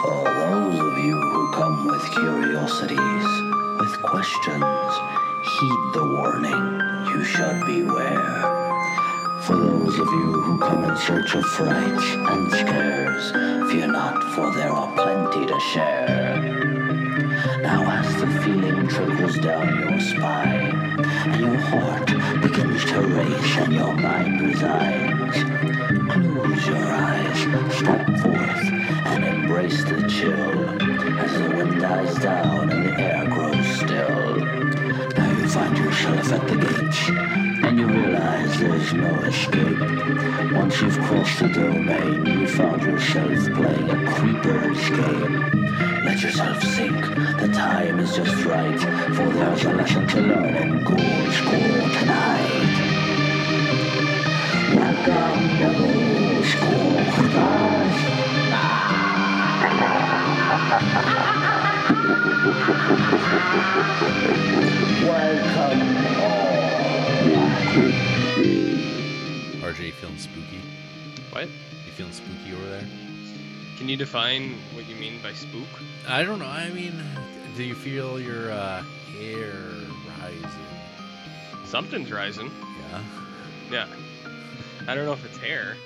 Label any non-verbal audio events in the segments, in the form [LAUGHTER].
For those of you who come with curiosities, with questions, heed the warning. You should beware. For those of you who come in search of fright and scares, fear not, for there are plenty to share. Now as the feeling trickles down your spine, and your heart begins to race and your mind resides, close your eyes, step forth, and embrace the chill as the wind dies down and the air grows still. Now you find yourself at the gate, and you realize there's no escape. Once you've crossed the domain, you found yourself playing a creeper's game. Let yourself sink, the time is just right, for there's a lesson to learn in Ghoul School tonight. Welcome to Ghoul School, Creepers. RJ, you feeling spooky? What? You feeling spooky over there? Can you define what you mean by spook? I don't know. I mean, do you feel your uh, hair rising? Something's rising. Yeah. Yeah. I don't know if it's hair.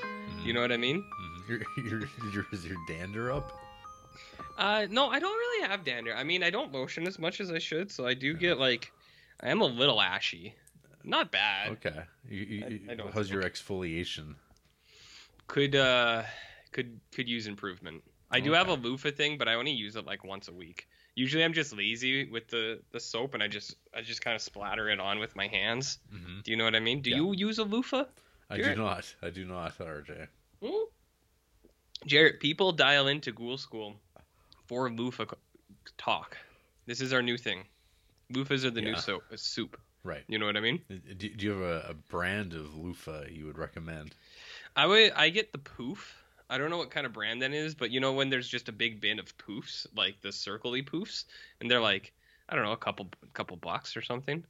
You know what I mean? Mhm. Your, [LAUGHS] your, your, is your dander up? Uh, no, I don't really have dander. I mean, I don't lotion as much as I should, so I do get like, I am a little ashy. Not bad. Okay. You, you, I- you- I don't how's your exfoliation? Could uh, could could use improvement. I do have a Okay. loofah thing, but I only use it like once a week. Usually, I'm just lazy with the the soap, and I just I just kind of splatter it on with my hands. hmm Do you know what I mean? Do Yeah. you use a loofah? I You're- do not. I do not, RJ. Hmm? Jarrett, people dial into Ghoul School for loofah talk. This is our new thing. Loofahs are the new Yeah. soap, uh, soup. Right. You know what I mean? Do, do you have a, a brand of loofah you would recommend? I would I get the poof. I don't know what kind of brand that is, but you know when there's just a big bin of poofs, like the circly poofs, and they're like I don't know a couple couple bucks or something.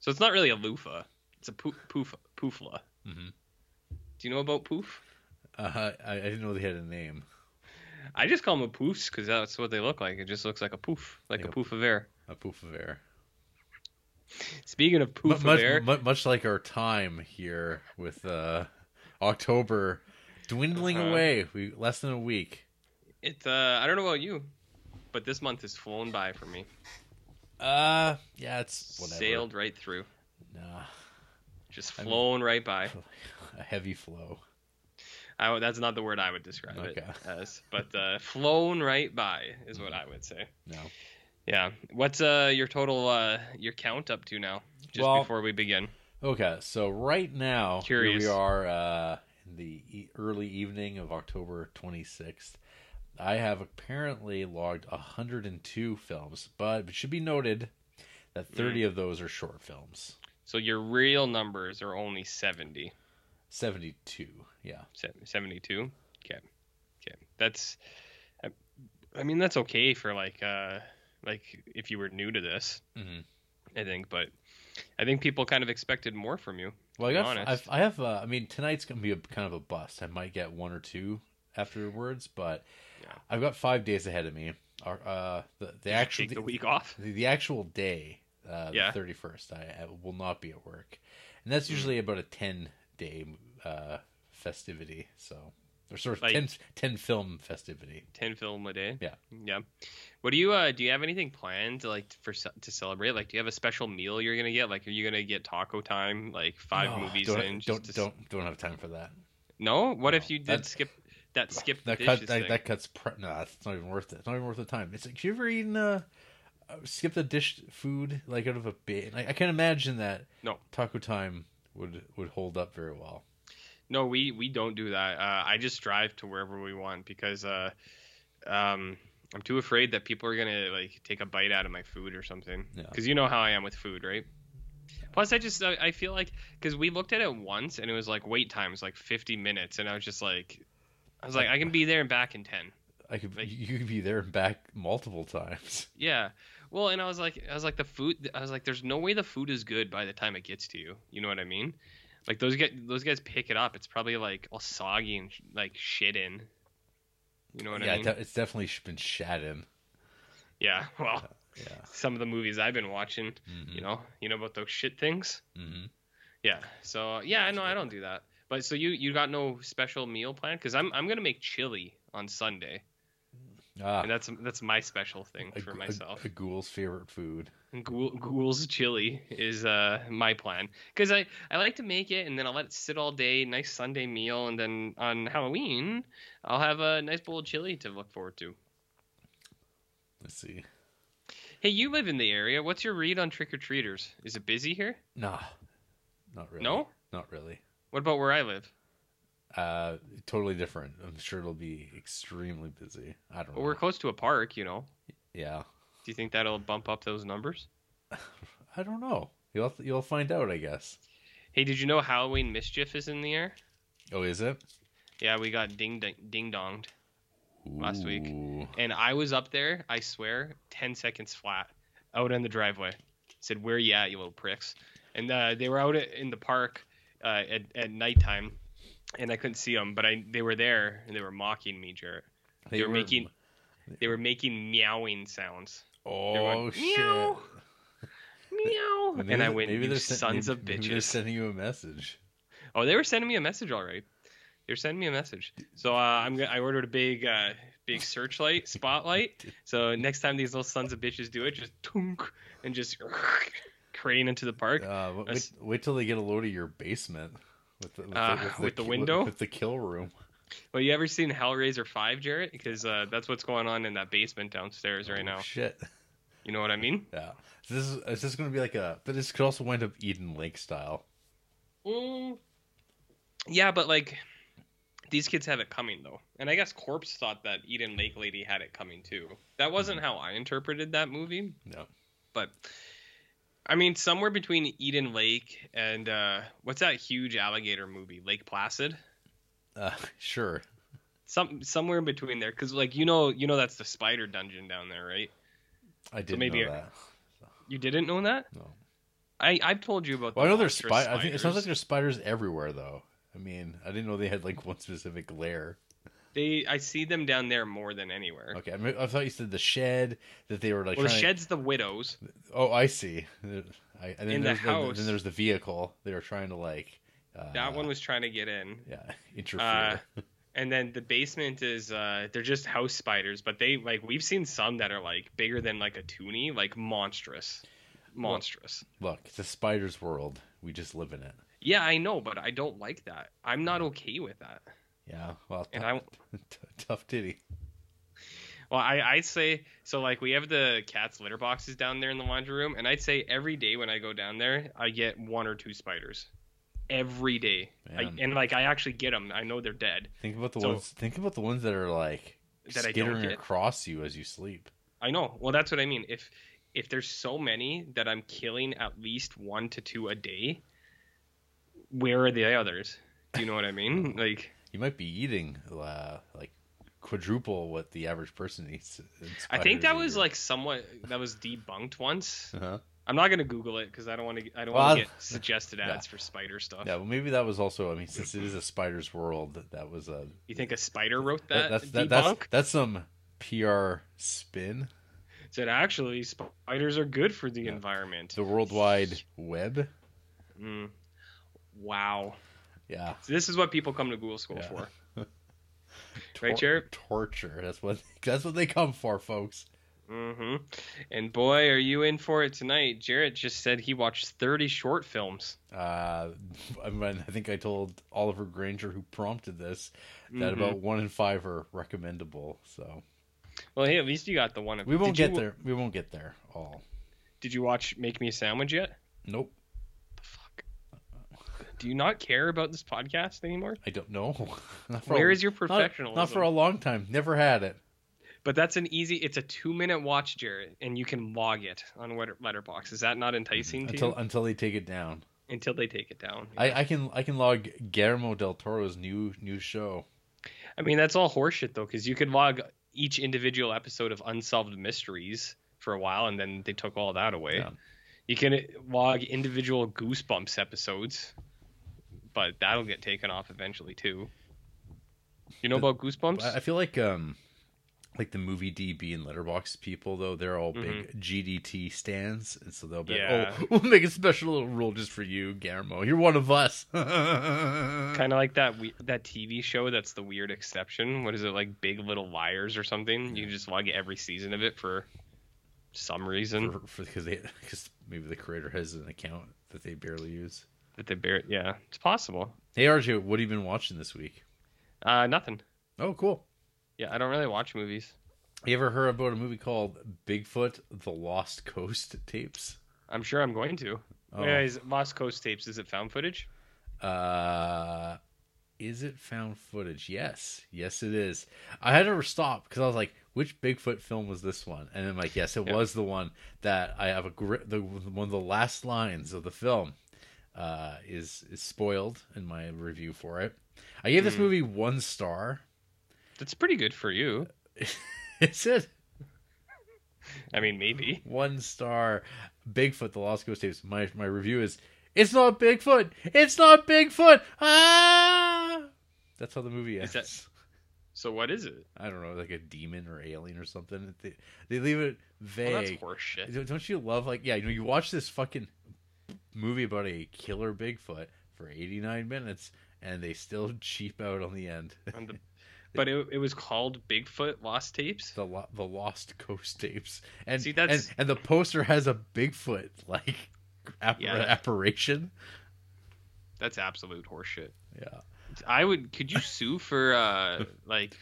So it's not really a loofah. It's a poof poof poofla. hmm Do you know about poof? Uh, I, I didn't know they had a name. I just call them a poofs because that's what they look like. It just looks like a poof, like Like a poof of air. A poof of air. Speaking of poof much, of air, mu- much like our time here with uh, October dwindling Uh-huh. away. We less than a week. it uh, I don't know about you, but this month has flown by for me. Uh, yeah, it's whatever. Sailed right through, Nah, just I mean- flown right by. [LAUGHS] a heavy flow. I, that's not the word I would describe it [LAUGHS] as, but uh, flown right by is what I would say. No. Yeah. What's uh your total uh your count up to now? Just Well- before we begin. Okay, so right now Curious. here we are uh, in the e- early evening of October 26th. I have apparently logged 102 films, but it should be noted that 30 of those are short films. So your real numbers are only 70. 72, yeah. 72. Okay. Okay. That's I, mean that's okay for like uh like if you were new to this, hmm I think, but I think people kind of expected more from you. Well, I to got. I've, I have, uh, I mean, tonight's gonna be a kind of a bust. I might get one or two afterwards, but Yeah. I've got five days ahead of me. Our, uh, the the actual Take the week off. the, the actual day, uh, Yeah. the thirty first, I, I will not be at work, and that's usually about a ten day uh, festivity. So, or sort of Like- 10, 10 film festivity. 10 film a day. Yeah. Yeah. What do you uh do you have anything planned like for to celebrate? Like do you have a special meal you're going to get? Like are you going to get taco time like 5 No, movies don't, in Don't to don't don't have time for that. No? What if you did that- skip that skip that cut that, that cuts. Pre- no, it's not even worth it. It's not even worth the time. It's like you ever eaten uh, uh, skip the dish food like out of a bit. Like, I can't imagine that. No. taco time would would hold up very well. No, we we don't do that. Uh, I just drive to wherever we want because uh, um, I'm too afraid that people are gonna like take a bite out of my food or something. Yeah. Because you know how I am with food, right? Plus, I just I, I feel like because we looked at it once and it was like wait times like 50 minutes, and I was just like, I was like, I can be there and back in 10. I could Like- you could be there and back multiple times. Yeah. Well, and I was like, I was like, the food. I was like, there's no way the food is good by the time it gets to you. You know what I mean? Like those get those guys pick it up. It's probably like all soggy and like shit in. You know what yeah, I mean? de- it's definitely been shat in. yeah. [LAUGHS] Well, Yeah. some of the movies I've been watching, Mhm. you know, you know about those shit things. Mhm. Yeah. So yeah, no, I don't do that. But so you you got no special meal plan? Because I'm I'm gonna make chili on Sunday, Ah, and that's that's my special thing a, for gu- a- myself. A, ghoul's favorite food. Ghoul, Ghoul's chili is uh my plan because I I like to make it and then I'll let it sit all day, nice Sunday meal, and then on Halloween I'll have a nice bowl of chili to look forward to. Let's see. Hey, you live in the area. What's your read on trick or treaters? Is it busy here? Nah, not really. No. not really. What about where I live? Uh, totally different. I'm sure it'll be extremely busy. I don't Well, know. we're close to a park, you know. yeah, Do you think that'll bump up those numbers? [SIGHS] I don't know. You'll to- you'll find out, I guess. Hey, did you know Halloween mischief is in the air? Oh, is it? Yeah, we got ding ding, ding donged, Last week. And I was up there. I swear, ten seconds flat, out in the driveway. Said, "Where you at, you little pricks?" And uh, they were out in the park uh, at at nighttime, and I couldn't see them, but I they were there and they were mocking me, Jarrett. They, were, making they were making meowing sounds. Oh going, shit! Meow, meow, [LAUGHS] Maybe and I they- went, maybe "You they're sons maybe- of maybe they're bitches." sending you a message. Oh, they were sending me a message, all right. They were sending me a message. So uh, I'm I ordered a big uh, big searchlight spotlight. [LAUGHS] So next time these little sons of bitches do it, just tunk and just [LAUGHS] crane into the park. Uh, wait, wait till they get a load of your basement with the, with Uh, the, with the ki- window? with the kill room. Well, you ever seen Hellraiser Five, Jarrett? Because uh, that's what's going on in that basement downstairs right Oh, now. Shit. You know what I mean? Yeah. So this is is this going to be like a? But this could also wind up Eden Lake style. Mm, yeah, but like these kids have it coming though, and I guess Corpse thought that Eden Lake Lady had it coming too. That wasn't how I interpreted that movie. No. but I mean, somewhere between Eden Lake and uh, what's that huge alligator movie, Lake Placid? Uh, sure. Some somewhere in between there, because like you know, you know that's the spider dungeon down there, right? I didn't maybe know that. You didn't know that? No. I I've told you about. Well, I know there's monstrous spiders. I think it sounds like there's spiders everywhere, though. I mean, I didn't know they had like one specific lair. They. I see them down there more than anywhere. Okay, I, mean, I thought you said the shed that they were like. well, the trying to- shed's the widows. Oh, I see. I, and then In the there's, house. Then there's the vehicle. They were trying to like. Uh, That one was trying to get in. Yeah, [LAUGHS] interfere. And then the basement is uh they're just house spiders, but they like we've seen some that are like bigger than like a toonie, like monstrous. Monstrous. Look, it's a spider's world. We just live in it. Yeah, I know, but I don't like that. I'm not okay with that. Yeah. Well, And tough, I [LAUGHS] tough titty. well, I I'd say so like we have the cat's litter boxes down there in the laundry room, and I'd say every day when I go down there, I get one or two spiders. Every day. I, and like I actually get them. I know they're dead. Think about the So- ones. Think about the ones that are like That I skittering across you as you sleep. I know. Well, that's what I mean. If if there's so many that I'm killing at least one to two a day, where are the others? Do you know what I mean? [LAUGHS] Like, You might be eating uh, like quadruple what the average person eats. I think that was like somewhat that was debunked once. Uh-huh. I'm not gonna Google it because I don't want to. I don't Well, want to get [LAUGHS] suggested yeah. ads for spider stuff. Yeah, well, maybe that was also. I mean, since it is a spider's world, that, that was a You think a spider wrote that, that, that's that, that's that's some PR spin. Said actually spiders are good for the Yeah. environment. The World Wide Web. Mm. Wow. Yeah. So this is what people come to Ghoul School Yeah. for. [LAUGHS] Tor- Right, Jared? Torture. That's what that's what they come for, folks. hmm And boy, are you in for it tonight. Jarrett just said he watched 30 short films. Uh, [LAUGHS] I mean, I think I told Oliver Granger, who prompted this, that Mhm. about one in five are recommendable. So Well, hey, at least you got the one. we won't get you- there. We won't get there all. Did you watch Make Me a Sandwich yet? Nope. Do you not care about this podcast anymore? I don't know. [LAUGHS] Not Where a, is your not- professionalism? Not, for a long time. Never had it. But that's an easy. It's a two-minute watch, Jarrett, and you can log it on Let- Letterboxd. Is that not enticing to until you? until they take it down. Until they take it down. I, I can I can log Guillermo del Toro's new new show. I mean, that's all horseshit though, because you could log each individual episode of Unsolved Mysteries for a while, and then they took all that away. Yeah. You can log individual Goosebumps episodes, but that'll get taken off eventually too. You know But- about Goosebumps? I feel like um like the movie DB and Letterboxd people though, they're all big GDT stands, and so they'll be Mm-hmm. Yeah. like, "Oh, [LAUGHS] we'll make a special little rule just for you, Guillermo. You're one of us." [LAUGHS] Kind of like that we- that TV show that's the weird exception. What is it like Big Little Liars or something? You just log every season of it for some reason for because they because maybe the creator has an account that they barely use. That they bear. Yeah, it's possible. Hey RJ, what have you been watching this week? Uh, nothing. Oh, cool. Yeah, I don't really watch movies. You ever heard about a movie called Bigfoot: The Lost Coast Tapes? I'm sure I'm going to. Oh. Yeah, is Lost Coast tapes? Is it found footage? Uh, is it found footage? Yes, yes, it is. I had to stop because I was like, which Bigfoot film was this one? And I'm like, yes, it Yeah. was the one that I have a gri- the one of the last lines of the film uh, is is spoiled in my review for it. I gave this Mm. movie one star. That's pretty good for you. [LAUGHS] It's it I mean, maybe. one star. Bigfoot: The Lost Coast Tapes. My my review is. It's not Bigfoot. It's not Bigfoot. Ah! That's how the movie ends. Is that- So what is it? I don't know, like a demon or alien or something. They, they leave it Well, that's vague. horseshit. Don't you love like yeah, you know, you watch this fucking movie about a killer Bigfoot for 89 minutes and they still [LAUGHS] cheap out on the end. The- [LAUGHS] But it, it was called Bigfoot Lost Tapes. the lo- the Lost Coast tapes. And See, that's- and, and the poster has a Bigfoot like [LAUGHS] app- Yeah. apparition. That's absolute horseshit. Yeah. I would. Could you sue for uh like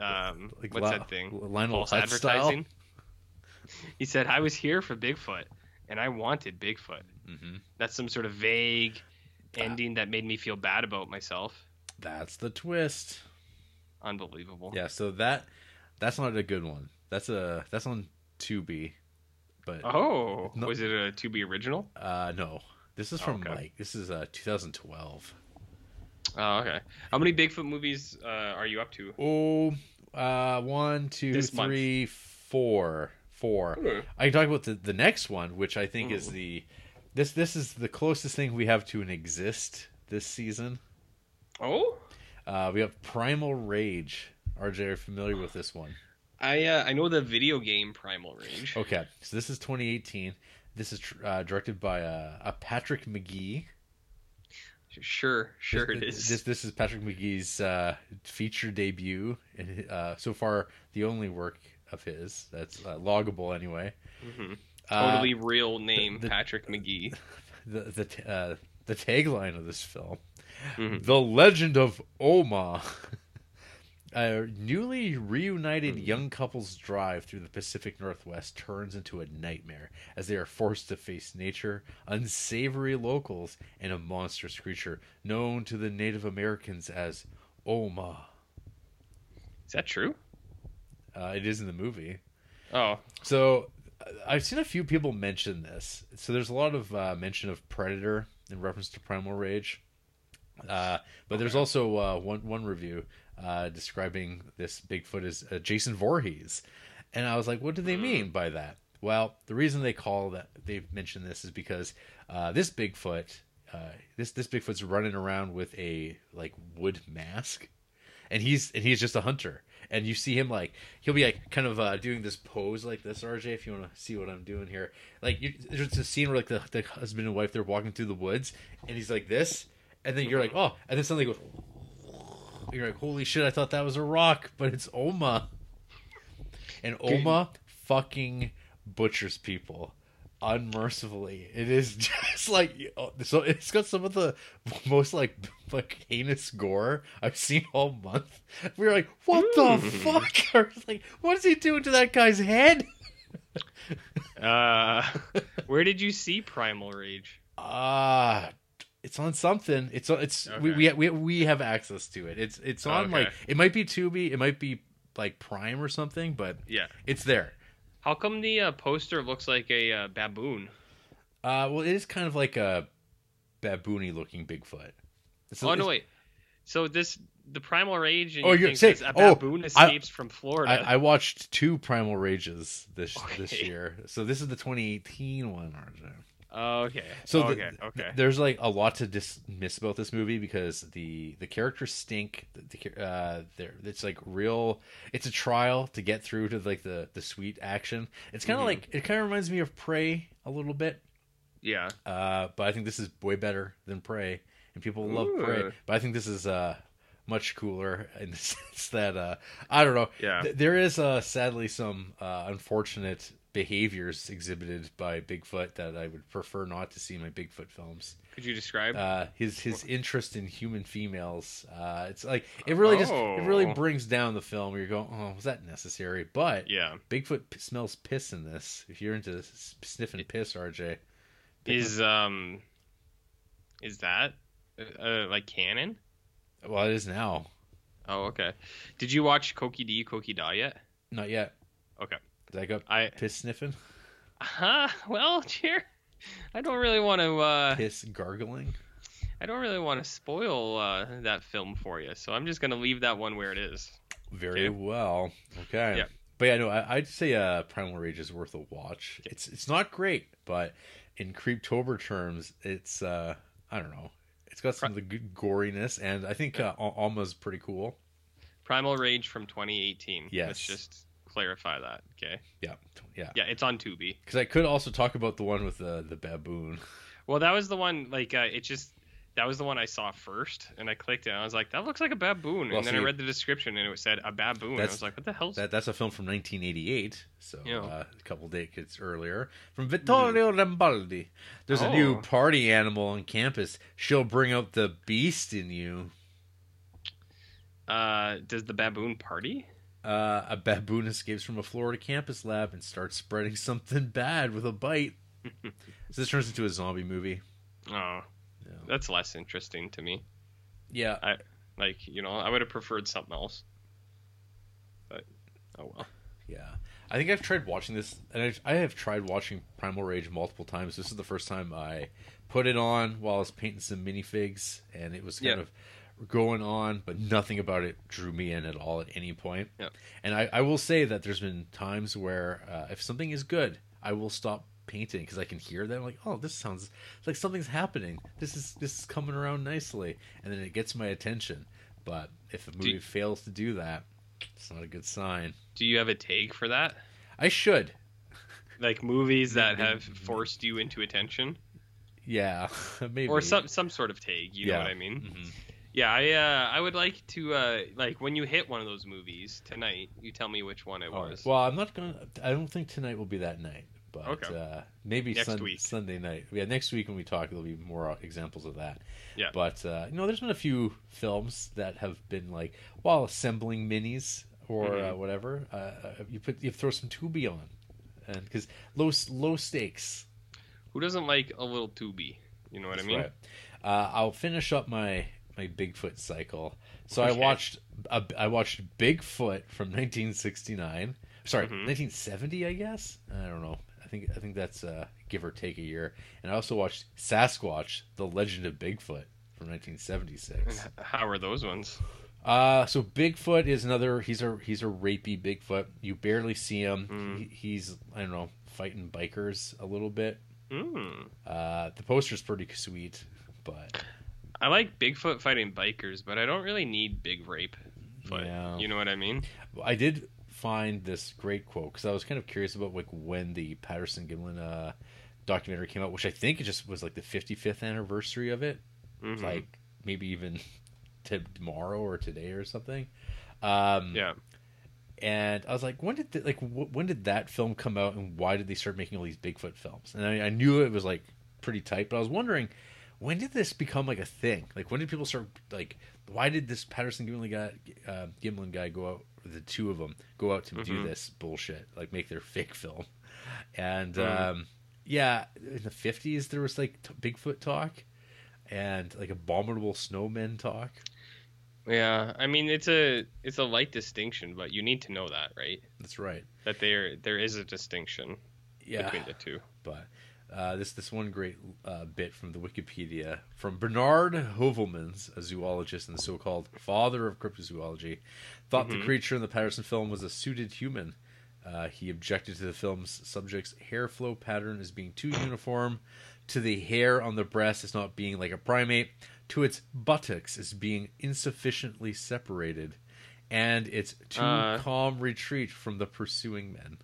um Like what's Li- that thing? Lionel False Hutz style? advertising. He said I was here for Bigfoot and I wanted Bigfoot. Mhm. That's some sort of vague ending that made me feel bad about myself. That's the twist. Unbelievable. Yeah, so that that's not a good one. That's a that's on Tubi. But Oh, No. was it a Tubi original? Uh, no. This is from Okay. like this is uh 2012. Oh, okay. How many Bigfoot movies uh, are you up to? Oh, uh, one, two, This month. four, four. Hmm. I can talk about the the next one, which I think is the this this is the closest thing we have to an exist this season. Oh, Uh, we have Primal Rage. RJ, are you familiar with this one? I uh, I know the video game Primal Rage. Okay, so this is 2018. This is tr- uh, directed by uh, a Patrick Magee. Sure, sure this, it is. This this is Patrick Magee's uh, feature debut, and uh, so far the only work of his that's uh, loggable anyway. Mhm. Uh, Totally real name, the- Patrick Magee. [LAUGHS] the the uh, the tagline of this film, Mhm. "The Legend of Oma." [LAUGHS] A newly reunited young couple's drive through the Pacific Northwest turns into a nightmare as they are forced to face nature, unsavory locals, and a monstrous creature known to the Native Americans as Oma. Is that true? Uh, it is in the movie. Oh, So uh, I've seen a few people mention this. So there's a lot of uh, mention of Predator in reference to Primal Rage. Uh, but there's also uh, one one review uh, describing this Bigfoot as uh, Jason Voorhees, and I was like, what do they mean by that? Well, the reason they call that they mention this is because uh, this Bigfoot, uh, this this Bigfoot's running around with a like wood mask, and he's and he's just a hunter. And you see him like he'll be like kind of uh, doing this pose like this, RJ. If you want to see what I'm doing here, like you, there's a scene where like the, the husband and wife they're walking through the woods, and he's like this, and then you're like, oh, and then suddenly goes. You're like, holy shit! I thought that was a rock, but it's Oma. And Oma fucking butchers people unmercifully. It is [LAUGHS] just like so. It's got some of the most like like heinous gore I've seen all month. We were like, what the fuck? [LAUGHS] I was like, what is he doing to that guy's head? uh, where did you see Primal Rage? Ah, it's on something. It's on. It's we, Okay. we we we have access to it. It's it's on Okay. like it might be Tubi, it might be like Prime or something, but Yeah. it's there. How come the uh, poster looks like a uh, baboon? Uh, well, it is kind of like a baboony looking Bigfoot. It's- oh no, wait. So this the Primal Rage, and Oh, you you're think saying- a oh, baboon I- escapes from Florida. I, I watched two Primal Rages this this year. So this is the 2018 one. RJ. Okay. So the- okay. okay. there's like a lot to dismiss about this movie because the the characters stink. The, uh, there it's like real. It's a trial to get through to like the the sweet action. It's kind of Mhm. like it kind of reminds me of Prey a little bit. yeah. Uh, but I think this is way better than Prey, and people love Prey. But I think this is uh much cooler [LAUGHS] in the sense that uh I don't know. Yeah. Th- there is uh sadly some uh unfortunate behaviors exhibited by Bigfoot that I would prefer not to see in my Bigfoot films. Could you describe? Uh, his his interest in human females. Uh, it's like it really just it really Oh. brings brings down the film. You're going, oh, was that necessary? But yeah. Bigfoot p- smells piss in this. If you're into sniffing piss, RJ, Is um, is that uh, uh, like canon? well, it is now. Oh, okay. Did you watch Koko-di Koko-da yet? Not yet. Okay. Did I go I piss sniffing? huh. Well, [LAUGHS] cheer. I don't really want to. Uh, Piss gargling? I don't really want to spoil uh, that film for you, so I'm just gonna leave that one where it is. Very Okay. well. Okay. Yeah. But yeah, no, I, I'd say uh, Primal Rage is worth a watch. It's it's not great, but in Creeptober terms, it's uh, I don't know. It's got some of the good goriness, and I think uh, Oma's pretty cool. Primal Rage from 2018. Yes. Let's just clarify that. Okay. Yeah, yeah. Yeah, it's on Tubi. Because I could also talk about the one with the the baboon. [LAUGHS] Well, that was the one. Like, uh, it just that was the one I saw first, and I clicked it. and I was like, that looks like a baboon. Well, and then I read the description, and it said a baboon. I was like, what the hell? That that's a film from 1988, so Yeah. uh, a couple decades earlier from Vittorio Rambaldi. There's a new Oh. party animal on campus. She'll bring out the beast in you. Uh, does the baboon party? Uh, a baboon escapes from a Florida campus lab and starts spreading [LAUGHS] something bad with a bite. [LAUGHS] so this turns into a zombie movie. Oh, Yeah. that's less interesting to me. Yeah, I Like, you know, I would have preferred something else. But oh well. yeah. I think I've tried watching this, and I, I have tried watching Primal Rage multiple times. This is the first time I put it on while I was painting some minifigs, and it was kind Yeah. of going on, but nothing about it drew me in at all at any point. Yeah. And I, I will say that there's been times where uh, if something is good, I will stop painting because I can hear them like, oh, this sounds like something's happening. This is this is coming around nicely, and then it gets my attention. But if a movie fails to do that, it's not a good sign. Do you have a take for that? I should. [LAUGHS] Like movies that have forced you into attention, Yeah, [LAUGHS] maybe. or some some sort of take. You know what I mean? Mhm. Yeah, I uh, I would like to uh, like when you hit one of those movies tonight, you tell me which one it All right. was. Well, I'm not gonna. I don't think tonight will be that night, but Okay. uh, maybe Next Sun- week. Sunday night. Yeah, next week when we talk, there'll be more uh, examples of that. Yeah. But uh, you know, there's been a few films that have been like while assembling minis or whatever. Uh, uh, you put you throw some Tubi on, and because low low stakes. Who doesn't like a little Tubi? You know what That's I mean? right. Uh, I'll finish up my my Bigfoot cycle. So I watched a, I watched Bigfoot from 1969. Sorry, Mhm. 1970, I guess. I don't know. I think I think that's uh, give or take a year. And I also watched Sasquatch: The Legend of Bigfoot from 1976. How are those ones? Uh, so Bigfoot is another. He's a he's a rapey Bigfoot. You barely see him. Mm. He, he's I don't know fighting bikers a little bit. Hmm. Uh, the poster's pretty sweet, but I like Bigfoot fighting bikers, but I don't really need big rape. Foot. Yeah. You know what I mean? I did find this great quote because I was kind of curious about like when the Patterson Gimlin uh, documentary came out, which I think it just was like the 55th anniversary of it, Mhm. like maybe even [LAUGHS] to tomorrow or today or something. Um, yeah. And I was like, when did the, like wh- when did that film come out, and why did they start making all these Bigfoot films? And I, I knew it was like pretty tight, but I was wondering when did this become like a thing? Like when did people start like why did this Patterson Gimlin guy, uh, Gimlin guy go out? The two of them go out to do Mhm. this bullshit, like make their [LAUGHS] fake film. And Mhm. um, yeah, in the fifties there was like t- Bigfoot talk and like abominable snowmen talk. Yeah. I mean, it's a it's a light distinction, but you need to know that, right? That's right. That there there is a distinction Yeah. between the two. but uh, this this one great uh, bit from the Wikipedia from Bernard Heuvelmans, a zoologist and the so-called father of cryptozoology, thought the Mhm. creature in the Patterson film was a suited human. Uh, he objected to the film's subject's hair flow pattern as being too uniform, to the hair on the breast as not being like a primate, to its buttocks as being insufficiently separated, and its too Uh. calm retreat from the pursuing men.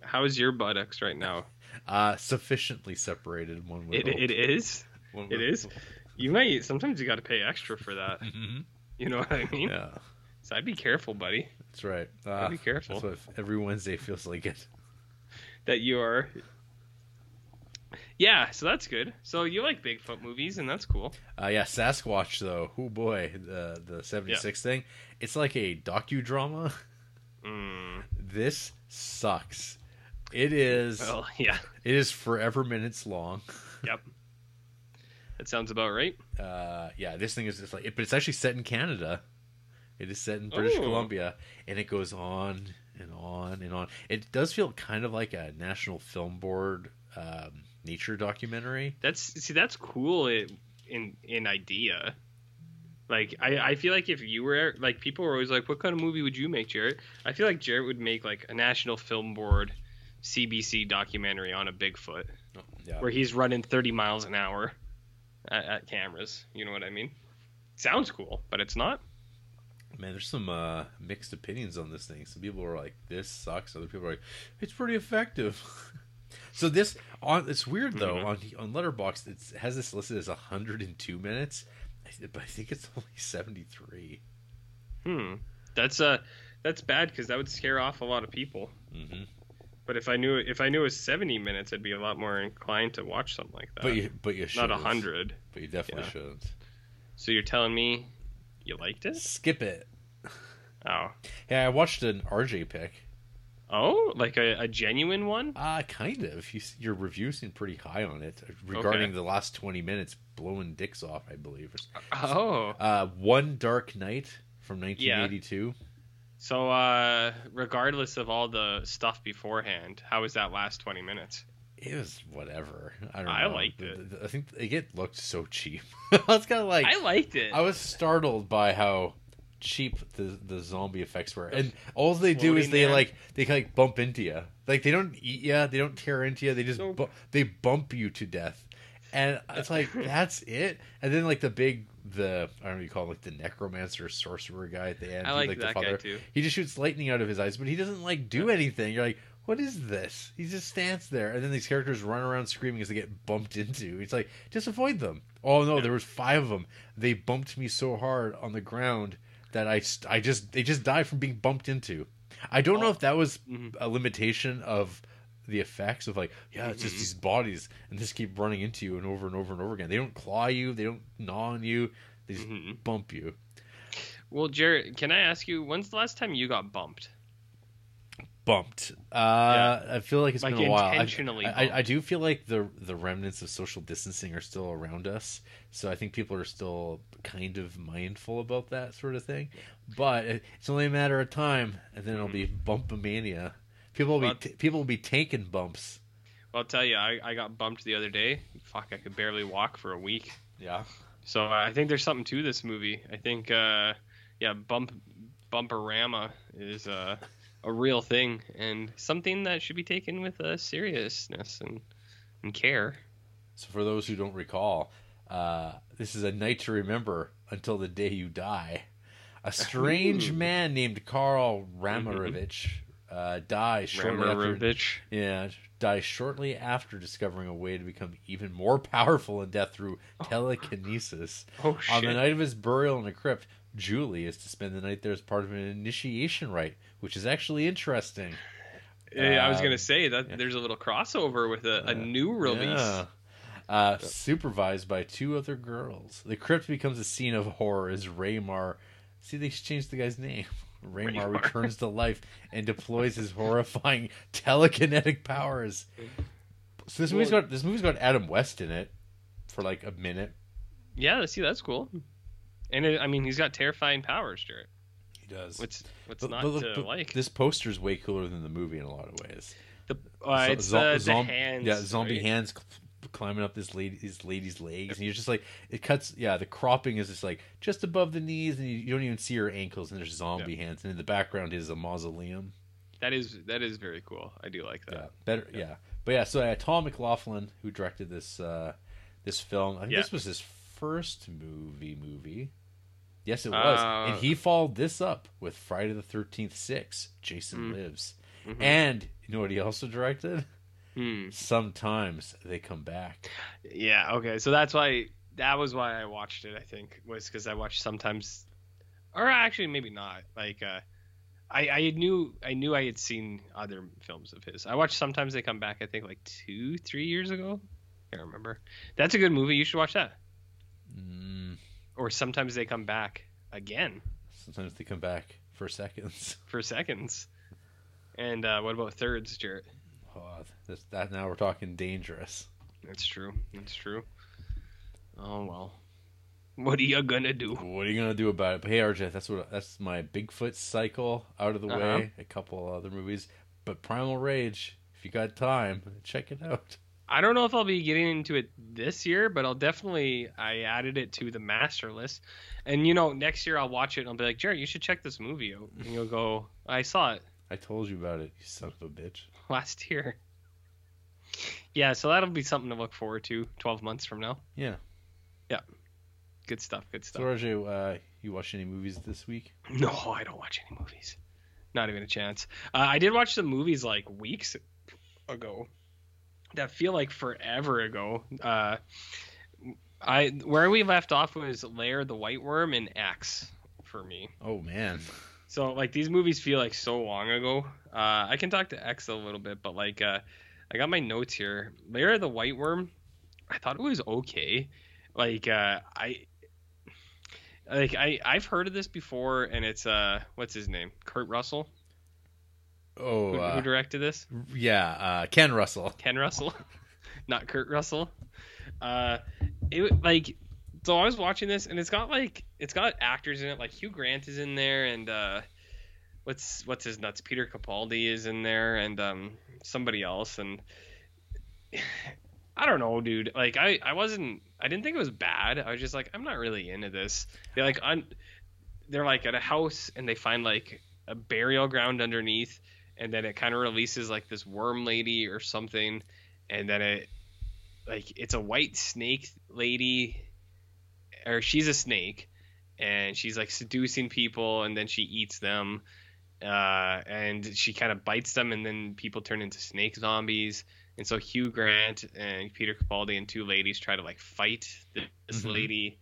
How is your buttocks right now? Uh, sufficiently separated, one would It, hope. it is. [LAUGHS] One It is. hope. You might sometimes you got to pay extra for that. [LAUGHS] Mhm. You know what I mean? Yeah, So I'd be careful, buddy. that's right. Uh, be careful. That's what every Wednesday feels like it. that you are. Yeah, so that's good. So you like Bigfoot movies, and that's cool. Uh, yeah, Sasquatch though. Oh boy, the the seventy six thing. It's like a docudrama. Mm, This sucks. It is. well, [LAUGHS] yeah, It is forever minutes long. [LAUGHS] yep. That sounds about right. Uh, yeah, this thing is just like, but it's actually set in Canada. It is set in British Oh. Columbia, and it goes on and on and on. It does feel kind of like a National Film Board um, nature documentary. That's see, that's cool in in, in idea. Like I, I feel like if you were like people were always like, what kind of movie would you make, Jarrett? I feel like Jarrett would make like a National Film Board, CBC documentary on a Bigfoot Yeah, where he's running 30 miles an hour at, at cameras. You know what I mean? Sounds cool, but it's not. man, there's some uh, mixed opinions on this thing. Some people are like, "This sucks." Other people are like, "It's pretty effective." [LAUGHS] so this on it's weird though Mhm. on on Letterboxd it has this listed as 102 minutes, but I think it's [LAUGHS] only 73. Hmm. That's uh that's bad because that would scare off a lot of people. hmm But if I knew if I knew it was 70 minutes, I'd be a lot more inclined to watch something like that. But you but you should not a hundred. But you definitely Yeah. shouldn't. So you're telling me you liked it? Skip it. Oh. Yeah, I watched an RJ pick. Oh, like a, a genuine one? Uh kind of. You, your review seemed pretty high on it regarding the last 20 minutes blowing dicks off, I believe. Oh. Uh, One Dark Night from 1982. So uh regardless of all the stuff beforehand, how was that last 20 minutes? It was whatever. I don't know. I liked it. I think it looked so cheap. [LAUGHS] I was kind of like, I liked it. I was startled by how cheap the the zombie effects were, and all they do is they there. like they like bump into you. Like they don't eat you, they don't tear into you. They just bu- they bump you to death, and it's like [LAUGHS] that's it. And then like the big the I don't know you call him, like the necromancer sorcerer guy at the end. I who's, like the that guy too. He just shoots lightning out of his eyes, but he doesn't like do anything. You're like, what is this? He just stands there, and then these characters run around screaming as they get bumped into. It's like just avoid them. Oh no, there was five of them. They bumped me so hard on the ground that I I just they just died from being bumped into. I don't know if that was Mhm. a limitation of the effects of like yeah it's just Mhm. these bodies and just keep running into you and over and over and over again they don't claw you they don't gnaw on you they just Mhm. bump you Well, Jared, can I ask you when's the last time you got bumped? bumped. Uh, I feel like it's Like been a while. Intentionally I, I, I do feel like the the remnants of social distancing are still around us, so I think people are still kind of mindful about that sort of thing. But it's only a matter of time, and then it'll be bumpomania. People will Well- be t- people will be taking bumps. Well, I'll tell you, I, I got bumped the other day. Fuck, I could barely walk for a week. Yeah, So I think there's something to this movie. I think, uh, yeah, bump bumperama is uh, a real thing and something that should be taken with uh, seriousness and and care. So for those who don't recall, uh, this is a night to remember until the day you die. A strange man named Karl Ramarovich [LAUGHS] uh, dies shortly after. Yeah, dies shortly after discovering a way to become even more [LAUGHS] powerful in death through telekinesis. Oh shit! On the night of his burial in a crypt, Julie is to spend the night there as part of an initiation rite, which is actually interesting. Yeah, I was Um, gonna say that yeah. there's a little crossover with a, Uh, a new release. Yeah. Uh, supervised by two other girls. The crypt becomes a scene of horror as Raymar. See, they changed the guy's name. [LAUGHS] Raymar Raymar. returns to life and deploys his [LAUGHS] horrifying telekinetic powers. So this movie's got this movie's got Adam West in it for like a minute. Yeah, see, that's cool. And it, I mean, he's got terrifying powers, Jared. He does. What's what's But- not but to but like? This poster's way cooler than the movie in a lot of ways. the uh, it's zo- the, the hands. Yeah, zombie right? hands climbing up this lady, this lady's legs, and you're just like, it cuts. Yeah, the cropping is just like just above the knees, and you, you don't even see her ankles, and there's zombie hands, and in the background is a mausoleum. That is that is very cool. I do like that. Yeah, better. Yeah. But yeah, so uh, Tom McLoughlin, who directed this uh, this film, I think Yeah. this was his first movie. Movie, yes, it was, Uh, and he followed this up with Friday the Thirteenth Six. Jason Mm. Lives, Mhm. and you know what he also directed? Hmm. Sometimes they come back. Yeah. Okay. So that's why that was why I watched it. I think was because I watched sometimes, or actually maybe not. Like, uh, I I knew I knew I had seen other films of his. I watched sometimes they come back. I think like two three years ago. I can't remember. That's a good movie. You should watch that. Mm, Or sometimes they come back again sometimes they come back for seconds. for seconds. And uh, what about thirds, Jarrett? Oh, this, that now we're talking dangerous. That's true. That's true. Oh well. What are you gonna do? What are you gonna do about it? But hey, RJ, that's what that's my Bigfoot cycle out of the Uh-huh. way. A couple other movies, but Primal Rage. If you got time, check it out. I don't know if I'll be getting into it this year, but I'll definitely I added it to the master list. And you know, next year I'll watch it and I'll be like, Jared, you should check this movie out. And you'll go, I saw it I told you about it, you son of a bitch. [LAUGHS] last year. Yeah, so that'll be something to look forward to 12 months from now. Yeah. Yeah. Good stuff, good So stuff. RJ, uh, you watch any movies this week? No, I don't watch any movies. Not even a chance. Uh, I did watch some movies like weeks ago that feel like forever ago. Uh, I where we left off was Lair the White Worm and X for me. Oh man, So like these movies feel like so long ago. Uh, I can talk to X a little bit, but like uh, I got my notes here. Lair of the White Worm, I thought it was okay. Like uh, I like I I've heard of this before, and it's uh what's his name Kurt Russell oh who, who uh, directed this. yeah, uh, Ken Russell. [LAUGHS] Ken Russell, [LAUGHS] not Kurt Russell. Uh, it like so I was watching this and it's got like it's got actors in it like Hugh Grant is in there and uh, what's what's his nuts Peter Capaldi is in there and um somebody else and I don't know dude. Like I I wasn't I didn't think it was bad. I was just like I'm not really into this. They like un, they're like at a house and they find like a burial ground underneath and then it kind of releases like this worm lady or something and then it like it's a white snake lady or she's a snake and she's like seducing people and then she eats them uh, and she kind of bites them and then people turn into snake zombies. And so Hugh Grant and Peter Capaldi and two ladies try to like fight this Mhm. lady.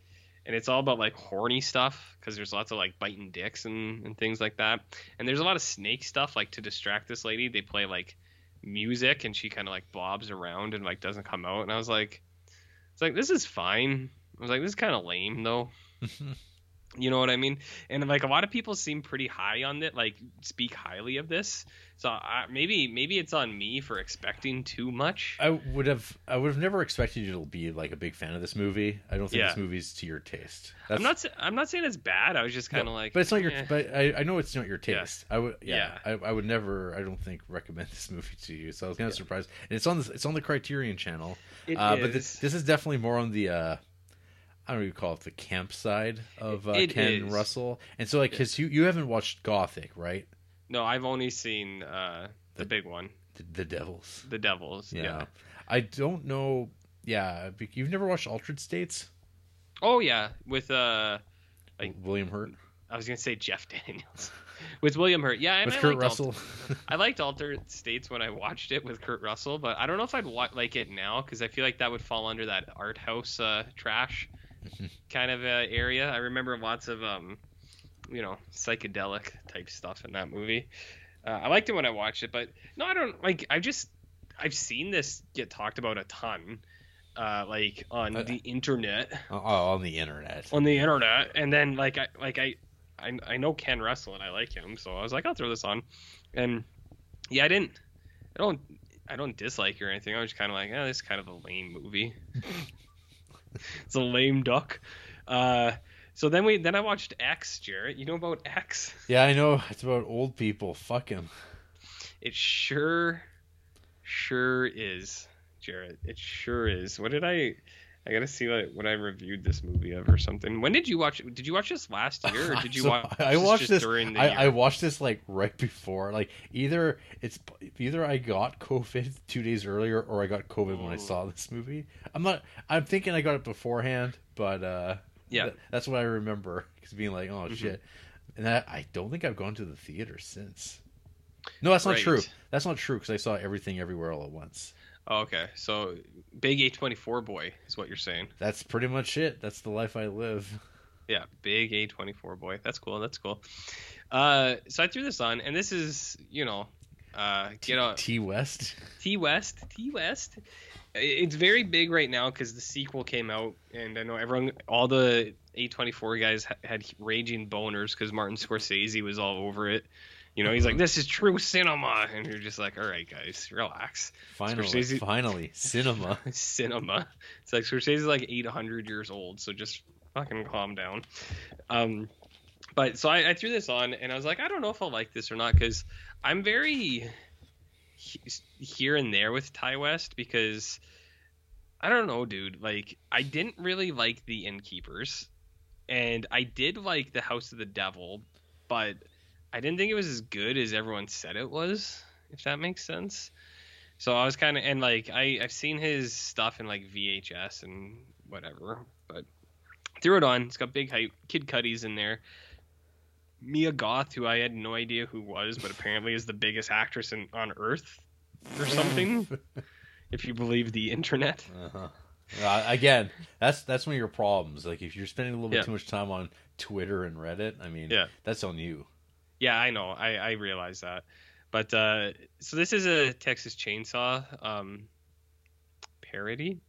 And it's all about like horny stuff because there's lots of like biting dicks and, and things like that. And there's a lot of snake stuff like to distract this lady. They play like music and she kind of like bobs around and like doesn't come out. And i was like it's like this is fine. I was like this is kind of lame though [LAUGHS] you know what i mean and like a lot of people seem pretty high on it like speak highly of this so I, maybe maybe it's on me for expecting too much I would have I would have never expected you to be like a big fan of this movie. I don't think Yeah. this movie's to your taste. i'm not i'm not saying it's bad i was just kind of like but it's not your. eh. But I, I know it's not your Yeah. taste. I would. Yeah. I, I would never. I don't think recommend [LAUGHS] this movie to you. So I was kind of Yeah. surprised. And it's on the it's on the Criterion Channel. It uh, But this is. this is definitely more on the. uh I don't you call it the camp side of uh, Ken is. Russell, and so like because you you haven't watched Gothic, right? no i've only seen uh the big one The, the Devils. the devils Yeah. yeah. I don't know. Yeah, you've never watched Altered States? oh yeah with uh Like- William Hurt i was gonna say jeff daniels [LAUGHS] with william hurt yeah with I Kurt liked Alter- Russell. [LAUGHS] I liked Altered States when I watched it with Kurt Russell, but I don't know if I'd wa- like it now because I feel like that would fall under that art house uh, trash. [LAUGHS] kind of uh, area. I remember lots of um, you know, psychedelic type stuff in that movie. Uh, I liked it when I watched it, but no, I don't like. I've just I've seen this get talked about a ton, uh, like on Uh, the internet oh, on the internet. on the internet and then like I like I I, I know Ken Russell and I like him so I was like I'll throw this on and yeah I didn't I don't I don't dislike or anything I was just kind of like oh this is kind of a lame movie [LAUGHS] it's a lame duck uh so then we then I watched X Jarrett you know about X Yeah, I know. It's about old people. Fuck him. it sure sure is Jarrett it sure is what did I I gotta see like what I reviewed this movie of or something. When did you watch? It? Did you watch this last year, or [LAUGHS] did you So, watch? I watched this. during the I? I watched this like right before. Like either it's either I got COVID two days earlier, or I got COVID when I saw this movie. I'm not. I'm thinking I got it beforehand, but uh, Yeah. th- that's what I remember. Cause being like, oh Mhm. shit, and I, I don't think I've gone to the theater since. No, that's not Right. true. That's not true because I saw everything everywhere all at once. Oh, okay, so big A twenty four boy is what you're saying. That's pretty much it. That's the life I live. Yeah, big A twenty four boy. That's cool. That's cool. Uh, so I threw this on, and this is you know, uh, get out T West. T West. T West. It's very big right now because the sequel came out, and I know everyone, all the A24 guys ha- had raging boners because Martin Scorsese was all over it. You know, he's like, "This is true cinema," and you're just like, "All right, guys, relax." Finally, Scorsese- [LAUGHS] finally, cinema. cinema. It's like Scorsese's like 800 years old, so just fucking calm down. Um, but so I, I threw this on, and I was like, I don't know if I'll like this or not because I'm very he- here and there with Ti West because I don't know, dude. Like, I didn't really like the Innkeepers, and I did like the House of the Devil, but I didn't think it was as good as everyone said it was. If that makes sense. So I was kind of and like I I've seen his stuff in like VHS and whatever, but threw it on. It's got big hype. Kid Cudi's in there. Mia Goth, who I had no idea who was, but apparently is the biggest actress in, on Earth or something, [LAUGHS] if you believe the internet. Uh-huh. Uh, again, that's that's one of your problems. Like if you're spending a little bit Yeah. too much time on Twitter and Reddit, I mean, Yeah. that's on you. Yeah, I know. I I realize that. But uh, so this is a Texas Chainsaw um, parody,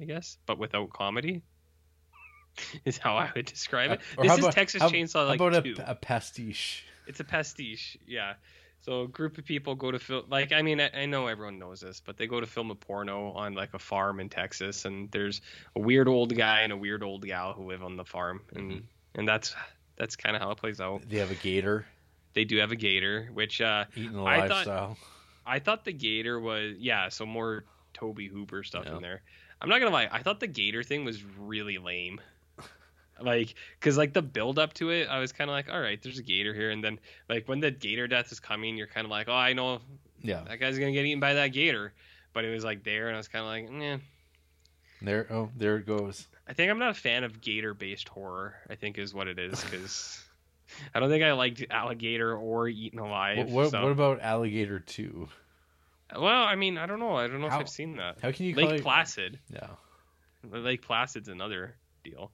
I guess, but without comedy. [LAUGHS] Is how I would describe it. Uh, This is about- Texas how- Chainsaw like How about two. a, a pastiche? It's a pastiche, yeah. So a group of people go to film. Like, I mean, I, I know everyone knows this, but they go to film a porno on like a farm in Texas, and there's a weird old guy and a weird old gal who live on the farm, and Mhm. and that's that's kind of how it plays out. They have a gator They do have a gator, which uh, eating a I thought-. I thought the gator was yeah, so more Tobe Hooper stuff Yeah. in there. I'm not gonna lie, I thought the gator thing was really lame. [LAUGHS] Like, cause like the build up to it, I was kind of like, all right, there's a gator here, and then like when the gator death is coming, you're kind of like, oh, I know Yeah, that guy's gonna get eaten by that gator, but it was like there, and I was kind of like, eh. there. Oh, there it goes. I think I'm not a fan of gator based horror. I think is what it is, cause I don't think I liked alligator or eaten alive. What, what, so- what about Alligator Two? well, I mean, I don't know. I don't know How- if I've seen that. How can you Lake it? Placid. Yeah, Lake Placid's another deal.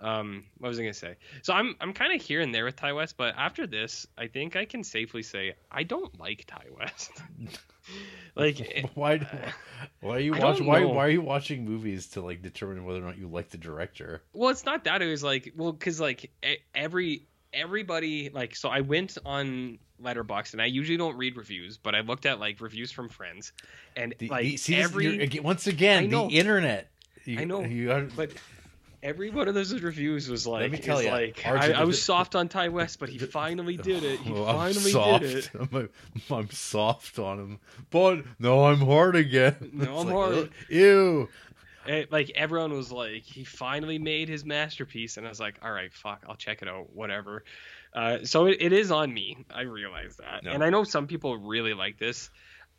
Um, what was I gonna say? So I'm I'm kind of here and there with Ti West, but after this, I think I can safely say I don't like Ti West. [LAUGHS] like, [LAUGHS] why? Why are you I watching? Why? know. Why are you watching movies to like determine whether or not you like the director? well, it's not that. It was like, well, because like every everybody like, so I went on Letterboxd and I usually don't read reviews, but I looked at like reviews from friends, and The, like the, see, every once again, the internet. You, I know, You are, but every one of those reviews was like, Let me tell ya, like I, I was [LAUGHS] soft on Ti West, but he finally did it. He Oh, finally did it. [LAUGHS] I'm, I'm soft on him, but no, I'm hard again. No, It's I'm like, hard. Ew. Eh, like everyone was like, he finally made his masterpiece, and I was like, all right, fuck, I'll check it out, whatever. Uh, so it, it is on me. I realize that, No. and I know some people really like this.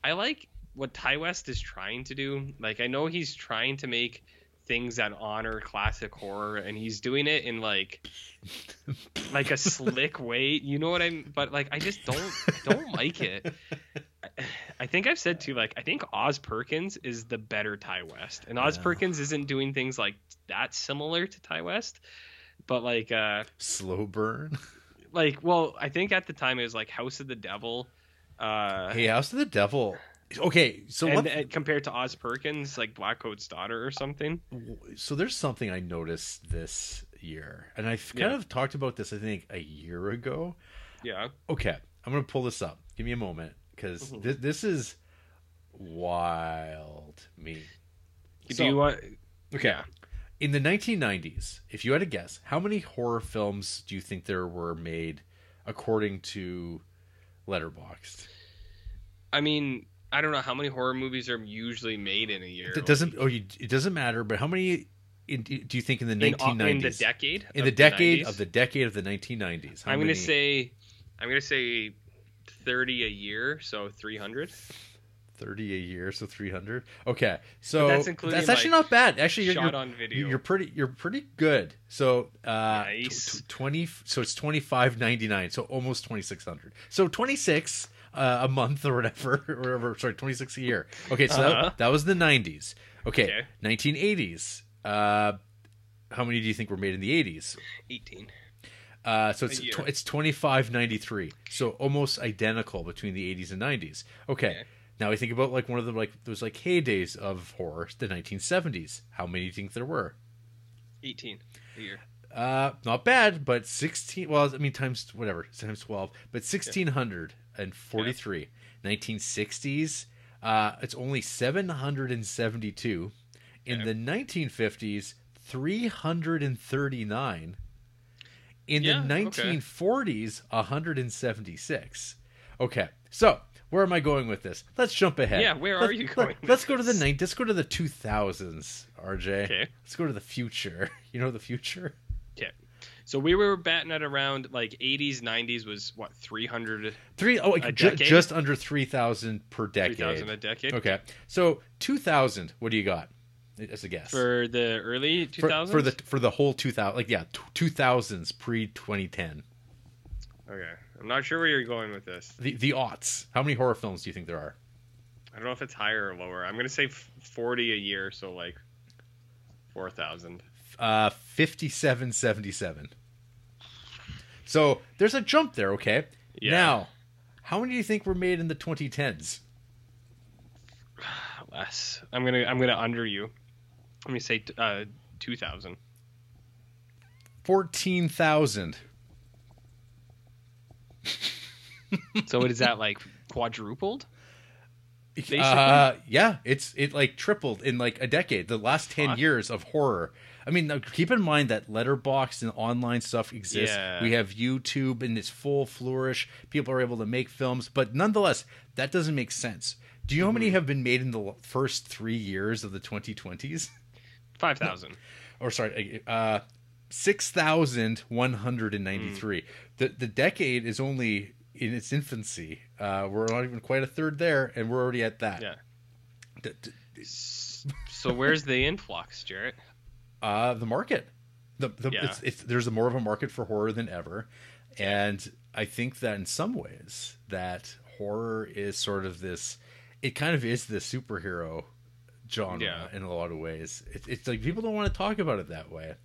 I like what Ti West is trying to do. Like I know he's trying to make things that honor classic horror, and he's doing it in like [LAUGHS] like a slick way. You know what I'm? But like, I just don't don't like it. I- think I've said too, like I think Oz Perkins is the better Ti West, and Oz Yeah. Perkins isn't doing things like that similar to Ti West, but like uh Slow burn. like well I think at the time it was like House of the Devil, uh, Hey, House of the Devil. Okay, so and, what? and compared to Oz Perkins like Blackcoat's daughter or something. so there's something I noticed this year, and I kind Yeah. of talked about this. I think a year ago. Yeah, Okay, I'm gonna pull this up. Give me a moment because Mhm. thi- this is wild. Me. do So- you want? Okay. Yeah. In the 1990s, if you had to guess, how many horror films do you think there were made according to Letterboxd? I mean, I don't know how many horror movies are usually made in a year. It doesn't. Oh, you, it doesn't matter. But how many in, do you think in the 1990s? in the decade. In of the decade 90s? of the decade of the 1990s. I'm gonna say, I'm gonna say, thirty a year, so three hundred. 30 a year, so 300. Okay, so that's that's actually like, not bad. Actually, you're, Shot you're, on video. you're pretty you're pretty good. So uh, Nice. tw- 20. So it's 25.99. So almost 2600. So 26 uh, a month or whatever, [LAUGHS] or whatever. Sorry, 26 a year. Okay, so Uh-huh. that, that was the 90s. Okay, Okay. 1980s. Uh, how many do you think were made in the 80s? Eighteen. Uh, so it's tw- it's twenty five ninety three. So almost identical between the eighties and nineties. Okay. Okay. Now we think about like one of the like those like heydays of horror, the nineteen seventies. How many do you think there were? Eighteen a year. Uh, not bad, but sixteen. Well, I mean times whatever times twelve, but sixteen hundred and forty three. Nineteen sixties. Uh, it's only seven hundred and seventy two. In Okay. the nineteen fifties, three hundred and thirty nine. In Yeah, the okay. 1940s, 176. Okay, so where am I going with this? Let's jump ahead. Yeah, where Let- are you let- going with Let's go to the nine. Let's go to the 2000s, RJ. Okay. Let's go to the future. [LAUGHS] You know the future. So we were batting at around like 80s, 90s was what 300, Three oh, like, ju- just under 3,000 per decade. 3000 decade. a decade. Okay, so 2000. What do you got? As a guess For the early For- 2000s. for the for the whole 2000 like yeah 2000s pre 2010 Okay, I'm not sure where you're going with this. the the aughts how many horror films do you think there are I don't know if it's higher or lower. I'm gonna say 40 a year, so like 4,000. uh 5777 so there's a jump there okay Yeah. now how many do you think were made in the 2010s [SIGHS] Less. I'm gonna I'm gonna under you. Let me say t- uh 2,000. 14000 So what is that like quadrupled? Uh yeah it's it like tripled in like a decade the last 10 Fuck. years of horror i mean now keep in mind that Letterboxd and online stuff exists Yeah. we have youtube and its full flourish people are able to make films but nonetheless that doesn't make sense do you know how Mm-hmm. many have been made in the first three years of the 2020s [LAUGHS] 5,000. or sorry, uh, six thousand one hundred and ninety three. The the decade is only in its infancy. Uh, we're not even quite a third there, and we're already at that. Yeah. D- d- So where's the influx, Jarrett? Uh, the market. The, the Yeah. it's, it's there's a more of a market for horror than ever, and I think that in some ways that horror is sort of this. It kind of is the superhero genre Yeah. in a lot of ways. It, it's like people don't want to talk about it that way,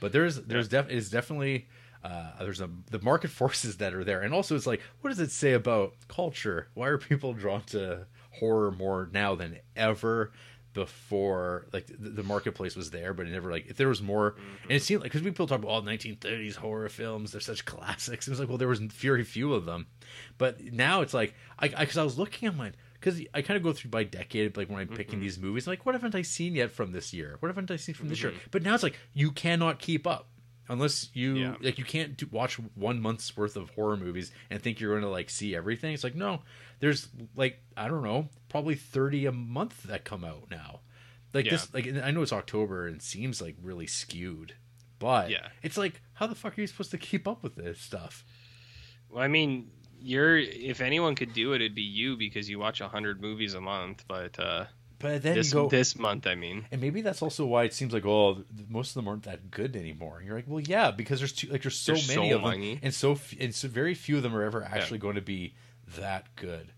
but there's there's def is definitely uh, there's a the market [LAUGHS] forces that are there, and also it's like what does it say about culture? Why are people drawn to horror more now than ever? Before, like the, the marketplace was there, but it never like if there was more, mm-hmm. and it seemed like because people talk about all 1930s horror films, they're such classics. It was like, well, there was very few of them, but now it's like I because I, was looking at mine because I kind of go through by decade, like when I'm picking mm-hmm. these movies, like what haven't I seen yet from this year? What haven't I seen from this year? Mm-hmm. But now it's like you cannot keep up unless you Yeah. like you can't do, watch one month's worth of horror movies and think you're going to like see everything. It's like no, there's like I don't know, probably thirty a month that come out now. Like Yeah. this, like I know it's October and it seems like really skewed, but Yeah. it's like how the fuck are you supposed to keep up with this stuff? Well, I mean, you're if anyone could do it, it'd be you because you watch hundred movies a month. But uh, But then this you go, this month, I mean, And maybe that's also why it seems like oh, most of them aren't that good anymore. And you're like, well, yeah, because there's too, like there's so There's many so of them, and so f- and so very few of them are ever actually going to be that good.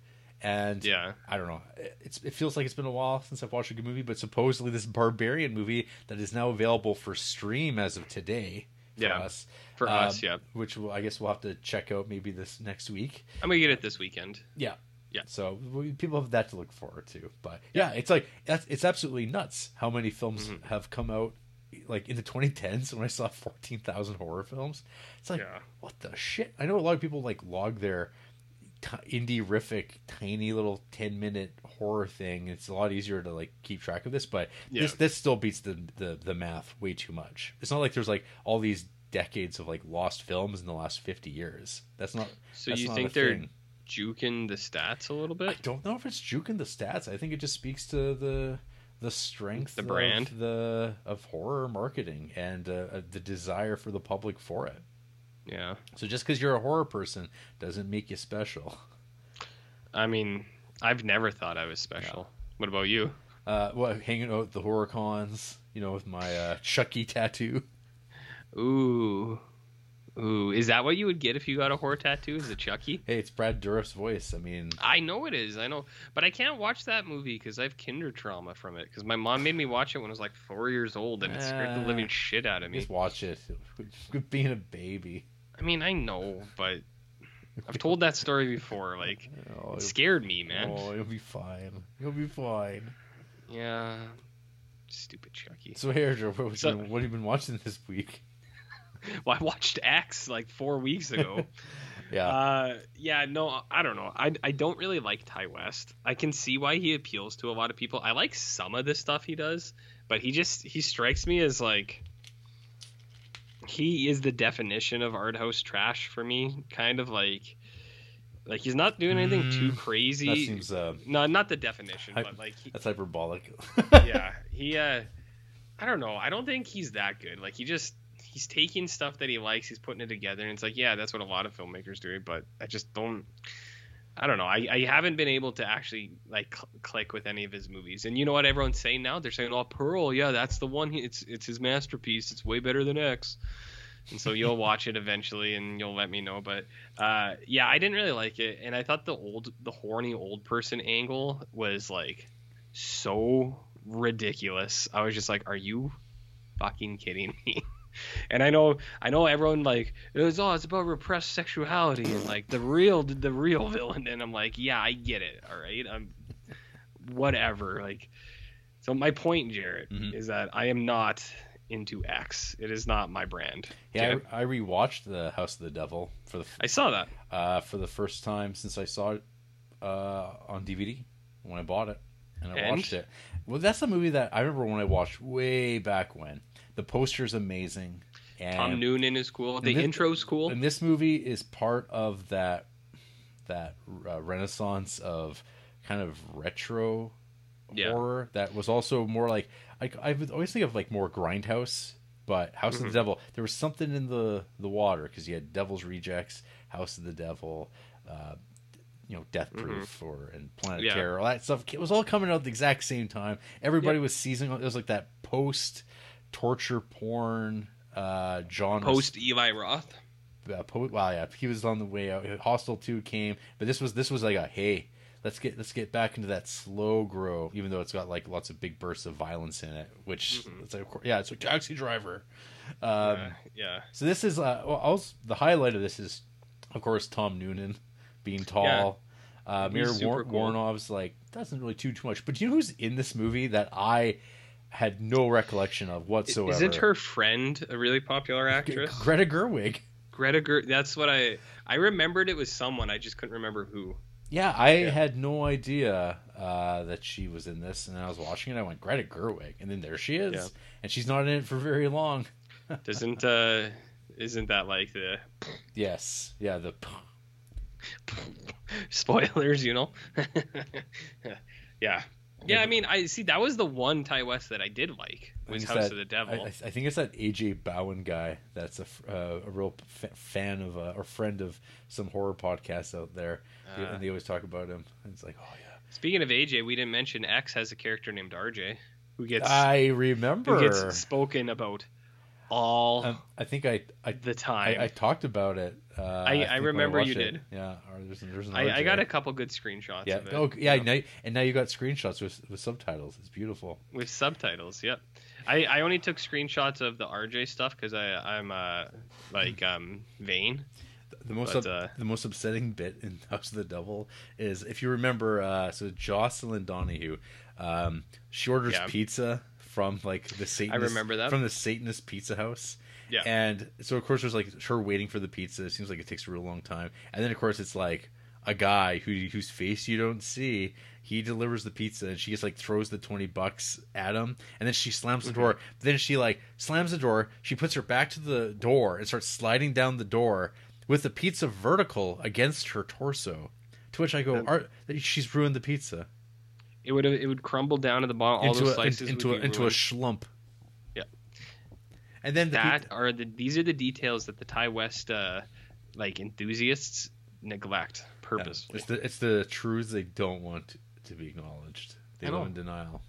And Yeah. I don't know. It's it feels like it's been a while since I've watched a good movie, but supposedly this Barbarian movie that is now available for stream as of today for Yeah. us. for um, us, yeah, Which we'll, I guess we'll have to check out maybe this next week. I'm gonna get it this weekend. Yeah. Yeah. So we, people have that to look forward to. But yeah, it's like that's it's absolutely nuts how many films Mm-hmm. have come out like in the 2010s when I saw 14,000 horror films. It's like Yeah. what the shit? I know a lot of people like log their t- indie-rific tiny little 10 minute horror thing. It's a lot easier to like keep track of this, but this Yeah. this still beats the, the the math way too much. It's not like there's like all these decades of like lost films in the last 50 years. That's not So that's you not think they're thing. juking the stats a little bit? I don't know if it's juking the stats. I think it just speaks to the the strength The brand. of the of horror marketing and uh, uh, the desire for the public for it. Yeah. So just because you're a horror person doesn't make you special. I mean, I've never thought I was special. What about you? Uh, what hanging out at the horror cons, you know, with my uh, Chucky tattoo. Ooh. Ooh, is that what you would get if you got a horror tattoo? Is it Chucky? Hey, it's Brad Dourif's voice. I mean, I know it is. I know, but I can't watch that movie because I have kinder trauma from it. Because my mom made me watch it when I was like four years old, and it scared the Uh, living shit out of me. just watch it. Being a baby. I mean, I know, but [LAUGHS] I've told that story before. Like, Oh, it scared me, man. Oh, you'll be fine. You'll be fine. Yeah, stupid Chucky. So, here, what, So- what have you been watching this week? [LAUGHS] Well, I watched X like four weeks ago. [LAUGHS] Yeah. Uh, yeah, no, I don't know. I I don't really like Ti West. I can see why he appeals to a lot of people. I like some of the stuff he does, but he just he strikes me as like he is the definition of art house trash for me. Kind of like like he's not doing anything too Mm, crazy. that seems uh, no, not the definition, I- but like he, that's hyperbolic. yeah, [LAUGHS] he uh I don't know. I don't think he's that good. Like he just he's taking stuff that he likes, he's putting it together and it's like, yeah, that's what a lot of filmmakers do, but I just don't I don't know. I, I haven't been able to actually like cl- click with any of his movies. And you know what everyone's saying now? They're saying, "Oh, Pearl, yeah, that's the one. It's it's his masterpiece. It's way better than X." And so you'll watch it eventually, and you'll let me know. But uh, yeah, I didn't really like it, and I thought the old, the horny old person angle was like so ridiculous. I was just like, "Are you fucking kidding me?" [LAUGHS] And I know, I know everyone like it was oh, it's about repressed sexuality and like the real, the real [LAUGHS] villain. And I'm like, yeah, I get it. All right, I'm whatever. Like, so my point, Jarrett, Mhm. is that I am not into X. It is not my brand. yeah, I, I rewatched the House of the Devil for the I saw that. uh, for the first time since I saw it uh, on DVD when I bought it, and I And? watched it. Well, that's a movie that I remember when I watched way back when. The poster's amazing, and Tom Noonan is cool. The and thi- intro's cool. and this movie is part of that that uh, renaissance of kind of retro Yeah. horror that was also more like I, I would always think of like more grindhouse but house Mm-hmm. of the devil there was something in the the water because you had devil's rejects house of the devil uh you know death proof or and planet Mm-hmm. Yeah. terror all that stuff it was all coming out at the exact same time everybody was seizing it was like that post torture porn uh genre Post Eli Roth. uh, po- well, yeah, he was on the way out. Hostel two came, but this was this was like a hey, let's get let's get back into that slow grow, even though it's got like lots of big bursts of violence in it. Which it's like, yeah, it's like Taxi Driver. Um, Uh, yeah. So this is uh, well, also, the highlight of this is, of course, Tom Noonan being tall. Uh, He's Mir War- cool. Woronov's like doesn't really do too much, but do you know who's in this movie that I had no recollection of whatsoever? Isn't her friend a really popular actress? Greta Gerwig? Greta Ger- That's what I I remembered. It was someone. I just couldn't remember who. Yeah, I Yeah. had no idea uh, that she was in this, and I was watching it. I went Greta Gerwig, and then there she is, Yeah. and she's not in it for very long. [LAUGHS] Doesn't uh isn't that like the Yes, yeah, the [LAUGHS] spoilers? You know. [LAUGHS] yeah. Yeah, I mean, I see. That was the one Ti West that I did like was House it's of the Devil. I, I think it's that AJ Bowen guy. That's a uh, a real f- fan of uh, or friend of some horror podcasts out there, Uh. and they always talk about him. And it's like, oh yeah, Speaking of AJ, we didn't mention X has a character named RJ who gets I remember who gets spoken about all Um, I think I I, the time. I I talked about it. Uh, I, think when remember you it. did. Yeah, or there's, there's an I, I got a couple good screenshots Yeah. of it. Oh, yeah. Now, and now you got screenshots with with subtitles. It's beautiful. with subtitles. Yep. I, I only took screenshots of the RJ stuff because I I'm uh like [CLEARS THROAT] um vain. The most But, up- uh, the most upsetting bit in [LAUGHS] House of the Devil is if you remember. Uh, so Jocelin Donahue, um, she orders Yeah. pizza from like the Satanist. remember that. from the Satanist Pizza House. Yeah. And so of course there's like her waiting for the pizza. It seems like it takes a real long time. And then of course it's like a guy who whose face you don't see. He delivers the pizza and she just like throws the twenty bucks at him. And then she slams the Mm-hmm. door. Then she like slams the door. She puts her back to the door and starts sliding down the door with the pizza vertical against her torso. To which I go, Are, she's ruined the pizza. It would it would crumble down to the bottom. All into those a, slices into would a, into a schlump. Yeah. And then the that are the these are the details that the Ti West uh, like enthusiasts neglect purposefully. it's the it's the truths they don't want to be acknowledged. They live know. in denial.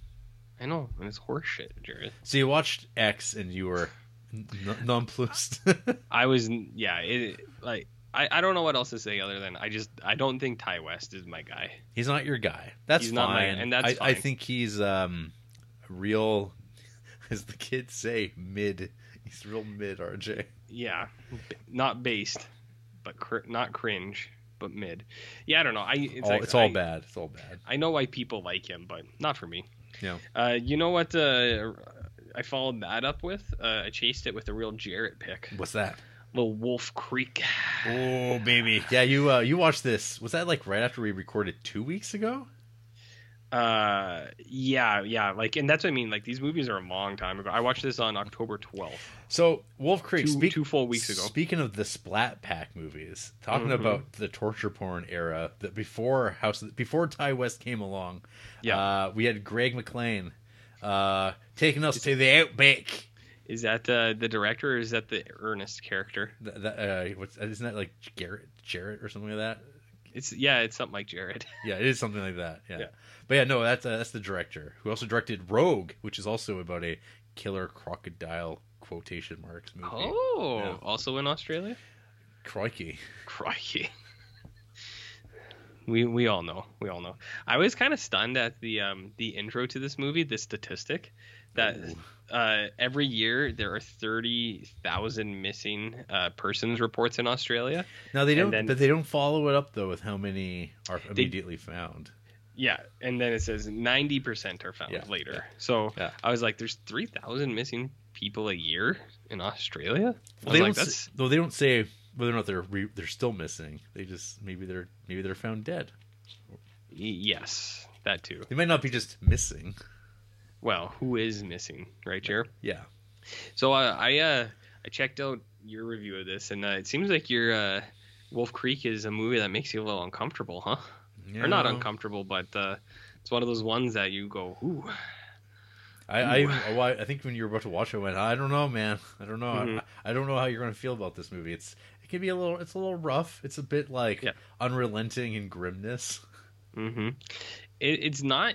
I know, and it's horseshit, Jared. So you watched X and you were n- nonplussed. I [LAUGHS] was yeah, it like I, I don't know what else to say other than I just I don't think Ti West is my guy. he's not your guy. That's He's fine. not my- and that's I, I think he's um real, [LAUGHS] as the kids say, mid. He's real mid, RJ. Yeah, not based, but cr- not cringe, but mid. Yeah, I don't know. I it's, all, like, it's all I, bad. It's all bad. I know why people like him, but not for me. Yeah. Uh, you know what? Uh, I followed that up with. Uh, I chased it with a real Jarrett pick, What's that? Little Wolf Creek. [SIGHS] Oh baby, yeah. You uh, you watched this? Was that like right after we recorded two weeks ago? Uh, yeah, yeah. Like, and that's what I mean. Like, these movies are a long time ago. I watched this on October twelfth, So Wolf Creek. two, speak- two full weeks ago. Speaking of the Splat Pack movies, talking Mhm. about the torture porn era, that before House before Ti West came along, Yeah. uh, we had Greg McLean uh, taking us to the outback. Is that uh, the director or is that the Ernest character? That, that, uh, what's, isn't that like Garrett Jarrett or something like that? It's yeah, it's something like Jared. [LAUGHS] Yeah, it is something like that. Yeah, Yeah. but yeah, no, that's uh, that's the director who also directed Rogue, which is also about a killer crocodile quotation marks movie. Oh, Yeah. also in Australia. Crikey! Crikey. We we all know. We all know. I was kind of stunned at the um the intro to this movie, the statistic that uh every year there are 30,000 missing uh persons reports in Australia. Now they don't, then- but they don't follow it up though with how many are immediately found. Yeah, and then it says 90% are found Yeah, later. yeah. So Yeah. I was like there's 3,000 missing people a year in Australia? Well, they like don't. that's Say, though they don't say whether or not they're re, they're still missing. They just maybe they're maybe they're found dead. yes, that too. They might not be just missing. Well, who is missing, right, Jer? Yeah. So uh, I uh, I checked out your review of this, and uh, it seems like your uh, Wolf Creek is a movie that makes you a little uncomfortable, huh? Or not uncomfortable, but uh, it's one of those ones that you go, ooh. I, I, Ooh. well, I I think when you were about to watch it, I went, I don't know, man. I don't know. Mhm. I, I don't know how you're going to feel about this movie. It's it can be a little, it's a little rough. It's a bit like Yeah. unrelenting and grimness. Mm-hmm. It, it's not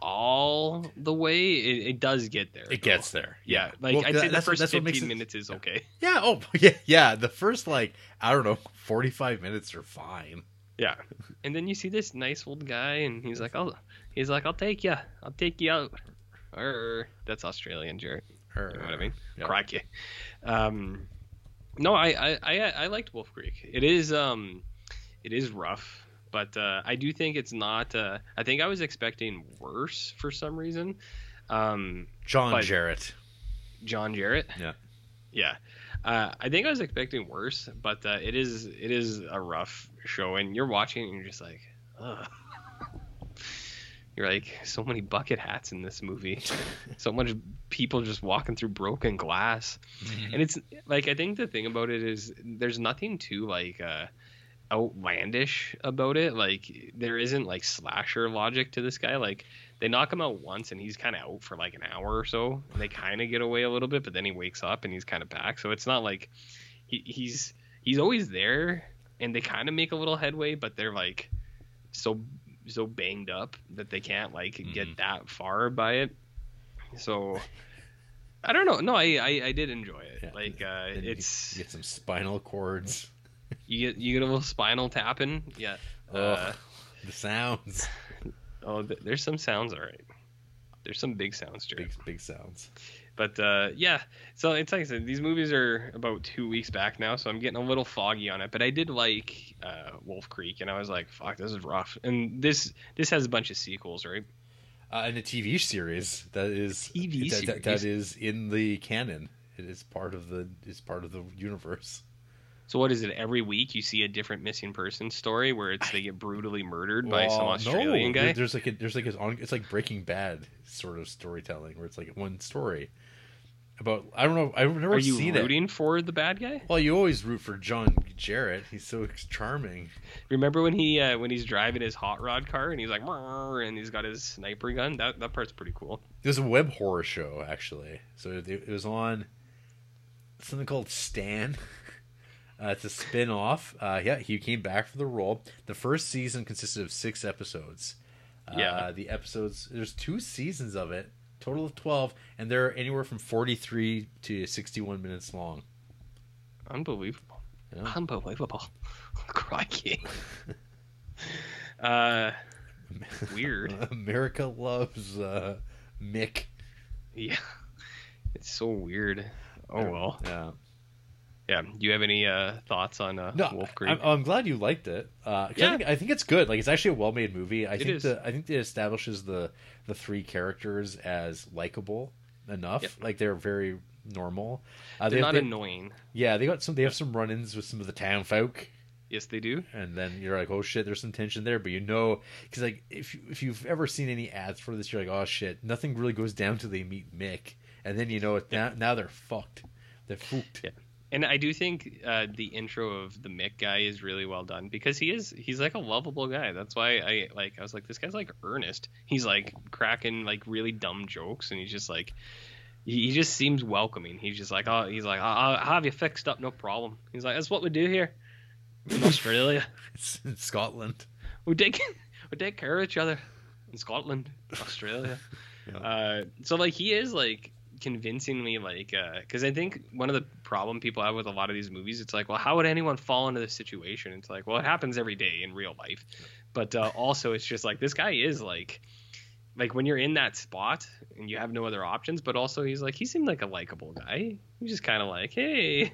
all the way. It, it does get there. It though. gets there. Yeah, like Well, I'd say the first that's what 15 makes it- minutes is okay. [LAUGHS] Yeah. Oh, [LAUGHS] yeah. Yeah. The first like I don't know, 45 minutes are fine. Yeah, and then you see this nice old guy, and he's like, "I'll," he's like, "I'll take you. I'll take you out." Or that's Australian, Jared. You know what I mean? Yeah. Crikey. Um, no, I, I, I, I liked Wolf Creek. It is, um, it is rough, but uh, I do think it's not. Uh, I think I was expecting worse for some reason. Um, John Jarratt. John Jarratt. Yeah. Yeah. Uh, I think I was expecting worse, but uh, it is it is a rough show, and you're watching and you're just like, ugh. [LAUGHS] You're like so many bucket hats in this movie, [LAUGHS] so much people just walking through broken glass, and it's like I think the thing about it is there's nothing too like uh, outlandish about it. Like there isn't like slasher logic to this guy. Like they knock him out once and he's kind of out for like an hour or so. And they kind of get away a little bit, but then he wakes up and he's kind of back. So it's not like he, he's he's always there, and they kind of make a little headway, but they're like so so banged up that they can't like Mhm. get that far by it. So I don't know. No, I I, I did enjoy it. Yeah. Like uh, you it's get some spinal cords. You get you get a little spinal tapping. Yeah. Uh, the sounds. oh, th- there's some sounds. All right. There's some big sounds, Jared. Big big sounds. But uh, yeah, so it's like I said, these movies are about two weeks back now, so I'm getting a little foggy on it. But I did like uh, Wolf Creek, and I was like, "Fuck, this is rough." And this this has a bunch of sequels, right? Uh, and a TV series that is TV that, that- that is in the canon. It is part of the is part of the universe. So what is it? Every week you see a different missing person story where it's they get brutally murdered by some Australian no, guy. There's like a, there's like a, on- it's like Breaking Bad sort of storytelling where it's like one story, about I don't know I've never Are you seen it. rooting for the bad guy? Well, you always root for John Jarratt. He's so charming. Remember when he uh, when he's driving his hot rod car and he's like, and he's got his sniper gun? That that part's pretty cool. It was a web horror show actually. So it, it was on something called Stan. [LAUGHS] Uh, it's a spin-off. Uh, yeah, he came back for the role. The first season consisted of six episodes. Uh, Yeah. The episodes, there's two seasons of it, total of 12, and they're anywhere from 43 to 61 minutes long. Unbelievable. Yeah. Unbelievable. [LAUGHS] Crikey. [LAUGHS] uh, weird. [LAUGHS] America loves uh, Mick. Yeah. It's so weird. Oh well. Yeah. Yeah. Do you have any uh, thoughts on uh, No, Wolf Creek? I'm, I'm glad you liked it. Uh, Yeah. I think I think it's good. Like it's actually a well-made movie. I It think is. the I think it establishes the the three characters as likable enough. Yep. Like they're very normal. Uh, They're they- not they- annoying. Yeah, they got some. They have some run-ins with some of the town folk, Yes, they do. and then you're like, oh shit, there's some tension there. But you know, because like if you, if you've ever seen any ads for this, you're like, oh shit, nothing really goes down till they meet Mick, and then you know it. Now, now they're fucked. They're fucked. Yeah. And I do think uh, the intro of the Mick guy is really well done because he is he's like a lovable guy. That's why I like I was like this guy's like earnest. He's like cracking like really dumb jokes and he's just like he, just seems welcoming. He's just like oh he's like I'll, I'll have you fixed up no problem. He's like that's what we do here in Australia. [LAUGHS] It's in Scotland. we take [LAUGHS] we take care of each other in Scotland, Australia. [LAUGHS] Yeah. uh, so like he is like convincingly like because I think one of the problem people have with a lot of these movies, it's like, well, how would anyone fall into this situation? It's like, well, it happens every day in real life, but uh, also it's just like this guy is like. Like when you're in that spot and you have no other options, but also he's like he seemed like a likable guy. He's just kind of like, hey,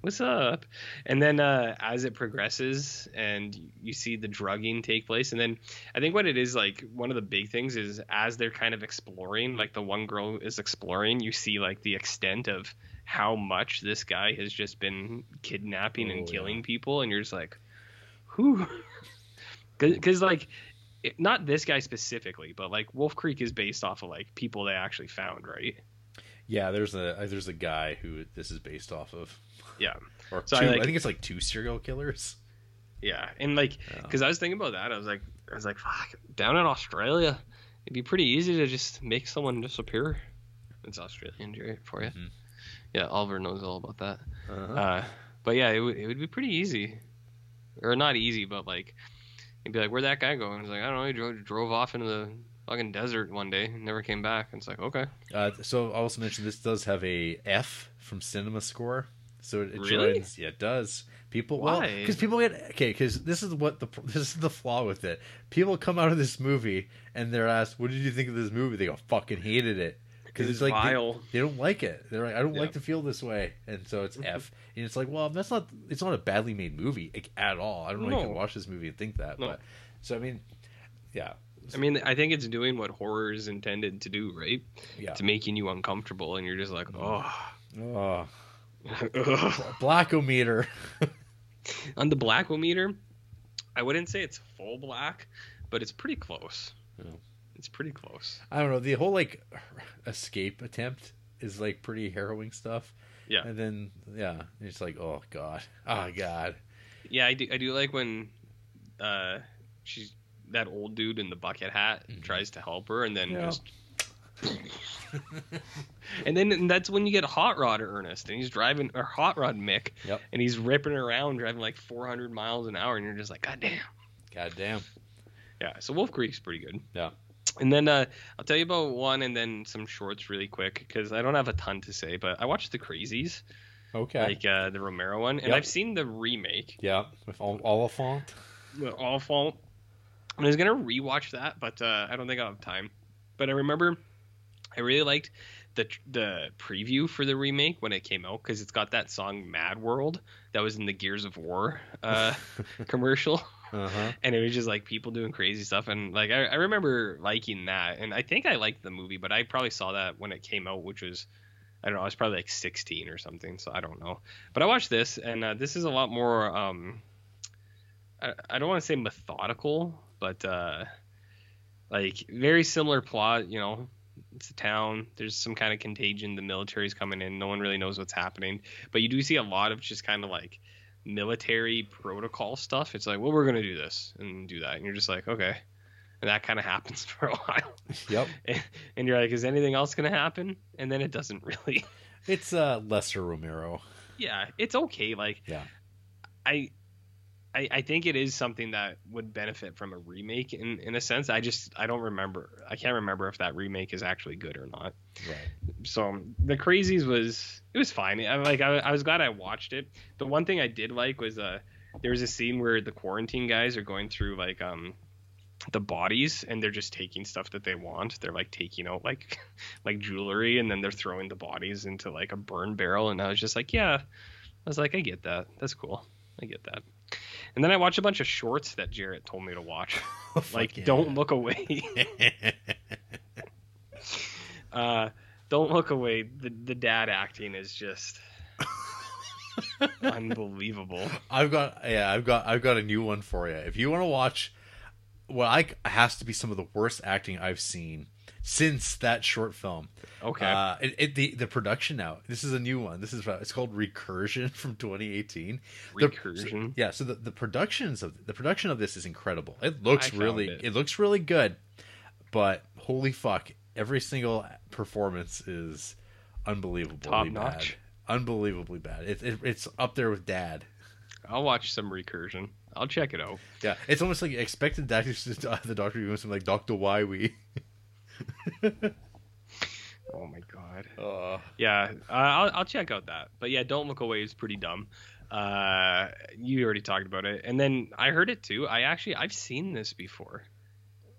what's up? And then uh, as it progresses and you see the drugging take place and then i think what it is like one of the big things is as they're kind of exploring like the one girl is exploring you see like the extent of how much this guy has just been kidnapping and Oh, killing yeah. people and you're just like who because [LAUGHS] like it, not this guy specifically but like wolf creek is based off of like people they actually found right? Yeah, there's a there's a guy who this is based off of, yeah or So I two. I, like- think it's like two serial killers. Yeah, and like, Yeah. because I was thinking about that, I was like, I was like, fuck, down in Australia, it'd be pretty easy to just make someone disappear. It's Australian, Jerry, for you. Mhm. Yeah, Oliver knows all about that. Uh-huh. Uh, but yeah, it would it would be pretty easy, or not easy, but like, it'd be like, where'd that guy go? And he's like, I don't know, he drove, drove off into the fucking desert one day, and never came back. And it's like, okay, Uh, so I also mentioned this does have a F from CinemaScore. So it, it Really? joins. Yeah, it does. People, Why? because people get okay. Because this is what the [LAUGHS] this is the flaw with it. People come out of this movie and they're asked, "What did you think of this movie?" They go, "Fucking hated it." Because It's it's, like they- vile. They, don't like it. They're like, "I don't Yeah. like to feel this way," and so it's mm-hmm. F. And it's like, well, that's not. It's not a badly made movie like, at all. I don't know if you can watch this movie and think that. No. But so I mean, yeah, I mean, I think it's doing what horror is intended to do, right? yeah. It's making you uncomfortable, and you're just like, oh. Oh. Blackometer. [LAUGHS] On the black meter, I wouldn't say it's full black, but it's pretty close. Yeah. It's pretty close. I don't know. The whole like escape attempt is like pretty harrowing stuff. Yeah. And then yeah, it's like oh god, oh god. Yeah, I do. I do like when uh, she's that old dude in the bucket hat tries to help her, and then Yeah. just. [LAUGHS] and then and that's when you get Hot Rod Ernest, and he's driving or Hot Rod Mick, Yep. and he's ripping around driving like 400 miles an hour, and you're just like, God damn. God damn. Yeah, so Wolf Creek's pretty good. Yeah. And then uh, I'll tell you about one and then some shorts really quick because I don't have a ton to say, but I watched The Crazies, Okay. like uh, the Romero one, and Yep. I've seen the remake, yeah. With Olyphant. Awful. And I was gonna rewatch that, but uh, I don't think I'll have time. But I remember I really liked the the preview for the remake when it came out because it's got that song Mad World that was in the Gears of War uh, [LAUGHS] commercial. Uh huh. [LAUGHS] and it was just like people doing crazy stuff and like I, I remember liking that and i think i liked the movie but i probably saw that when it came out which was i don't know i was probably like 16 or something so i don't know but i watched this and uh, this is a lot more um i, I don't want to say methodical but uh like very similar plot you know It's a town. There's some kind of contagion. The military's coming in. No one really knows what's happening. But you do see a lot of just kind of like military protocol stuff. It's like, well, we're gonna do this and do that, and you're just like, okay. And that kind of [LAUGHS] happens for a while. Yep. And, [LAUGHS] and you're like, is anything else gonna happen? And then it doesn't [LAUGHS] really. It's uh Lester Romero. Yeah, it's okay. Like, Yeah. I, I, I think it is something that would benefit from a remake in in a sense. I just I don't remember. I can't remember if that remake is actually good or not. Right. So the Crazies was it was fine. I like I, I was glad I watched it. The one thing I did like was uh there was a scene where the quarantine guys are going through like um the bodies and they're just taking stuff that they want. They're like taking out like [LAUGHS] like jewelry and then they're throwing the bodies into like a burn barrel and I was just like, yeah. I was like, I get that. That's cool. I get that. And then I watched a bunch of shorts that Jarrett told me to watch. [LAUGHS] like yeah. Don't Look Away. [LAUGHS] uh Don't Look Away. The the dad acting is just [LAUGHS] unbelievable. I've got yeah, I've got I've got a new one for you. If you want to watch what I has to be some of the worst acting I've seen since that short film. Okay. Uh, it, it, the the production now. This is a new one. This is it's called Recursion [LAUGHS] from 2018. The- Recursion. yeah. So the, the productions of the production of this is incredible. It looks I really it. it. looks really good, but holy fuck, every single performance is unbelievably Top bad. notch. Unbelievably bad. It, it, it's up there with Dad. I'll watch some Recursion. I'll check it out. Yeah, it's almost like expected that [LAUGHS] the doctor doing some like Doctor Wywee. [LAUGHS] Oh my god. Uh, Yeah, uh, I'll I'll check out that. But yeah, Don't Look Away is pretty dumb. Uh, you already talked about it, and then I heard it too. I actually I've seen this before.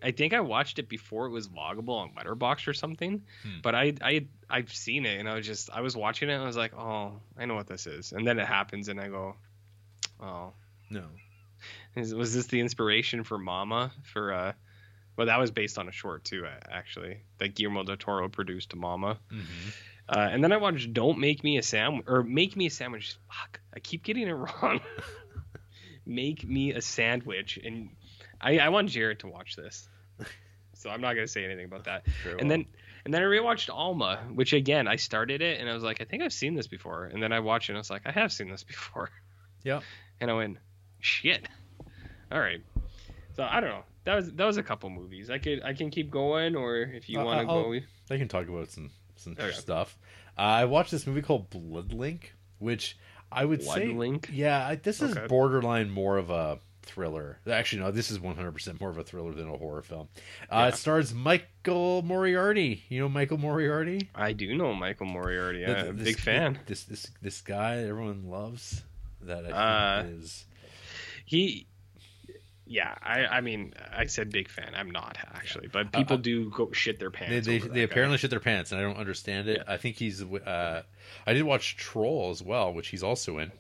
I think I watched it before it was loggable on Letterboxd or something. Hmm. But I I I've seen it, and I was just I was watching it, and I was like, oh, I know what this is. And then it happens, and I go, oh, no. is, was this the inspiration for Mama? For uh, well, that was based on a short too, actually. That Guillermo del Toro produced to Mama. hmm Uh, and then I watched Don't Make Me a Sandwich or Make Me a Sandwich. Fuck, I keep getting it [LAUGHS] wrong. Make Me a Sandwich, and I, I want Jared to watch this, so I'm not gonna say anything about that. And then and then I rewatched Alma, which again I started it and I was like, I think I've seen this before. And then I watched it and I was like, I have seen this before. yeah, And I went, shit. All right. So I don't know. That was that was a couple movies. I could I can keep going, or if you Uh, want to go. I can talk about some some Okay. stuff. Uh, I watched this movie called Bloodlink, which I would say, Bloodlink? yeah, I- this is Okay. borderline more of a thriller. Actually, no, this is 100% more of a thriller than a horror film. Uh, Yeah. It stars Michael Moriarty. You know Michael Moriarty? I do know Michael Moriarty. The- I'm the- a this- big fan. This this this guy everyone loves. That I think Uh, is He, yeah, I, I mean, I said big fan. I'm not actually, but people Uh, do go shit their pants. they, that they apparently shit their pants, and I don't understand it. Yeah. I think he's. Uh, I did watch Troll as well, which he's also in.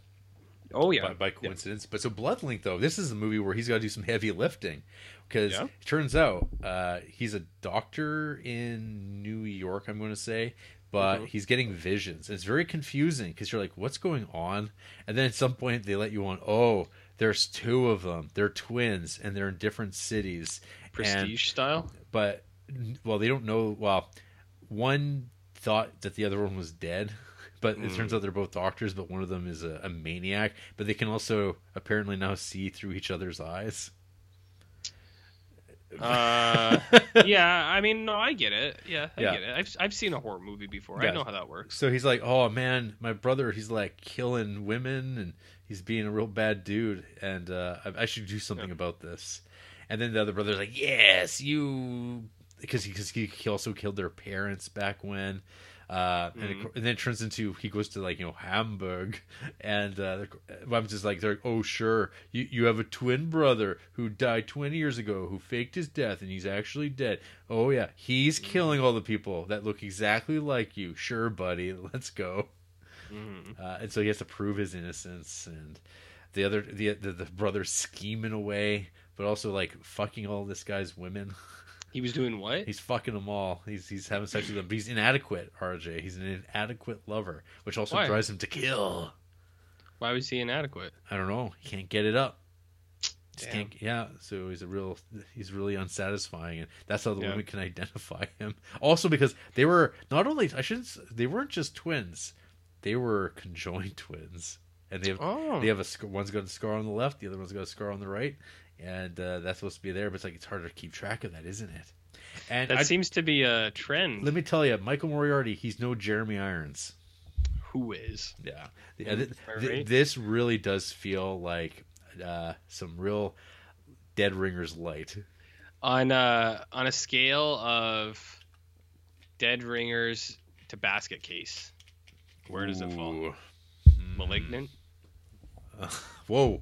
Oh yeah, by, by coincidence. But so Bloodlink though, this is a movie where he's got to do some heavy lifting because Yeah. it turns out uh, he's a doctor in New York. I'm going to say. But Mhm. he's getting visions. And it's very confusing because you're like, what's going on? And then at some point they let you on, oh, there's two of them. They're twins and they're in different cities. And- prestige style. but well, they don't know. Well, one thought that the other one was dead, [LAUGHS] but it Mm. turns out they're both doctors. But one of them is a, a maniac. But they can also apparently now see through each other's eyes. Uh, [LAUGHS] yeah, I mean, no, I get it. Yeah, I Yeah. get it. I've I've seen a horror movie before. I know how that works. So he's like, "Oh man, my brother, he's like killing women, and he's being a real bad dude, and uh, I, I should do something Yeah. about this." And then the other brother's like, "Yes, you," because he, cause he also killed their parents back when. Uh, and, it, Mhm. and then it turns into he goes to like you know Hamburg, [LAUGHS] and uh, I'm just like they're like, oh sure you you have a twin brother who died 20 years ago who faked his death and he's actually dead. Oh yeah, he's killing all the people that look exactly like you. Sure, buddy, [LAUGHS] let's go. Mhm. Uh, and so he has to prove his innocence, and the other the the, the brother's scheming away, but also like fucking all this guy's women. [LAUGHS] He was doing what? He's fucking them all. He's he's having sex with them. But he's inadequate, RJ. He's an inadequate lover, which also Why? drives him to kill. Why was he inadequate? I don't know. He can't get it up. Just Damn. can't- yeah, so he's a real, he's really unsatisfying, and that's how the Yeah. women can identify him. Also, because they were not only, I shouldn't, they weren't just twins, they were [LAUGHS] conjoined twins, and they have, Oh. they have a one's got a scar on the left, the other one's got a scar on the right, and uh, that's supposed to be there, but it's like it's harder to keep track of that, isn't it? And That I, seems to be a trend. let me tell you, Michael Moriarty, he's no Jeremy Irons. Who is? Yeah, yeah th- All th- this really does feel like uh, some real Dead Ringers light. On uh on a scale of dead ringers to basket case, where does it fall? Malignant. [LAUGHS] Whoa,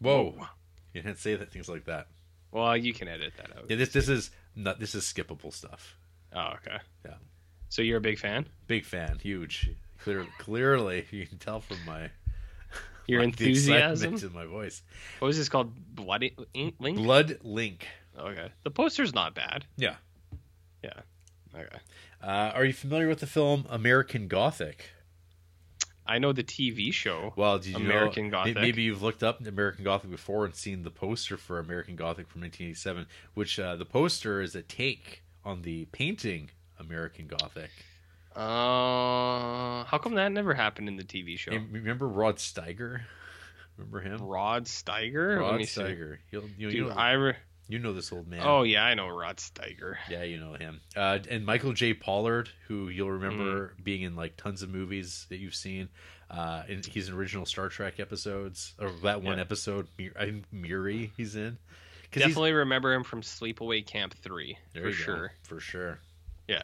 whoa! You can't say that things like that. Well, you can edit that out. Yeah, this this is not this is skippable stuff. Oh, okay. Yeah. So you're a big fan? Big fan, huge. Clear, clearly, [LAUGHS] you can tell from my [LAUGHS] Your my- enthusiasm. in my voice. What was this called? Bloody Ink Link? Blood Link. Okay. The poster's not bad. Yeah. Yeah. Okay. Uh, are you familiar with the film American Gothic? I know the TV show. Well, did you American know, Gothic. Maybe you've looked up American Gothic before and seen the poster for American Gothic from 1987, which uh, the poster is a take on the painting American Gothic. Uh, how come that never happened in the TV show? Hey, remember Rod Steiger? Remember him? Rod Steiger. Rod. Steiger. You'll, you, you, Dude, know, I re- you know this old man. oh yeah, I know Rod Steiger. Yeah, you know him. Uh, and Michael J. Pollard, who you'll remember Mm-hmm. being in like tons of movies that you've seen. Uh, and he's in original Star Trek episodes, or that one Yeah. episode, Mir- I think Miri, he's in. 'Cause he's- Definitely remember him from Sleepaway Camp Three There for you go, sure. for sure. Yeah,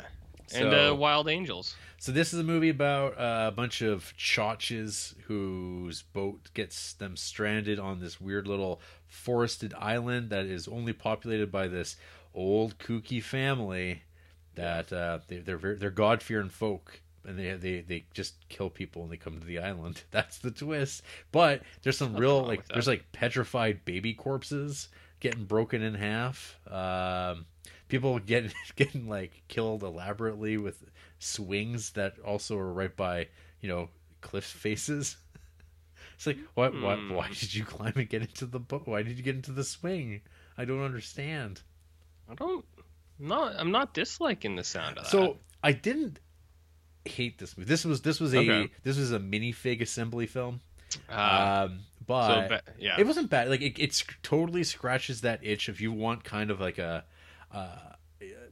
and uh, Wild Angels. So this is a movie about uh, a bunch of chotches whose boat gets them stranded on this weird little forested island that is only populated by this old kooky family that uh, they, they're very, they're God fearing folk. And they, they they just kill people when they come to the island. [LAUGHS] That's the twist. But there's some Nothing real like there's like petrified baby corpses getting broken in half. Um, people getting [LAUGHS] getting like killed elaborately with swings that also are right by you know cliff faces. It's like what what Hmm. why did you climb and get into the boat? Why did you get into the swing? I don't understand. I don't. Not. I'm not disliking the sound of that. So I didn't hate this movie. This was this was a Okay. this was a minifig assembly film. uh, um, so but ba- yeah, it wasn't bad. Like it, it totally scratches that itch if you want kind of like a uh,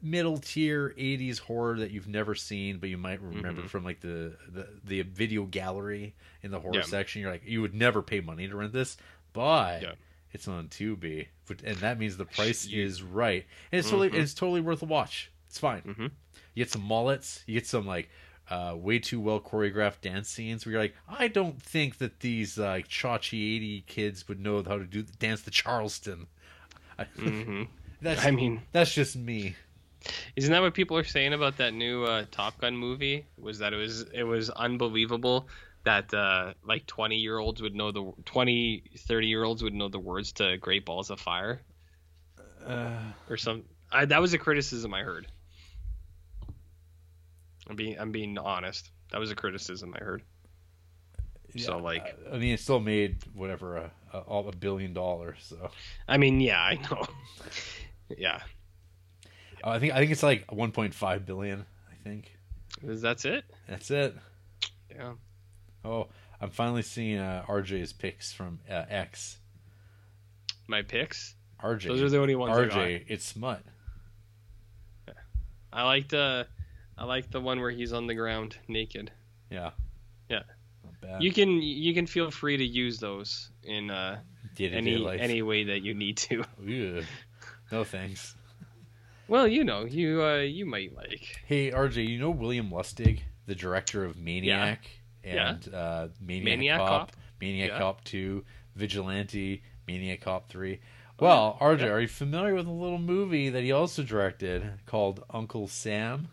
middle tier '80s horror that you've never seen, but you might remember Mhm. from like the, the the video gallery in the horror Yeah. section. You're like, you would never pay money to rent this, but Yeah. it's on Tubi, and that means the [LAUGHS] price is right, and it's totally Mhm. it's totally worth a watch. It's fine. Mhm. You get some mullets. You get some like uh, way too well choreographed dance scenes where you're like, I don't think that these uh, chachi eighty kids would know how to do dance the Charleston. [LAUGHS] I, that's I mean, that's just me. isn't that what people are saying about that new uh, Top Gun movie? Was that it was it was unbelievable that uh, like 20 year olds would know the 20 30 year olds would know the words to Great Balls of Fire Uh, or some. I, that was a criticism I heard. I'm being I'm being honest. That was a criticism I heard. So, like- I mean, it still made whatever a, a, a billion dollars. So I mean, yeah, I know. [LAUGHS] yeah, Uh, I think I think it's like 1.5 billion. I think Is that's it. that's it. Yeah. Oh, I'm finally seeing uh, RJ's picks from uh, X. My picks. RJ. Those are the only ones RJ, it's smut. I liked uh I like the one where he's on the ground naked. Yeah. Yeah. You can you can feel free to use those in uh any life. any way that you need to. No thanks. Well, you know, you uh you might like. Hey RJ, you know William Lustig, the director of Maniac Yeah. and uh, Maniac, Maniac Cop, Cop? Maniac Yeah. Cop Two, Vigilante, Maniac Cop Three. Well, RJ, yeah. are you familiar with a little movie that he also directed called Uncle Sam?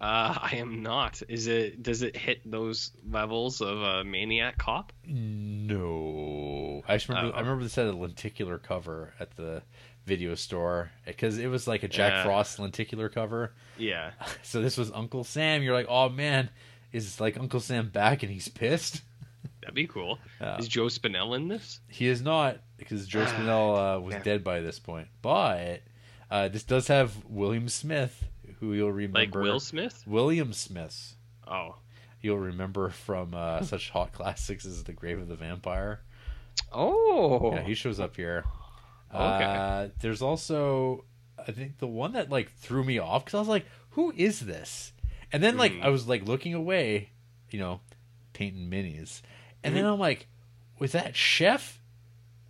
Uh I am not. Is it does it hit those levels of a maniac cop? No, I just remember. Oh. I remember this had a lenticular cover at the video store because it was like a Jack Yeah. Frost lenticular cover. Yeah. [LAUGHS] So this was Uncle Sam. You're like, oh man, is like Uncle Sam back and he's pissed? [LAUGHS] That'd be cool. Yeah. Is Joe Spinell in this? He is not. because Joe Spinell uh, was Yeah. dead by this point. But uh, this does have William Smith, who you'll remember. Like Will Smith? William Smith. Oh. You'll remember from uh, [LAUGHS] such hot classics as The Grave of the Vampire. Oh. Yeah, he shows up here. Okay. Uh, there's also, I think the one that like threw me off because I was like, "Who is this?" And then like Mhm. I was like looking away, you know, painting minis, and then Mhm. I'm like, "Was that Chef?"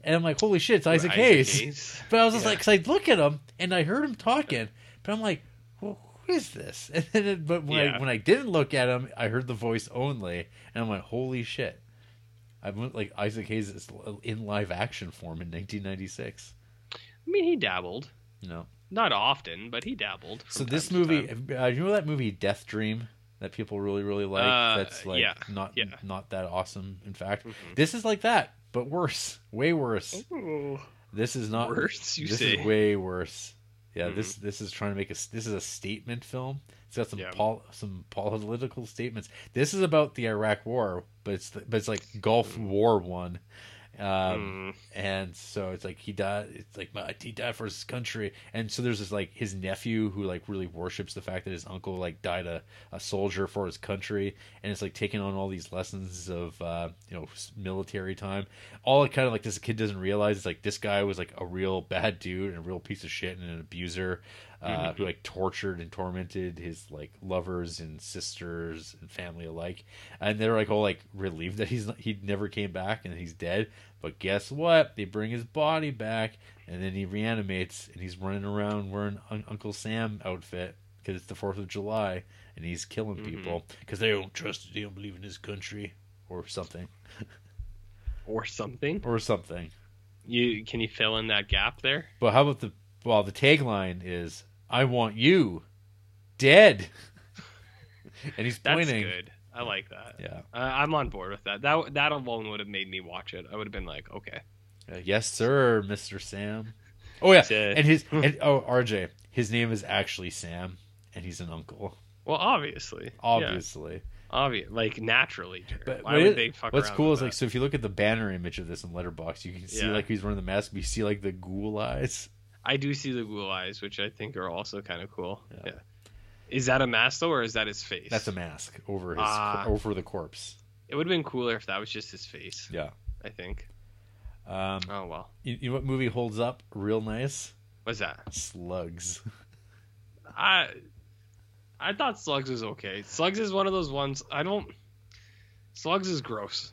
And I'm like, "Holy shit, it's Isaac, Isaac Hayes!" Hayes. But I was just Yeah. like, because I look at him and I heard him talking, but I'm like, well, who is this? [LAUGHS] And then, but when I when I didn't look at him, I heard the voice only, and I'm like, holy shit! I went like Isaac Hayes is in live action form in 1996. I mean, he dabbled. Know, Not often, but he dabbled. so this movie, uh, you know that movie Death Dream that people really really like. Uh, that's like yeah, not yeah. not that awesome. In fact, Mhm. this is like that, but worse, way worse. Ooh, This is not worse, you this say? is way worse. Yeah, Mhm. this this is trying to make a this is a statement film. It's got some Yeah. pol- some political statements. This is about the Iraq War, but it's but it's like Gulf War one, um, Mm, and so it's like he died. It's like "My- he died for his country, and so there's this like his nephew who like really worships the fact that his uncle like died a, a soldier for his country, and it's like taking on all these lessons of uh, you know military time. All it kind of like this kid doesn't realize is like this guy was like a real bad dude and a real piece of shit and an abuser. Uh, Mhm. Who like tortured and tormented his like lovers and sisters and family alike, and they're like all like relieved that he's not, he never came back and he's dead. But guess what? They bring his body back, and then he reanimates, and he's running around wearing Un- Uncle Sam outfit because it's the Fourth of July, and he's killing Mhm. people because they don't trust, they don't believe in his country, or something, or something. or something. You can you fill in that gap there? But how about the well? The tagline is "I want you dead," [LAUGHS] and he's That's pointing. good. I like that. Yeah. Uh, I'm on board with that. That that alone would have made me watch it. I would have been like, okay. Uh, yes, sir, Mister Sam. Oh yeah, and his [LAUGHS] and oh RJ, his name is actually Sam, and he's an uncle, Well, obviously, obviously. yeah, obvious, like naturally. But Why would they fuck what's cool is like so if you look at the banner image of this in Letterboxd, you can see Yeah. like he's wearing the mask, but you see like the ghoul eyes. I do see the ghoul eyes, which I think are also kind of cool. Yeah. Yeah. Is that a mask though, or is that his face? That's a mask over his Ah. over the corpse. It would have been cooler if that was just his face. Yeah. I think. Um, Oh well. you, you know what movie holds up real nice? What's that? Slugs. I I thought Slugs was okay. Slugs is one of those ones I don't. Slugs is gross.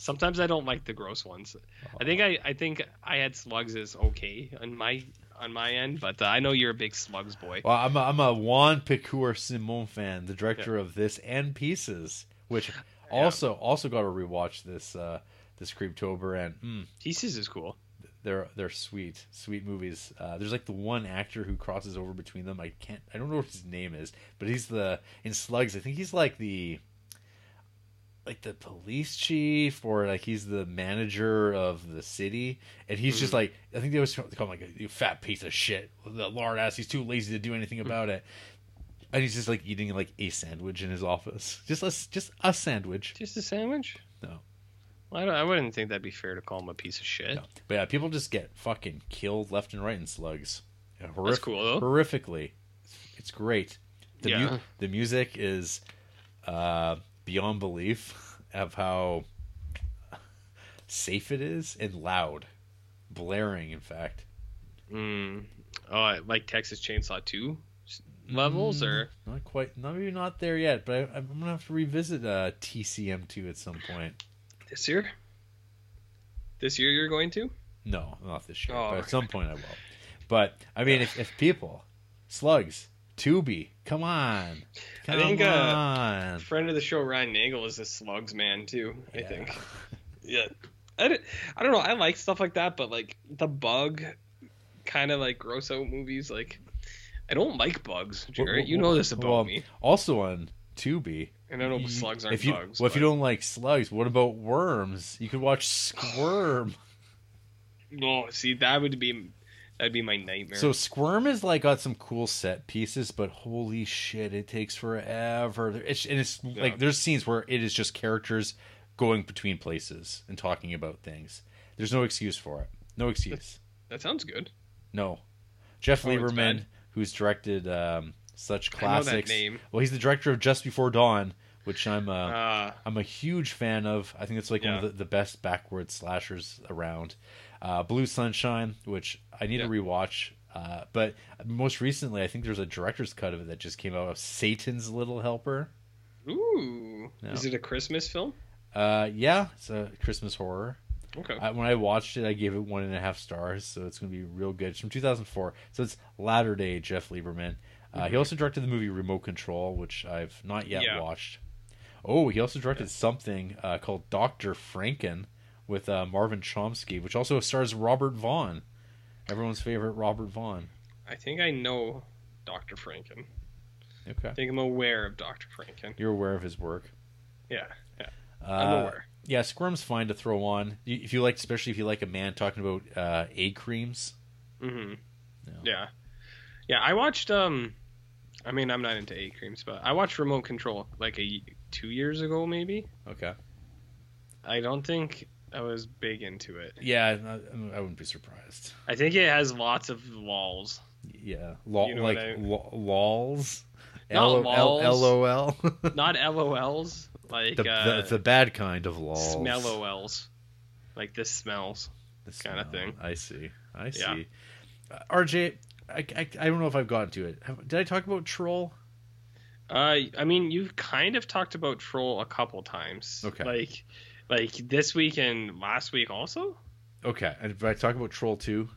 Sometimes I don't like the gross ones. I think I, I think I had Slugs as okay on my on my end, but uh, I know you're a big Slugs boy. Well, I'm a, I'm a Juan Piquer Simón fan, the director of this and Pieces, which [LAUGHS] also also got to rewatch this uh, this Creeptober, and mm, Pieces is cool. they're they're sweet, sweet movies. Uh, there's like the one actor who crosses over between them. I can't, I don't know what his name is, but he's the in Slugs. I think he's like the like the police chief or like he's the manager of the city and he's just Mhm. like i think they always call him like you fat piece of shit the lord ass he's too lazy to do anything about it and he's just like eating like a sandwich in his office [LAUGHS] just a, just a sandwich Just a sandwich? No. Well, I, don't, I wouldn't think that'd be fair to call him a piece of shit. No. but yeah people just get fucking killed left and right in slugs Yeah, That's cool though. horrifically it's great the, mu- the music is uh, beyond belief of how safe it is and loud. Blaring in fact. Mm. Oh, like Texas Chainsaw Two levels, Mm, or? not quite not maybe not there yet but I, i'm gonna have to revisit uh, tcm2 at some point. This year? This year you're going to? no not this year Oh, but at some point i will. But i mean if, if people slugs tubi come on I come think, uh, on Friend of the show Ryan Nagel is a Slugs man too. I think. [LAUGHS] Yeah. I, di- I don't know. I like stuff like that, but like the bug, kind of like gross out movies. Like I don't like bugs, Jarrett. You know this about well, me. Also on Tubi. And I know slugs aren't if you, bugs. Well, if you don't like slugs, what about worms? You could watch Squirm. [SIGHS] No, see that would be that'd be my nightmare. so Squirm is like got some cool set pieces, but holy shit, it takes forever. It's and it's Yeah. like there's scenes where it is just characters going between places and talking about things. There's no excuse for it. No excuse. [LAUGHS] That sounds good. No. Jeff Oh, Lieberman, who's directed um, such that classics. name. Well, he's the director of Just Before Dawn, which I'm uh, Uh, I'm a huge fan of. I think it's like one of the, the best backwoods slashers around. Uh, Blue Sunshine, which I need to rewatch. Uh, but most recently, I think there's a director's cut of it that just came out of Satan's Little Helper. ooh, No. is it a Christmas film? Uh, yeah, it's a Christmas horror. Okay. I, when I watched it, I gave it one and a half stars, so it's going to be real good. It's from 2004, so it's latter day Jeff Lieberman. Uh, He also directed the movie Remote Control, which I've not yet Yeah. watched. Oh, he also directed something uh, called Doctor Franken with uh, Marvin Chomsky, which also stars Robert Vaughn, everyone's favorite Robert Vaughn. I think I know Dr. Franken. Okay, I think I'm aware of Dr. Franken. you're aware of his work. Yeah, yeah. Uh, I'm aware. Yeah, Squirm's fine to throw on if you like, especially if you like a man talking about uh, egg creams. hmm Yeah. Yeah. Yeah, I watched um I mean, I'm not into A creams, but I watched Remote Control like a 2 years ago maybe. Okay. I don't think I was big into it. Yeah, I, I wouldn't be surprised. I think it has lots of lols. Yeah, Lol, You know like what I- lo- lols, Not L- L- LOL, [LAUGHS] Not LOLs, like the, uh the the bad kind of lols. smellOLs. Like this smells. The kinda thing. I see. I see. Yeah. Uh, RJ, I, I, I don't know if I've gotten to it. Have, did I talk about Troll? Uh, I mean, you've kind of talked about Troll a couple times. Okay. Like, like this week and last week also. Okay, and did I talk about Troll two?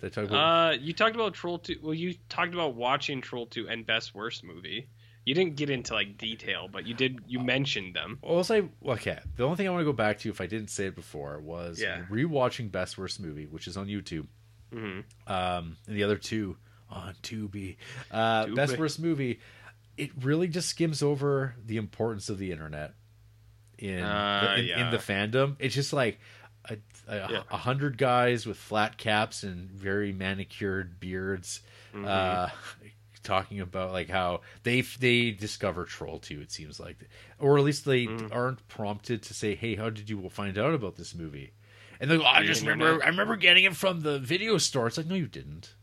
Did I talk about? Uh, you talked about Troll two. Well, you talked about watching Troll two and Best Worst movie. You didn't get into like detail, but you did. You mentioned them. Well, I'll say okay. The only thing I want to go back to, if I didn't say it before, was Yeah. rewatching Best Worst Movie, which is on YouTube. hmm um, and the other two on Tubi. Uh, Tubi. Best worst movie. It really just skims over the importance of the internet in Uh, the, in, in the fandom. It's just like a, a, Yeah. hundred guys with flat caps and very manicured beards. Mhm. Uh, [LAUGHS] talking about like how they they discover troll 2 it seems like or at least they Mm. aren't prompted to say hey how did you find out about this movie and they go, I just remember, I remember getting it from the video store. It's like, no, you didn't.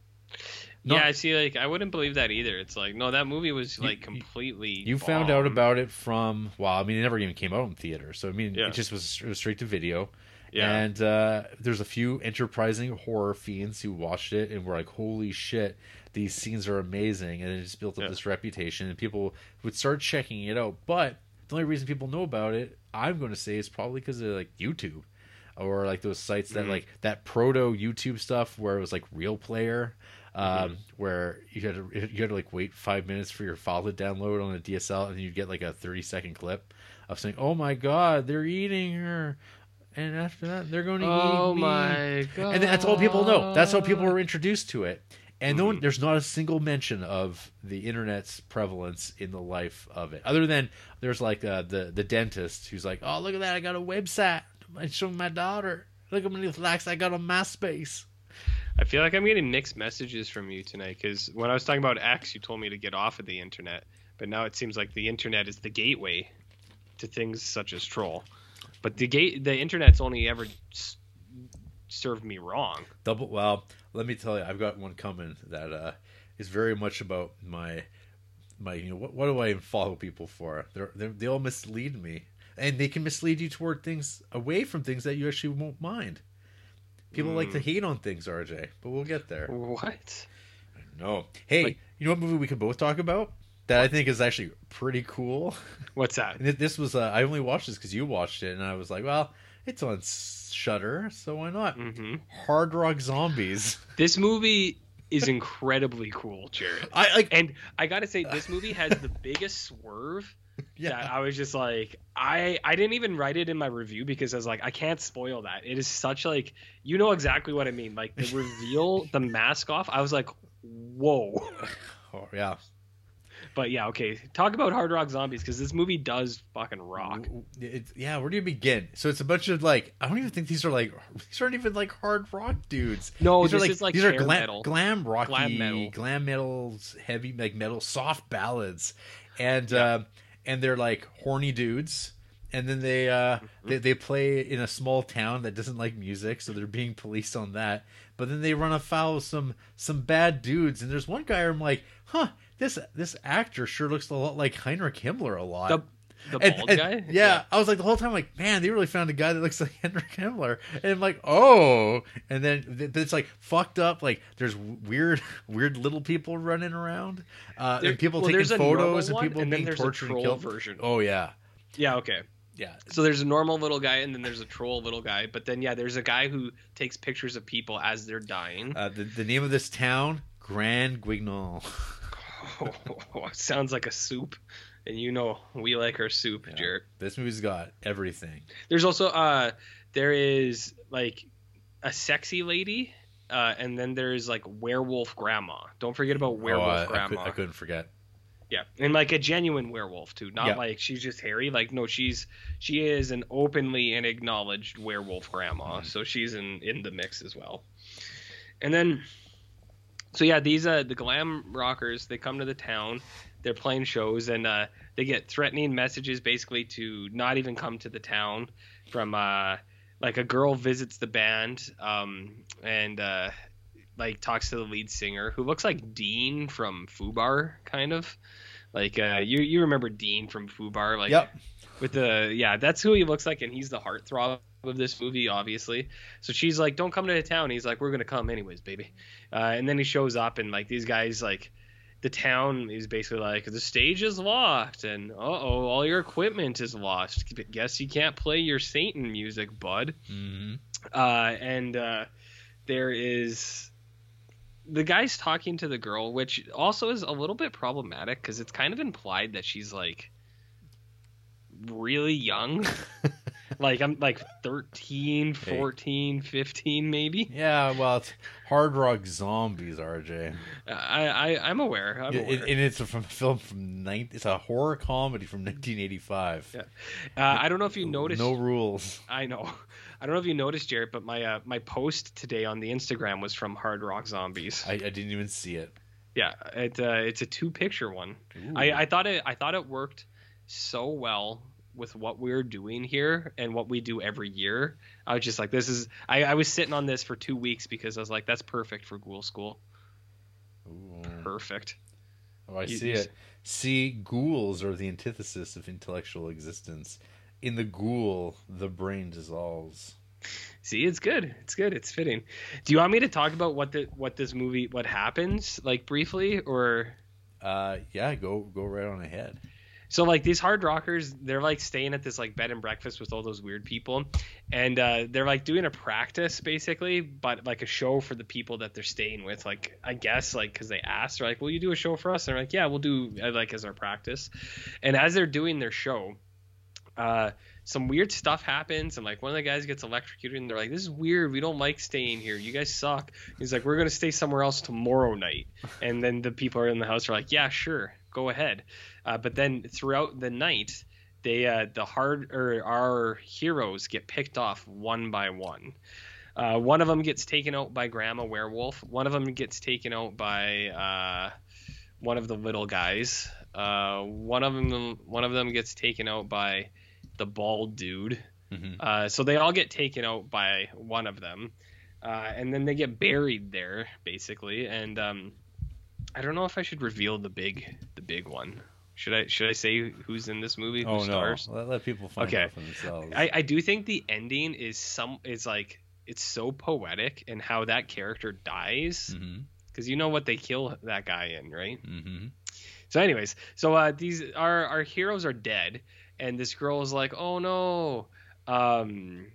No, yeah, I see. Like, I wouldn't believe that either. It's like, no, that movie was like you- completely. you found out about it from. Well, I mean, it never even came out in theater, so I mean, Yeah. it just was, it was straight to video. Yeah. And uh, there's a few enterprising horror fiends who watched it and were like, "Holy shit, these scenes are amazing!" And it just built up Yeah. this reputation, and people would start checking it out. But the only reason people know about it, I'm going to say, is probably because of like YouTube or like those sites that Mhm. like that proto YouTube stuff where it was like Real Player. Um, Mm-hmm. Where you had to you had to like wait five minutes for your file to download on a DSL, and you'd get like a thirty second clip of saying, "Oh my God, they're eating her," and after that, they're going to Oh eat me. my god! And that's all people know. That's how people were introduced to it. And no one, Mhm. there's not a single mention of the internet's prevalence in the life of it, other than there's like uh, the the dentist who's like, "Oh, look at that! I got a website. I showing my daughter. Look how many likes I got on MySpace." I feel like I'm getting mixed messages from you tonight because when I was talking about X, you told me to get off of the internet, but now it seems like the internet is the gateway to things such as troll. But the gate, the internet's only ever s- served me wrong. Double. Well, let me tell you, I've got one coming that uh, is very much about my my. You know, what, what do I follow people for? They're, they're they all mislead me, and they can mislead you toward things away from things that you actually won't mind. People like to hate on things, RJ, but we'll get there. What? No, hey, Like- you know what movie we could both talk about that I think is actually pretty cool. [LAUGHS] What's that? And this was uh, I only watched this because you watched it, and I was like, well, it's on Shudder, so why not? hmm Hard Rock Zombies. [LAUGHS] This movie is incredibly cool, Jared. I like. And I gotta say, this movie has the biggest swerve [LAUGHS] Yeah, I was just like, I I didn't even write it in my review because I was like, I can't spoil that. It is such like, you know exactly what I mean. Like the reveal, [LAUGHS] the mask off. I was like, whoa. [LAUGHS] oh, yeah. But yeah, okay. Talk about Hard Rock Zombies because this movie does fucking rock. It's, yeah, where do you begin? So it's a bunch of like I don't even think these are like these aren't even like hard rock dudes. No, these are like, is like these are glam, metal. glam rocky, Glam metal. glam metals, heavy like metal, soft ballads, and Yeah. um, and they're like horny dudes, and then they uh they, they play in a small town that doesn't like music so they're being policed on that. But then they run afoul of some some bad dudes and there's one guy i'm like huh this this actor sure looks a lot like heinrich himmler a lot. The the And- bald and- guy. yeah, I was like the whole time, like, man, they really found a guy that looks [LAUGHS] like Henry Himmler, and I'm like, oh, and then th- it's like fucked up. Like, there's weird, [LAUGHS] weird little people running around, uh, There- and people well, taking photos, and one, people and then being there's a tortured and killed. version. Oh yeah, Yeah. Okay. yeah, So there's a normal little guy, and then there's a troll little guy. But then yeah, there's a guy who takes pictures of people as they're dying. uh, the the name of this town, Grand Guignol. Oh, [LAUGHS] sounds like a soup, and you know we like our soup, Yeah. Jared. This movie's got everything. There's also uh there is like a sexy lady, uh, and then there's like werewolf grandma. Don't forget about werewolf oh, I, I, grandma. could, I couldn't forget. Yeah, and like a genuine werewolf too, not Yeah. like she's just hairy. Like no, she's she is an openly and acknowledged werewolf grandma, Mhm. so she's in in the mix as well. And then, so yeah, these uh the glam rockers they come to the town, they're playing shows, and uh they get threatening messages basically to not even come to the town from uh like a girl visits the band um and uh like talks to the lead singer who looks like Dean from Fubar kind of. Like uh you you remember Dean from Fubar like yep. with the yeah that's who he looks like and he's the heartthrob of this movie obviously. So she's like don't come to the town. He's like we're gonna come anyways baby. Uh, and then he shows up and like these guys like the town is basically like the stage is locked and uh-oh all your equipment is lost. Guess you can't play your satan music bud. Hmm uh, and uh, there is the guy's talking to the girl, which also is a little bit problematic because it's kind of implied that she's like really young. [LAUGHS] like I'm like 13, 14, 15 maybe. Yeah, well, it's Hard Rock Zombies, RJ. I, I I'm aware. I'm Yeah, aware. and, and it's from a film from nine. It's a horror comedy from 1985. Yeah. uh, I don't know if you noticed. No rules. I know. [LAUGHS] I don't know if you noticed, Jared, but my uh, my post today on the Instagram was from Hard Rock Zombies. I, I didn't even see it. Yeah, it uh, it's a two picture one. Ooh. I, I thought it I thought it worked so well with what we're doing here and what we do every year. I was just like, this is. I, I was sitting on this for two weeks because I was like, that's perfect for Ghoul School. Ooh. Perfect. Oh, I You- see it. See, ghouls are the antithesis of intellectual existence. In the ghoul, the brain dissolves. See, it's good. It's good. It's fitting. Do you want me to talk about what the what this movie what happens like briefly or? Uh, yeah, go go right on ahead. So like these hard rockers, they're like staying at this like bed and breakfast with all those weird people, and uh, they're like doing a practice basically, but like a show for the people that they're staying with. Like I guess like because they asked, they're like, "Will you do a show for us?" And they're like, "Yeah, we'll do uh, like as our practice." And as they're doing their show, uh, some weird stuff happens, and like one of the guys gets electrocuted, and they're like, "This is weird. We don't like staying here. You guys suck." He's like, "We're gonna stay somewhere else tomorrow night." And then the people are in the house are like, "Yeah, sure, go ahead." Uh, but then throughout the night, they uh, the hard or our heroes get picked off one by one. Uh, one of them gets taken out by Grandma Werewolf. One of them gets taken out by uh, one of the little guys. Uh, one of them one of them gets taken out by the bald dude. Mhm. Uh, so they all get taken out by one of them, uh, and then they get buried there basically. And um, I don't know if I should reveal the big the big one. Should I should I say who's in this movie? Who Oh no! stars? Let, let people find Okay. out for themselves. I, I do think the ending is some is like it's so poetic in how that character dies because you know what they kill that guy in, right? hmm So, anyways, so uh, these our our heroes are dead, and this girl is like, oh no, um,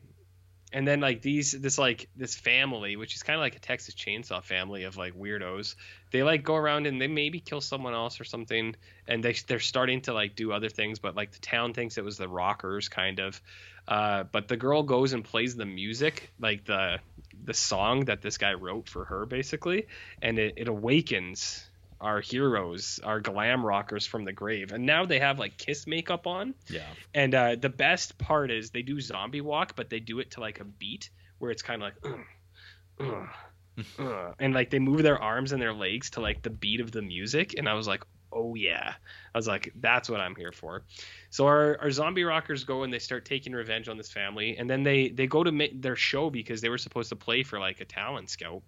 and then like these this like this family, which is kind of like a Texas Chainsaw family of like weirdos, they like go around and they maybe kill someone else or something, and they they're starting to like do other things, but like the town thinks it was the rockers kind of, uh, but the girl goes and plays the music like the the song that this guy wrote for her basically, and it, it awakens our heroes, our glam rockers from the grave. And now they have like kiss makeup on. Yeah. And uh, the best part is they do zombie walk, but they do it to like a beat where it's kind of like, [CLEARS THROAT] [CLEARS THROAT] And like they move their arms and their legs to like the beat of the music. And I was like, oh yeah. I was like, that's what I'm here for. So our, our zombie rockers go and they start taking revenge on this family, and then they they go to ma- their show because they were supposed to play for like a talent scout,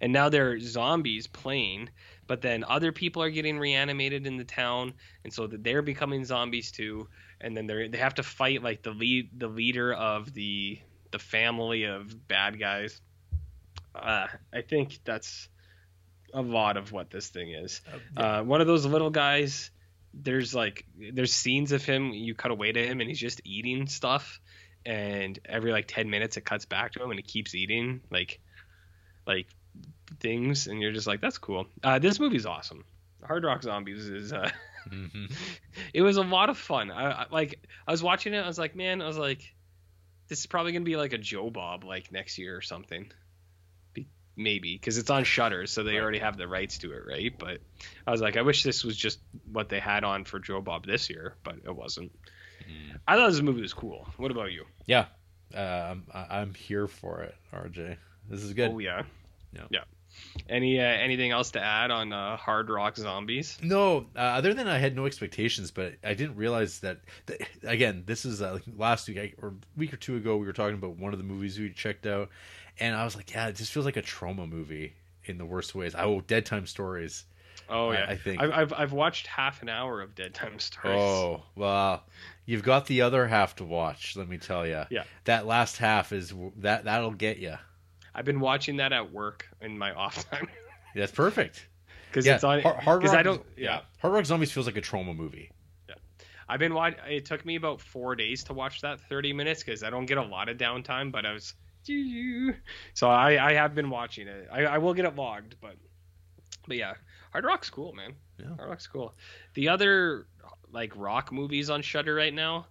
and now they're zombies playing. But then other people are getting reanimated in the town, and so they're becoming zombies too. And then they they have to fight like the lead the leader of the the family of bad guys. Uh, I think that's a lot of what this thing is. Uh, one of those little guys. There's like there's scenes of him. You cut away to him, and he's just eating stuff. And every like ten minutes, it cuts back to him, and he keeps eating like like things, and you're just like, that's cool. Uh, this movie's awesome. Hard Rock Zombies is. Uh, Mhm. [LAUGHS] it was a lot of fun. I, I like I was watching it. I was like, man, I was like, this is probably gonna be like a Joe Bob like next year or something. Be, maybe because it's on Shudder, so they already have the rights to it, right? But I was like, I wish this was just what they had on for Joe Bob this year, but it wasn't. Mm. I thought this movie was cool. What about you? Yeah, uh, I'm I- I'm here for it, RJ. This is good. Oh yeah, Yeah. yeah. Any uh, anything else to add on uh, Hard Rock Zombies? No, uh, other than I had no expectations, but I didn't realize that. that again, this is uh, last week I, or week or two ago. We were talking about one of the movies we checked out, and I was like, "Yeah, it just feels like a Troma movie in the worst ways." Oh, Dead Time Stories. Oh yeah, I think- I've, I've I've watched half an hour of Dead Time Stories. Oh well, you've got the other half to watch. Let me tell you. Yeah. that last half is that that'll get you. I've been watching that at work in my off time [LAUGHS] That's perfect. because Yeah, it's on. Har- Hard Because Rock. I don't. Yeah, Hard Rock Zombies feels like a Troma movie. Yeah. I've been watching. It took me about four days to watch that thirty minutes because I don't get a lot of downtime. But I was. So I I have been watching it. I, I will get it logged, but but yeah, Hard Rock's cool, man. Yeah. Hard Rock's cool. The other like rock movies on Shudder right now.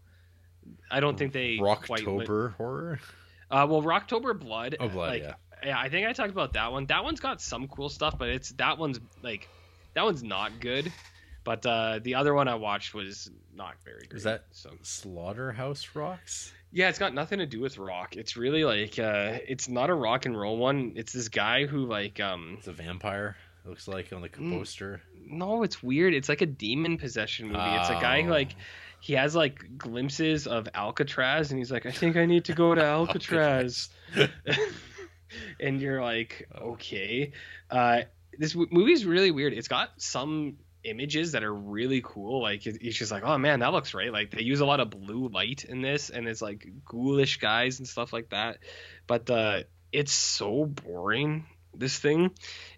I don't think they quite li- Rocktober horror. Uh, well, Rocktober Blood. Oh, Blood, like, yeah. Yeah, I think I talked about that one. That one's got some cool stuff, but it's that one's like that one's not good. But uh, the other one I watched was not very good. Is that so? Slaughterhouse Rocks? Yeah, it's got nothing to do with rock. It's really like uh, it's not a rock and roll one. It's this guy who like um It's a vampire. It looks like on the Mm. poster. no, it's weird. It's like a demon possession movie. It's a guy who Oh. like he has like glimpses of Alcatraz, and he's like, I think I need to go to [LAUGHS] Alcatraz. [LAUGHS] and you're like, okay. Uh, this w- movie's really weird. It's got some images that are really cool. Like it's just like, oh man, that looks right. Like they use a lot of blue light in this, and it's like ghoulish guys and stuff like that. But uh, it's so boring. This thing,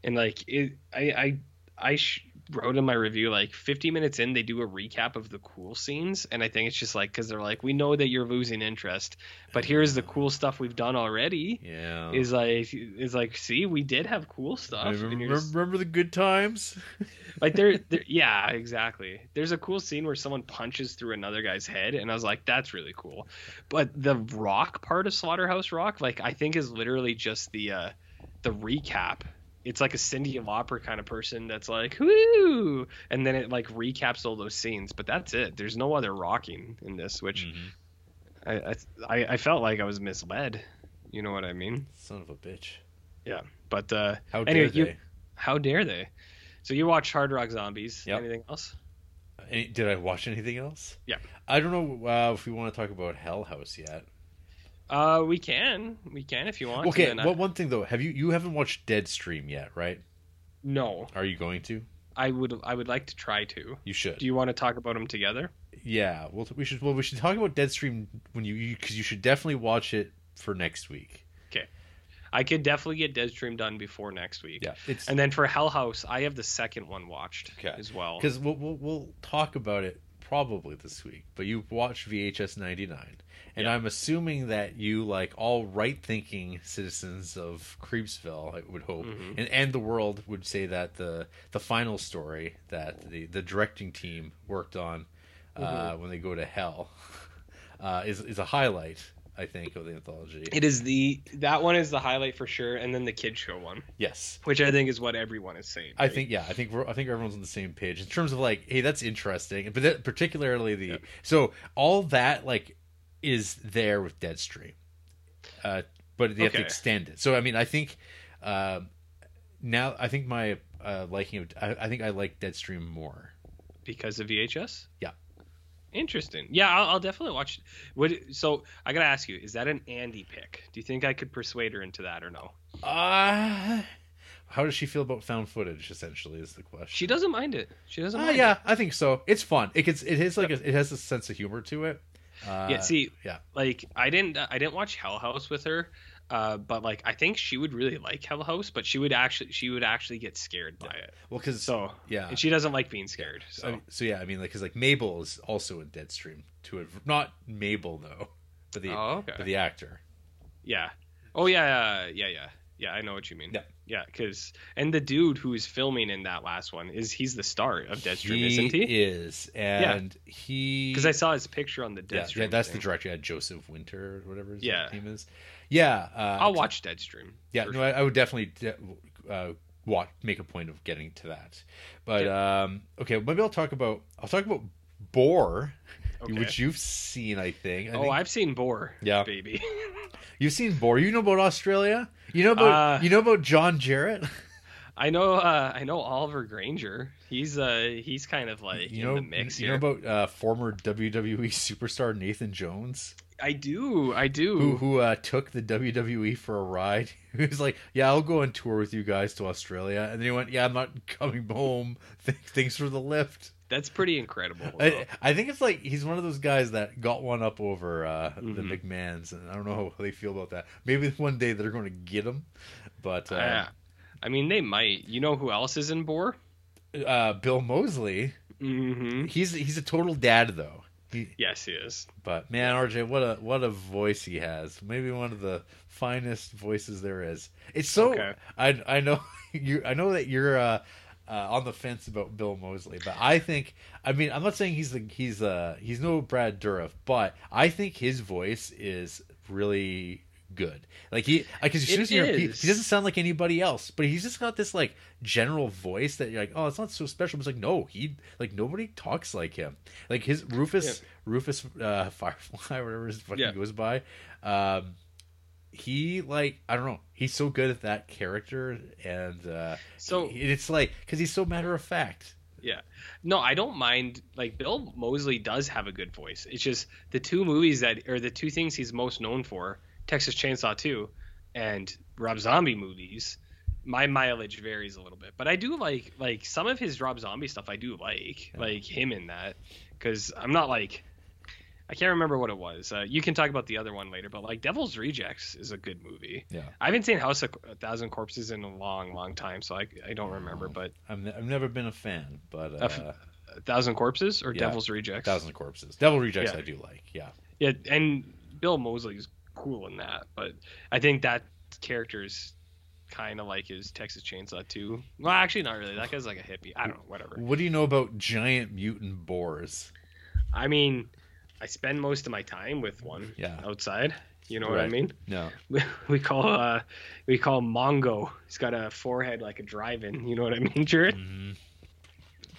and like it, I I I sh- wrote in my review like 50 minutes in they do a recap of the cool scenes and i think it's just like because they're like we know that you're losing interest but here's the cool stuff we've done already Yeah. is like is like see we did have cool stuff remember, just- remember the good times? [LAUGHS] like there, there [LAUGHS] yeah exactly there's a cool scene where someone punches through another guy's head and i was like that's really cool but the rock part of slaughterhouse rock like i think is literally just the uh the recap it's like a Cyndi Lauper kind of person that's like whoo and then it like recaps all those scenes but that's it there's no other rocking in this which Mhm. I, I I felt like I was misled you know what I mean Son of a bitch. Yeah, but uh How dare Anyway, you- they? how dare they so you watched Hard Rock Zombies Yep. anything else Any, did I watch anything else? Yeah. I don't know uh, if we want to talk about Hell House yet. Uh, we can, we can if you want. Okay. then I- Well, one thing though, have you you haven't watched Deadstream yet, right? no, Are you going to? I would, I would like to try to. You should. Do you want to talk about them together? Yeah. Well, we should. Well, we should talk about Deadstream when you because you, should definitely watch it for next week. Okay. I could definitely get Deadstream done before next week. Yeah. It's And then for Hell House, I have the second one watched Okay. as well. because we'll, we'll we'll talk about it probably this week. But you watched VHS ninety nine, and Yeah. I'm assuming that you like all right thinking citizens of Creepsville. I would hope, Mhm. and and the world would say that the the final story that the the directing team worked on uh, Mm-hmm. when they go to hell [LAUGHS] uh, is is a highlight. I think of the anthology. It is the that one is the highlight for sure, and then the kid show one, yes. which I think is what everyone is saying. I think yeah, I think we're I think everyone's on the same page in terms of like, hey, that's interesting, but that, particularly the so all that like is there with Deadstream, uh, but they have to extend it. So I mean, I think um, now I think my uh, uh, liking of. I, I think I like Deadstream more. because of VHS. Yeah. Interesting. Yeah, I'll, I'll definitely watch. What? So I gotta ask you: Is that an Andy pick? Do you think I could persuade her into that or no? Uh, how does she feel about found footage? Essentially, is the question. She doesn't mind it. She doesn't Uh, yeah, I think so. It's fun. It gets. It has like a, it has a sense of humor to it. Uh, It. Yeah. See. yeah. Like I didn't. I didn't watch Hell House with her. Uh, but like I think she would really like Hell House, but she would actually she would actually get scared by it. Well, because So yeah, and she doesn't like being scared. So, So so yeah, I mean, like, because like Mabel is also in Deadstream to it. Not Mabel though, but the oh okay but the actor. yeah oh yeah yeah yeah yeah I know what you mean Yeah. yeah because and the dude who's filming in that last one is he's the star of Deadstream he isn't he? is, and he Because I saw his picture on the yeah, Deadstream. yeah, that's the director. Yeah, Joseph Winter or whatever his Yeah. name is. Yeah, uh, I'll watch Deadstream. Yeah, no, I, I would definitely de- uh, watch, make a point of getting to that. But um, okay, maybe I'll talk about I'll talk about Boar, Okay. which you've seen, I think. I oh, think I've seen Boar. Yeah. baby. [LAUGHS] you've seen Boar. You know about Australia. You know about Uh, you know about John Jarratt. [LAUGHS] I know. Uh, I know Oliver Granger. He's uh he's kind of like you in know the mix you here. know about uh, former WWE superstar Nathan Jones, I do. I do. who who uh, took the WWE for a ride. [LAUGHS] He was like, "Yeah, I'll go on tour with you guys to Australia," and then he went, "Yeah, I'm not coming home. [LAUGHS] Thanks for the lift." That's pretty incredible. I, I think it's like he's one of those guys that got one up over uh, the Mhm. McMahons, and I don't know how they feel about that. Maybe one day they're going to get him, but uh, Yeah. I mean, they might. You know who else is in Boar? uh, Bill Moseley, Mm-hmm. he's he's a total dad though. He, Yes, he is. but man, RJ, what a what a voice he has. Maybe one of the finest voices there is. It's so Okay. I I know [LAUGHS] you I know that you're uh, uh, on the fence about Bill Moseley, but I think I mean I'm not saying he's the he's uh he's no Brad Dourif, but I think his voice is really good. Like he like as soon as you hear he, he doesn't sound like anybody else, but he's just got this like general voice that you're like, oh, it's not so special. But it's like no, he like nobody talks like him. Like his Rufus Rufus uh, [LAUGHS] Firefly, whatever his fucking Yeah. goes by. Um, he like I don't know. He's so good at that character, and uh, So- he- it's like because he's so matter of fact. Yeah. No, I don't mind. Like Bill Moseley does have a good voice. It's just the two movies that, or the two things he's most known for, Texas Chainsaw 2 and Rob Zombie movies. My mileage varies a little bit, but I do like like some of his Rob Zombie stuff. I do like like him in that because I'm not like I can't remember what it was. Uh, you can talk about the other one later, but like Devil's Rejects is a good movie. Yeah, I haven't seen House of a Thousand Corpses in a long, long time, so I I don't remember. But I'm ne- I've never been a fan, but uh, A Thousand Corpses or Yeah. Devil's Rejects? Thousand Corpses, Devil Rejects, Yeah. I do like. Yeah, Yeah, and Bill Moseley's cool in that, but I think that character is kind of like his Texas Chainsaw 2. Well, actually, not really. That guy's like a hippie. I don't know. Whatever. what do you know about giant mutant boars? I mean, I spend most of my time with one Yeah. outside. You know what I mean? No, We, [LAUGHS] we call uh we call Mongo. He's got a forehead like a drive-in. You know what I mean, Jared? Mhm.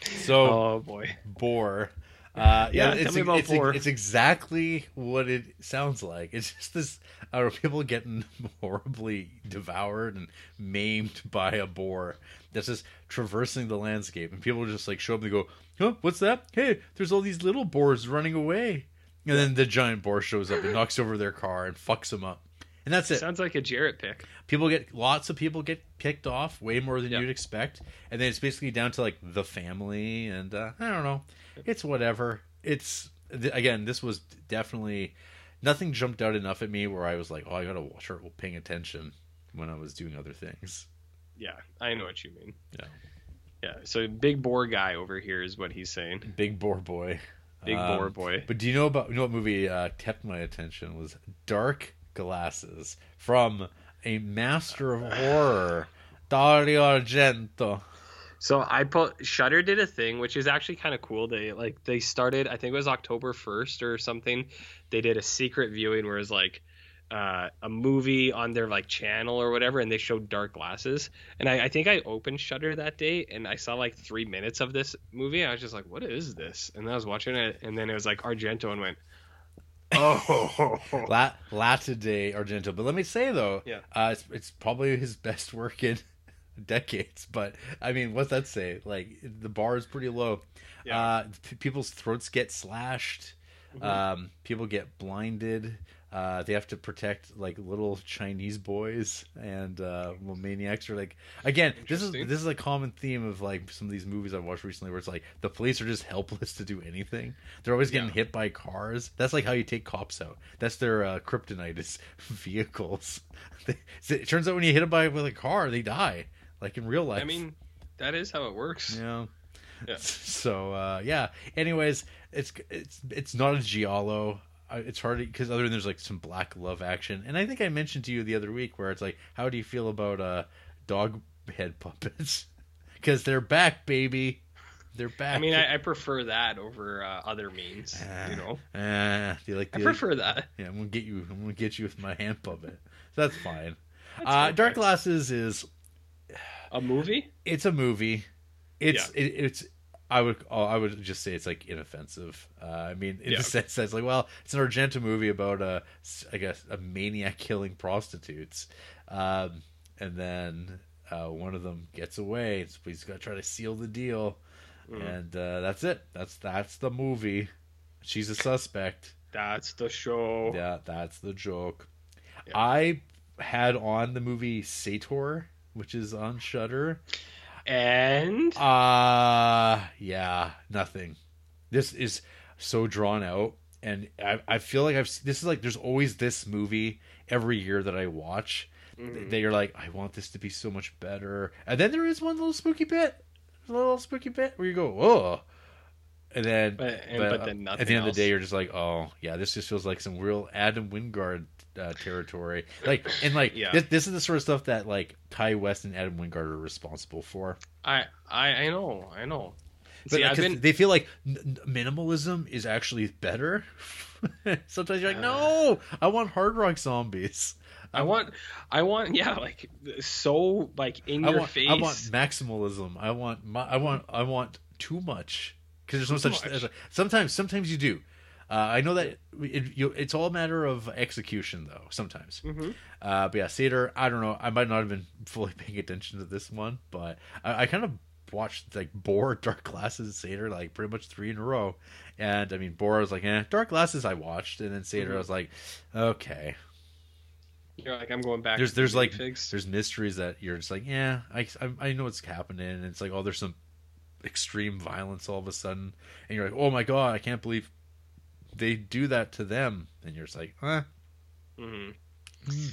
so Oh boy. boar. Uh, yeah, Yeah, it's, it's, it's exactly what it sounds like. It's just this, I people getting [LAUGHS] horribly devoured and maimed by a boar that's just traversing the landscape, and people just like show up and go, "Huh, what's that? Hey, there's all these little boars running away." And then the giant boar shows up and knocks over their car and fucks them up, and that's it. Sounds like a Jarrett pick. people get lots of people get picked off way more than Yeah. you'd expect and then it's basically down to like the family and uh, i don't know it's whatever it's again this was definitely nothing jumped out enough at me where i was like oh i gotta start paying attention when i was doing other things Yeah, I know what you mean. Yeah. Yeah. So big boar guy over here is what he's saying. big boar boy Big Um, boar boy. but do you know about you know what movie uh, kept my attention was dark glasses from a master of horror dario argento So I put Shudder did a thing which is actually kind of cool. They like they started I think it was October 1st or something. They did a secret viewing where it was like uh, a movie on their like channel or whatever, and they showed Dark Glasses. And I, I think I opened Shudder that day, and I saw like three minutes of this movie. I was just like, "What is this?" And then I was watching it, and then it was like Argento, and went, "Oh, [LAUGHS] La Latte Argento. But let me say though, Yeah. uh, it's, it's probably his best work in decades. But I mean, what's that say? Like the bar is pretty low. Yeah. Uh, p- people's throats get slashed. Mhm. Um, people get blinded. Uh, they have to protect like little Chinese boys and uh, well, maniacs are like again. This is this is a common theme of like some of these movies I've watched recently, where it's like the police are just helpless to do anything. They're always getting Yeah. hit by cars. That's like how you take cops out. That's their uh, kryptonite is [LAUGHS] vehicles. [LAUGHS] It turns out when you hit them by with a car, they die, like in real life. I mean, that is how it works. Yeah. Yeah. [LAUGHS] So uh, yeah. Anyways, it's it's it's not a giallo. It's hard because other than there's like some black love action, and I think I mentioned to you the other week where it's like, how do you feel about uh dog head puppets? [LAUGHS] Because they're back, baby. They're back. I mean, I, I prefer that over uh, other means. Ah. you know, Ah, do you like I prefer that. Yeah, I'm gonna get you. I'm gonna get you with my hand puppet. So that's fine. That's uh. Dark Glasses is A movie? it's a movie. It's it, it's I would I would just say it's like inoffensive. Uh, I mean, in Yeah. the sense that it's like, well, it's an Argento movie about a I guess a maniac killing prostitutes, um, and then uh, one of them gets away. So he's got to try to seal the deal, Mm. and uh, that's it. That's that's the movie. She's a suspect. That's the show. Yeah, that's the joke. Yeah. I had on the movie Sator, which is on Shudder. And Uh yeah, nothing. This is so drawn out, and I, I feel like I've this is like there's always this movie every year that I watch Mhm. that you're like I want this to be so much better, and then there is one little spooky bit, a little spooky bit where you go "Oh." and then But- and- but, but uh, then at the end of the day you're just like oh yeah this just feels like some real Adam Wingard uh, territory like and like Yeah. this, this is the sort of stuff that like Ti West and Adam Wingard are responsible for. I, I, I know, I know. But See, like, been they feel like n- minimalism is actually better. [LAUGHS] Sometimes you're like, no, I want hard rock zombies. I want, I want, yeah, like so, like in I your want, face. I want maximalism. I want, my, I want, I want too much. Because there's no such. much. Sometimes, sometimes you do. Uh, I know that it, you, it's all a matter of execution, though. Sometimes, Mhm. uh, but yeah, Seder. I don't know. I might not have been [LAUGHS] fully paying attention to this one, but I, I kind of watched like Boar, [LAUGHS] Dark Glasses, Seder, like pretty much three in a row. And I mean, Boar I was like, eh. Dark Glasses I watched, and then Seder Mhm. I was like, okay. You're like, I'm going back. There's there's like figs. there's mysteries that you're just like, yeah, I I, I know what's happening, and it's like, oh, there's some extreme violence all of a sudden, and you're like, oh my god, I can't believe they do that to them, and you're just like, eh. Mhm. Hmm.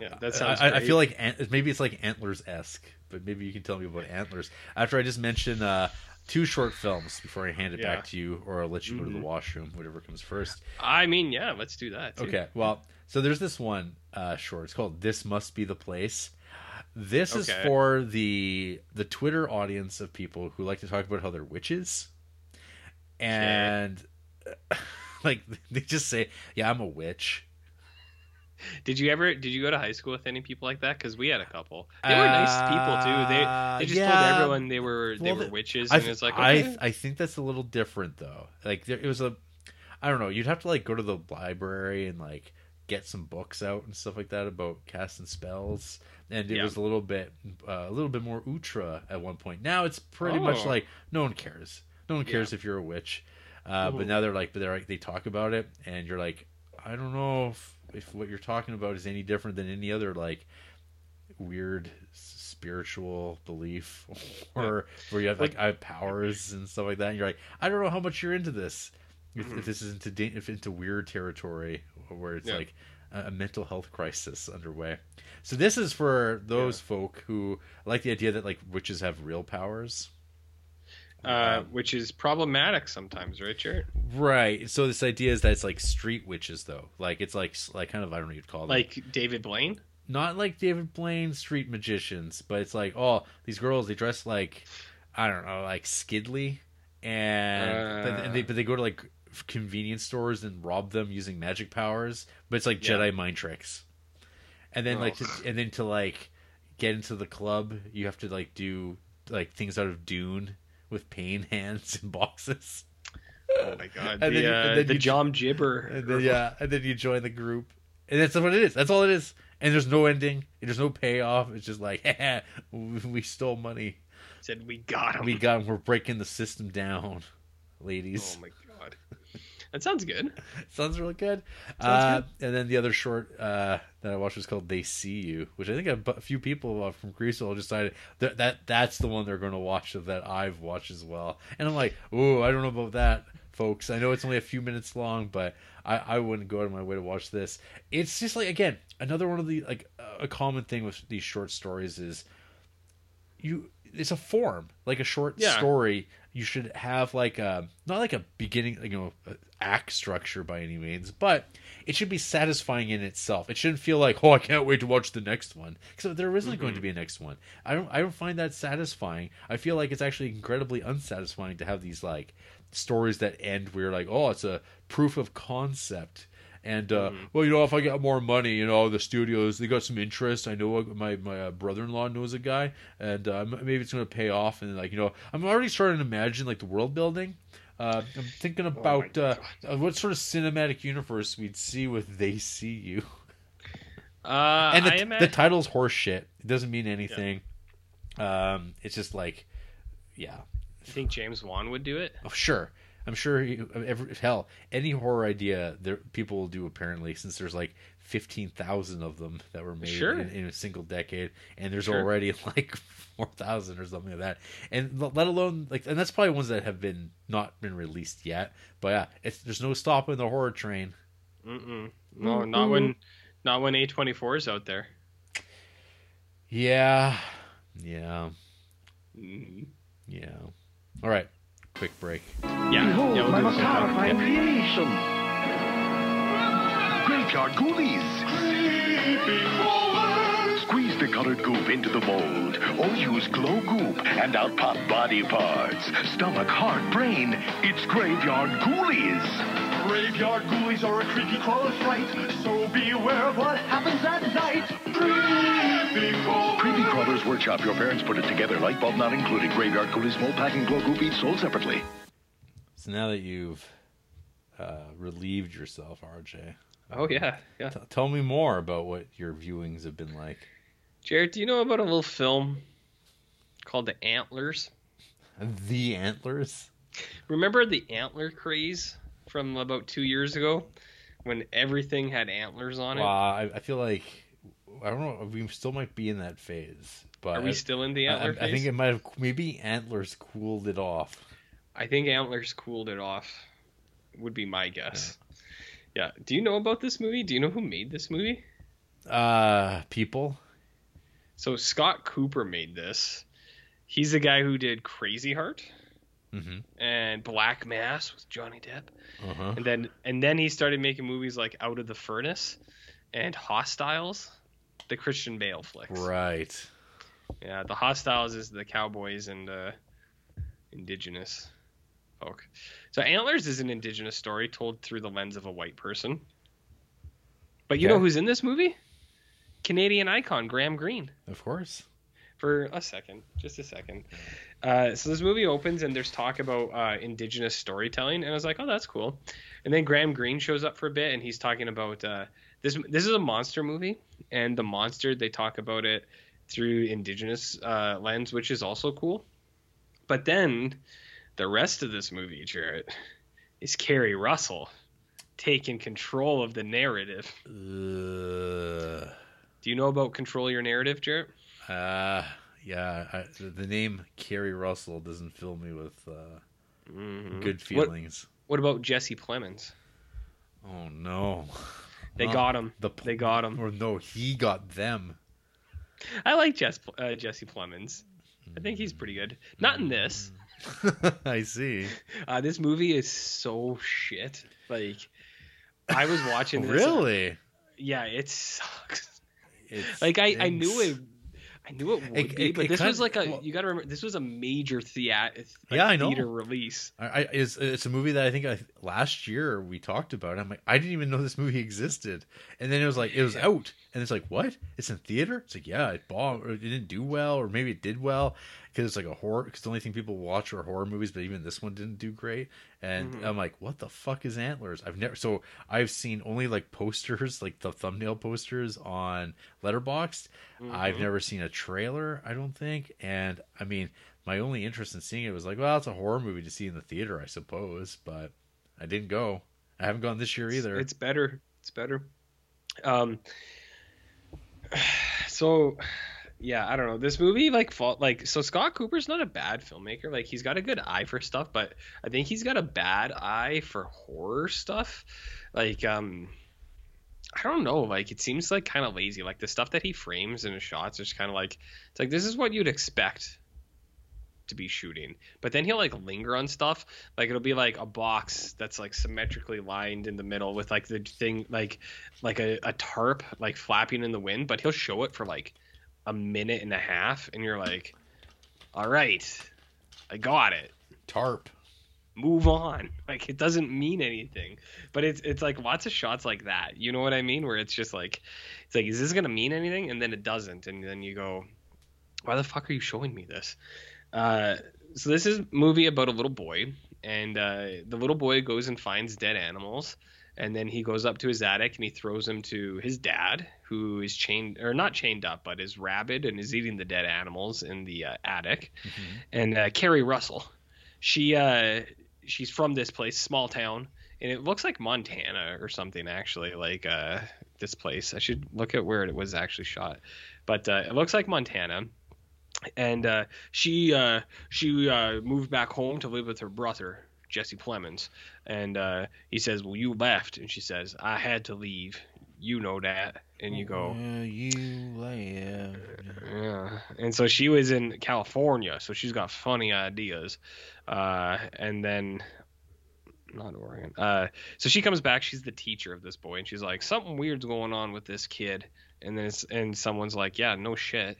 Yeah, that sounds. I, I feel like ant- maybe it's like antlers esque, but maybe you can tell me about antlers after I just mention uh, two short films before I hand it Yeah. back to you, or I'll let you go to the Mhm. washroom, whatever comes first. I mean, yeah, let's do that. too. Okay, well, so there's this one uh, short. It's called "This Must Be the Place." This is for the the Twitter audience of people who like to talk about how they're witches, and [LAUGHS] [LAUGHS] like they just say, "Yeah, I'm a witch." Did you ever? Did you go to high school with any people like that? Because we had a couple. They were nice people too. They Uh, they just yeah. told everyone they were they were witches, I, and it's like I okay. I think that's a little different though. Like there, it was a, I don't know. You'd have to like go to the library and like get some books out and stuff like that about casting spells, and it Yeah. was a little bit uh, a little bit more ultra at one point. Now it's pretty much Oh. like no one cares. No one cares if you're a witch. Uh, but Mhm. now they're like, but they're like they talk about it, and you're like, I don't know if, if what you're talking about is any different than any other like weird spiritual belief [LAUGHS] or where you have like, I have powers and stuff like that. And you're like, I don't know how much you're into this. If, if this is into if into weird territory where it's Yeah. like a, a mental health crisis underway. So this is for those folk who like the idea that like witches have real powers. Uh, which is problematic sometimes, Richard. Right. So this idea is that it's like street witches, though. Like it's like like kind of I don't know what you'd call them. Like David Blaine. not like David Blaine street magicians, but it's like oh these girls they dress like I don't know like Skidly, and but, and they but they go to like convenience stores and rob them using magic powers, but it's like Yeah. Jedi mind tricks. And then like to, and then to like get into the club, you have to like do like things out of Dune with pain [LAUGHS] hands and boxes. Oh my god, And the, then- uh, and then the you- Gom Jabbar. And then yeah, and then you join the group, and that's what it is. That's all it is. And there's no ending. And there's no payoff. It's just like, [LAUGHS] we stole money. Said we got him. We got. him. We're breaking the system down, ladies. Oh my god, that sounds good. Sounds really good. Sounds uh, And then the other short uh, that I watched was called "They See You," which I think a few people uh, from Greasel decided that, that that's the one they're going to watch that I've watched as well. And I'm like, oh, I don't know about that, folks. I know it's only a few minutes long, but I, I wouldn't go out of my way to watch this. It's just like again another one of the like a common thing with these short stories is you it's a form like a short Yeah. story. You should have like a not like a beginning you know act structure by any means but it should be satisfying in itself. It shouldn't feel like oh i can't wait to watch the next one. Because there isn't going mm-hmm. to be a next one. I don't i don't find that satisfying. I feel like it's actually incredibly unsatisfying to have these like stories that end where you're like oh it's a proof of concept and uh, well, you know, if I got more money, you know, the studios they got some interest. I know my my uh, brother-in-law knows a guy, and uh, maybe it's going to pay off. And like you know, I'm already starting to imagine like the world building. Uh, I'm thinking about uh, uh, what sort of cinematic universe we'd see with "They See You," Uh, and the, the title's horse shit. It doesn't mean anything. Um, it's just like, yeah, you think James Wan would do it? Oh, sure. I'm sure. He, every, hell, any horror idea there people will do apparently, since there's like fifteen thousand of them that were made Sure. in, in a single decade, and there's Sure. already [LAUGHS] like four thousand or something like that, and let alone like, and that's probably ones that have been not been released yet. But yeah, it's there's no stopping the horror train. Mm-mm. No, not when, not when A24 is out there. Yeah, yeah, Mhm. yeah. All right, quick break. Yeah, Behold, yeah, we'll my do most some time. horrifying Yeah. creation. Graveyard Ghoulies. Squeeze the colored goop into the mold, or use glow goop and out pop body parts. Stomach, heart, brain. It's Graveyard Ghoulies. Graveyard ghoulies are a creepy crawler fright, so beware of what happens at night. Creepy crawlers. Creepy Crawlers Workshop. Your parents put it together. Light bulb not included. Graveyard Ghoulies mold pack and glow goop each sold separately. So now that you've uh, relieved yourself, RJ, Oh yeah, yeah. t- tell me more about what your viewings have been like. Jared, do you know about a little film called The Antlers? The antlers. Remember the antler craze from about two years ago, when everything had antlers on it? Wow, I, I feel like I don't know. We still might be in that phase, but Are we still in the I, antler I, I think it might have maybe antlers cooled it off. I think antlers cooled it off. Would be my guess. Yeah. Do you know about this movie? Do you know who made this movie? Uh, people. So Scott Cooper made this. He's the guy who did Crazy Heart Mm-hmm. and Black Mass with Johnny Depp. Uh huh. And then and then he started making movies like Out of the Furnace and Hostiles, the Christian Bale flicks. Right. Yeah, the Hostiles is the cowboys and uh, indigenous folk. So Antlers is an indigenous story told through the lens of a white person. But you Okay. know who's in this movie? Canadian icon Graham Greene. Of course. For a second, just a second. Uh, so this movie opens and there's talk about uh, indigenous storytelling, and I was like, oh, that's cool. And then Graham Greene shows up for a bit, and he's talking about uh, this. This is a monster movie, and the monster they talk about it through indigenous uh, lens, which is also cool. But then the rest of this movie, Jarrett, is Keri Russell taking control of the narrative. Uh, Do you know about control your narrative, Jarrett? uh yeah. I, the, name Keri Russell doesn't fill me with uh, Mhm. good What- feelings. What about Jesse Plemons? Oh no. They Not got him. The They got him. Or no, he got them. I like Jess, uh, Jesse Plemons. I think he's pretty good. Not in this. [LAUGHS] I see. Uh, this movie is so shit. Like, I was watching this. Really? Yeah, it sucks. It's, Like, I, I knew it. I knew it would It- be, it- but it this was like a. well- you got to remember, this was a major theater. Like, Yeah, I know. Theater release. I, I it's, it's a movie that I think I, last year we talked about. I'm like, I didn't even know this movie existed, and then it was like it was out, And it's like, what? It's in theater? It's like, yeah, it bombed, or it didn't do well, or maybe it did well because it's like a horror. Because the only thing people watch are horror movies, but even this one didn't do great. And Mhm. I'm like, what the fuck is Antlers? I've never. So I've seen only like posters, like the thumbnail posters on Letterboxd. I've Mhm. never seen a trailer. I don't think. And I mean, my only interest in seeing it was like, well, it's a horror movie to see in the theater, I suppose. But I didn't go. I haven't gone this year either. It's better. It's better. Um. [SIGHS] So, yeah, I don't know. This movie, like, fall, like, so Scott Cooper's not a bad filmmaker. Like, he's got a good eye for stuff, but I think he's got a bad eye for horror stuff. Like, um, I don't know. Like, it seems like kind of lazy. Like the stuff that he frames in his shots is kind of like, it's like this is what you'd expect to be shooting. But then he'll like linger on stuff. Like it'll be like a box that's like symmetrically lined in the middle with like the thing like like a, a tarp like flapping in the wind, but he'll show it for like a minute and a half and you're like, All right, I got it. Tarp. Move on. [LAUGHS] Like it doesn't mean anything. But it's it's like lots of shots like that. You know what I mean? Where it's just like it's like, is this gonna mean anything? And then it doesn't. And then you go, Why the fuck are you showing me this? Uh, so this is a movie about a little boy, and uh, the little boy goes and finds dead animals, and then he goes up to his attic and he throws them to his dad, who is chained or not chained up, but is rabid and is eating the dead animals in the uh, attic. And uh, Keri Russell, she uh, she's from this place, small town, and it looks like Montana or something actually, like uh, this place. I should look at where it was actually shot, but uh, it looks like Montana and uh, she uh, she uh, moved back home to live with her brother Jesse Plemons, and uh, he says, "Well, you left," and she says, "I had to leave. You know that." And you go, Yeah, you laugh. yeah. And so she was in California, so she's got funny ideas. Uh, and then, not Oregon. Uh, so she comes back. She's the teacher of this boy, and she's like, something weird's going on with this kid. And then, it's, and someone's like, yeah, no shit.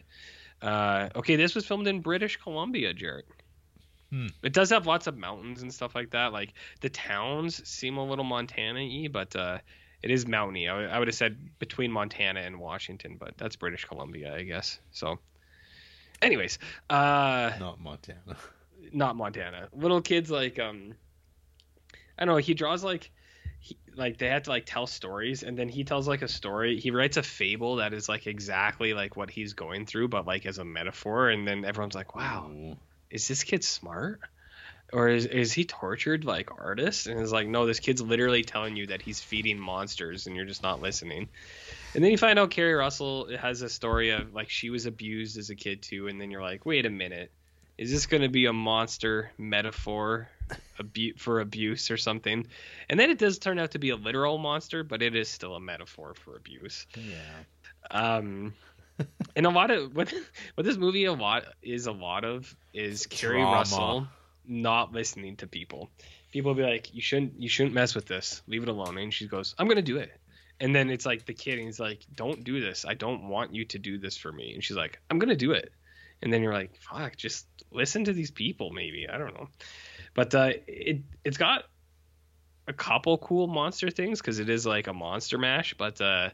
Uh, okay, this was filmed in British Columbia, Jarrett. Hmm. It does have lots of mountains and stuff like that. Like the towns seem a little Montana-y, but uh, it is mountainy. I, would- I would have said between Montana and Washington, but that's British Columbia, I guess. So, anyways, uh, Not Montana. [LAUGHS] not Montana. Little kids like um, I don't know. He draws like. He, like they had to like tell stories and then he tells like a story he writes a fable that is like exactly like what he's going through but like as a metaphor and then everyone's like wow Ooh. Is this kid smart? Or is, is he tortured like artist and it's like no this kid's literally telling you that he's feeding monsters and you're just not listening. And then you find out keri russell has a story of like she was abused as a kid too and then you're like wait a minute. Is this going to be a monster metaphor abu- for abuse or something? And then it does turn out to be a literal monster but it is still a metaphor for abuse. Yeah. um [LAUGHS] and a lot of what what this movie a lot is a lot of is Keri Russell not listening to people. People will be like, "You shouldn't, you shouldn't mess with this. Leave it alone." And she goes, "I'm gonna do it." And then it's like the kid, and he's like, "Don't do this. I don't want you to do this for me." And she's like, "I'm gonna do it." And then you're like, "Fuck, just listen to these people." Maybe I don't know, but uh, it it's got a couple cool monster things because it is like a monster mash, but uh,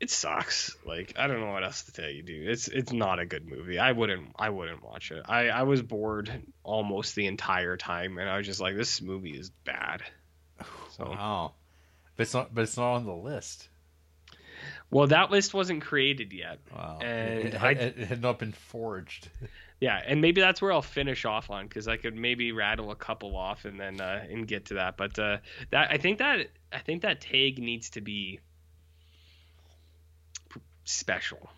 it sucks. Like I don't know what else to tell you, dude. It's it's not a good movie. I wouldn't I wouldn't watch it. I I was bored almost the entire time, and I was just like, this movie is bad. So Wow. But it's not. But it's not on the list. well, that list wasn't created yet. Wow. And it, it, I- it had not been forged. [LAUGHS] Yeah, and maybe that's where I'll finish off on because I could maybe rattle a couple off and then uh, and get to that. But uh, that I think that I think that tag needs to be special.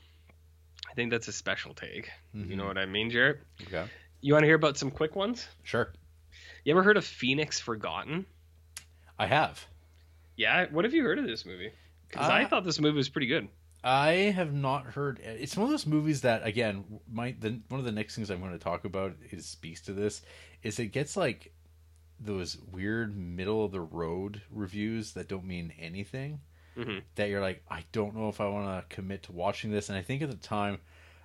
I think that's a special tag. You know Mhm. what I mean, Jarrett? Okay. You want to hear about some quick ones? Sure. You ever heard of Phoenix Forgotten? I have. Yeah. What have you heard of this movie? Because I Uh, thought this movie was pretty good. I have not heard. It's one of those movies that, again, my the one of the next things I'm going to talk about is speaks to this. Is it gets like those weird middle of the road reviews that don't mean anything. Mhm. That you're like, I don't know if I want to commit to watching this. And I think at the time,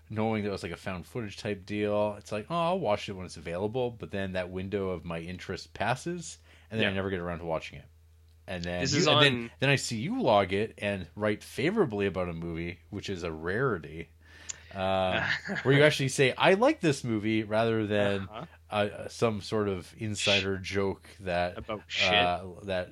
knowing that it was like a found footage type deal, it's like, oh, I'll watch it when it's available. But then that window of my interest passes, and then I never get around to watching it. And then, This you- is and then, on- then I see you log it and write favorably about a movie, which is a rarity. Uh, [LAUGHS] where you actually say, "I like this movie," rather than Uh-huh. uh, some sort of insider joke that About shit. uh, that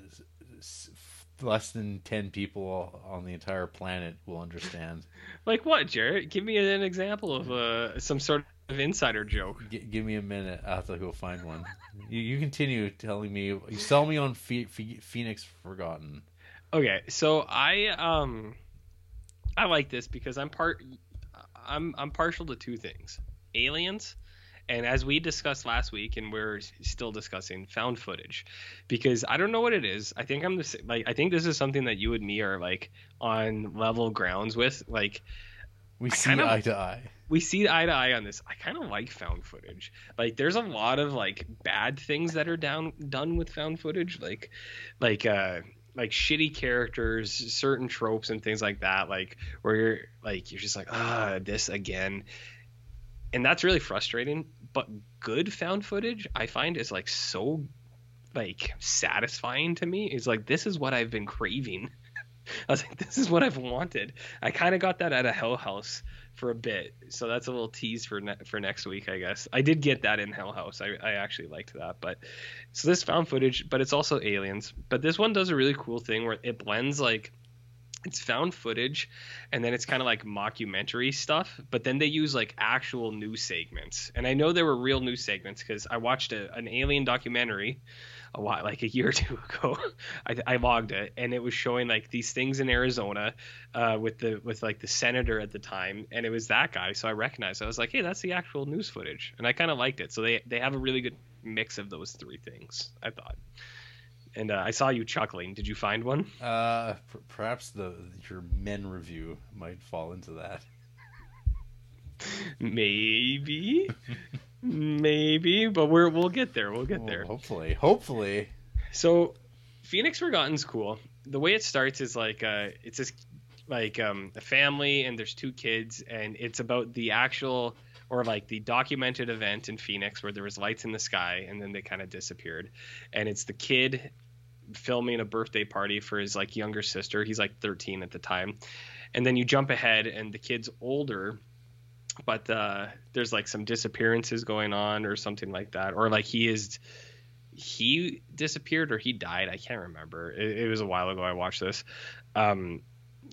less than ten people on the entire planet will understand. Like what, Jarrett? Give me an example of uh, some sort of insider joke. G- give me a minute. Have to go find one. You, you continue telling me. You sell me on Phoenix Forgotten. Okay, so I um I like this because I'm part I'm I'm partial to two things. Aliens and as we discussed last week and we're still discussing found footage because I don't know what it is. I think I'm the like I think this is something that you and me are like on level grounds with like We see kind of- eye to eye. we see eye to eye on this. I kind of like found footage. Like, there's a lot of like bad things that are down done with found footage, like, like, uh, like shitty characters, certain tropes and things like that. Like, where you're like, you're just like, ah, this again, and that's really frustrating. But good found footage, I find, is like so, like, satisfying to me. Is like this is what I've been craving. [LAUGHS] I was like, this is what I've wanted. I kind of got that at a Hell House for a bit, so that's a little tease for ne- for next week, I guess. I did get that in Hell House. I, I actually liked that, but so this found footage, but it's also aliens. But this one does a really cool thing where it blends like it's found footage, and then it's kind of like mockumentary stuff. But then they use like actual news segments, and I know there were real news segments because I watched a, an alien documentary a while, like a year or two [LAUGHS] ago. I, I logged it, and it was showing like these things in Arizona, uh, with the with like the senator at the time, and it was that guy. So I recognized. I was like, hey, that's the actual news footage, and I kind of liked it. So they they have a really good mix of those three things. I thought. And uh, I saw you chuckling. Did you find one? Uh, p- perhaps the your men review might fall into that. Maybe, maybe, but we're we'll get there. We'll get there. Hopefully, hopefully. So, Phoenix Forgotten's cool. The way it starts is like uh, it's this like um, a family and there's two kids and it's about the actual or like the documented event in Phoenix where there was lights in the sky and then they kind of disappeared. And it's the kid filming a birthday party for his like younger sister. He's like 13 at the time. And then you jump ahead and the kid's older but uh, there's like some disappearances going on or something like that or like he is he disappeared or he died. I can't remember. It, it was a while ago I watched this. Um,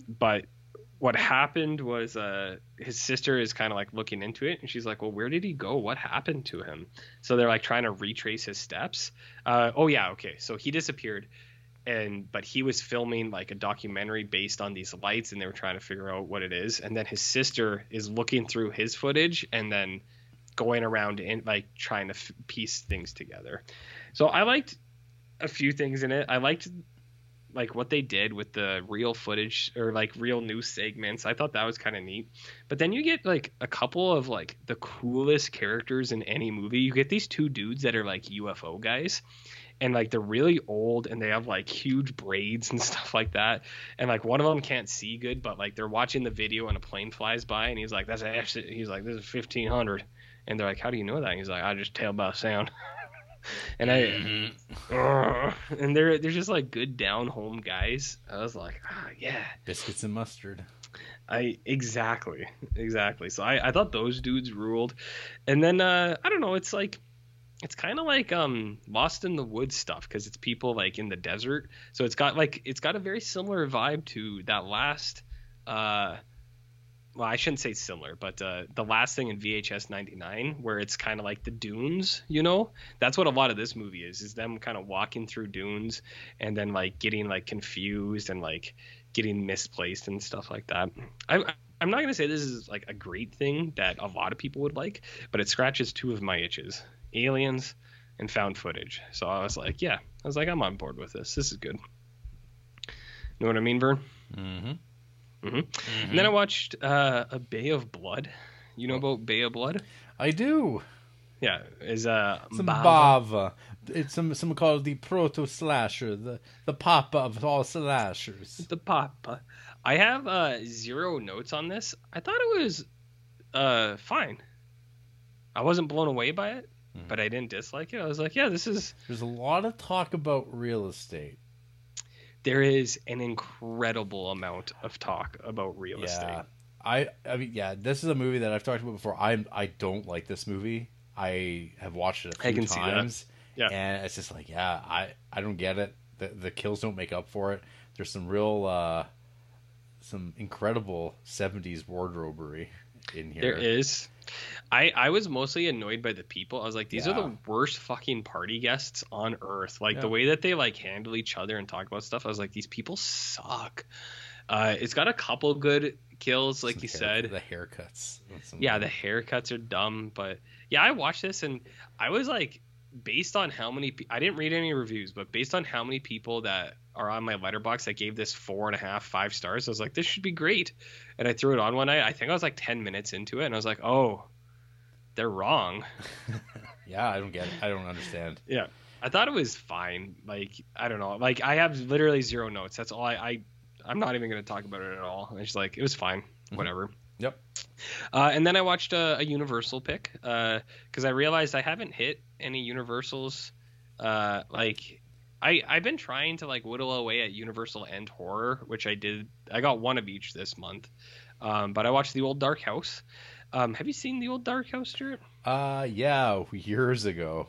but what happened was uh, his sister is kind of like looking into it and she's like, well, where did he go? What happened to him? So they're like trying to retrace his steps. Uh, oh yeah. Okay. So he disappeared and, but he was filming like a documentary based on these lights and they were trying to figure out what it is. And then his sister is looking through his footage and then going around and like trying to f- piece things together. So I liked a few things in it. I liked like what they did with the real footage or like real news segments. I thought that was kind of neat. But then you get like a couple of like the coolest characters in any movie. You get these two dudes that are like UFO guys and like they're really old and they have like huge braids and [LAUGHS] stuff like that. And like one of them can't see good, but like they're watching the video and a plane flies by and he's like that's actually he's like this is 1500 and they're like how do you know that? And he's like I just tell by sound. [LAUGHS] and I Ugh. and they're they're just like good down home guys. I was like, ah, yeah, Biscuits and mustard. I exactly, exactly. So I I thought those dudes ruled, and then uh I don't know, it's like. It's kind of like um Lost in the Woods stuff because it's people like in the desert. So it's got like it's got a very similar vibe to that last uh well, I shouldn't say similar, but uh, the last thing in VHS 99, where it's kind of like the dunes, you know, that's what a lot of this movie is, is them kind of walking through dunes and then like getting like confused and like getting misplaced and stuff like that. I'm, I'm not going to say this is like a great thing that a lot of people would like, but it scratches two of my itches aliens and found footage. So I was like, yeah, I was like, I'm on board with this. This is good. You know what I mean, Vern? Mm-hmm. And then I watched uh, a Bay of Blood. You know about Bay of Blood? I do. Yeah, is uh Some Bava. Bava. It's some some call it the proto slasher, the the papa of all slashers. the Papa. I have uh zero notes on this. I thought it was uh fine. I wasn't blown away by it, Mhm. but I didn't dislike it. I was like, yeah, this is There's a lot of talk about real estate. There is an incredible amount of talk about real Yeah. estate. I I mean yeah, this is a movie that I've talked about before. I I don't like this movie. I have watched it a few I can see that. times. Yeah. And it's just like, yeah, I I don't get it. The the kills don't make up for it. There's some real uh some incredible 70s wardrobery in here. There is. I I was mostly annoyed by the people. I was like, these are the worst fucking party guests on earth. Like the way that they like handle each other and talk about stuff. I was like, these people suck. Uh, it's got a couple good kills, like Some you hair- said. the haircuts. Yeah, the haircuts are dumb, but yeah, I watched this and I was like, based on how many, pe- I didn't read any reviews, but based on how many people that are on my Letterboxd that gave this four and a half, five stars, I was like, this should be great. And I threw it on one night. I think I was like 10 minutes into it and I was like, oh, they're wrong. [LAUGHS] Yeah, I don't get it. I don't understand. Yeah. I thought it was fine. Like, I don't know. Like, I have literally zero notes. That's all I, I I'm not even going to talk about it at all. It's like, it was fine. Mm-hmm. Whatever. Yep. Uh, and then I watched a, a Universal pick uh, because I realized I haven't hit any Universals. Uh, like I I've been trying to like whittle away at Universal and horror, which I did. I got one of each this month. Um, but I watched the old Dark House. Um, have you seen the old Dark House, Stuart? Uh yeah, years ago.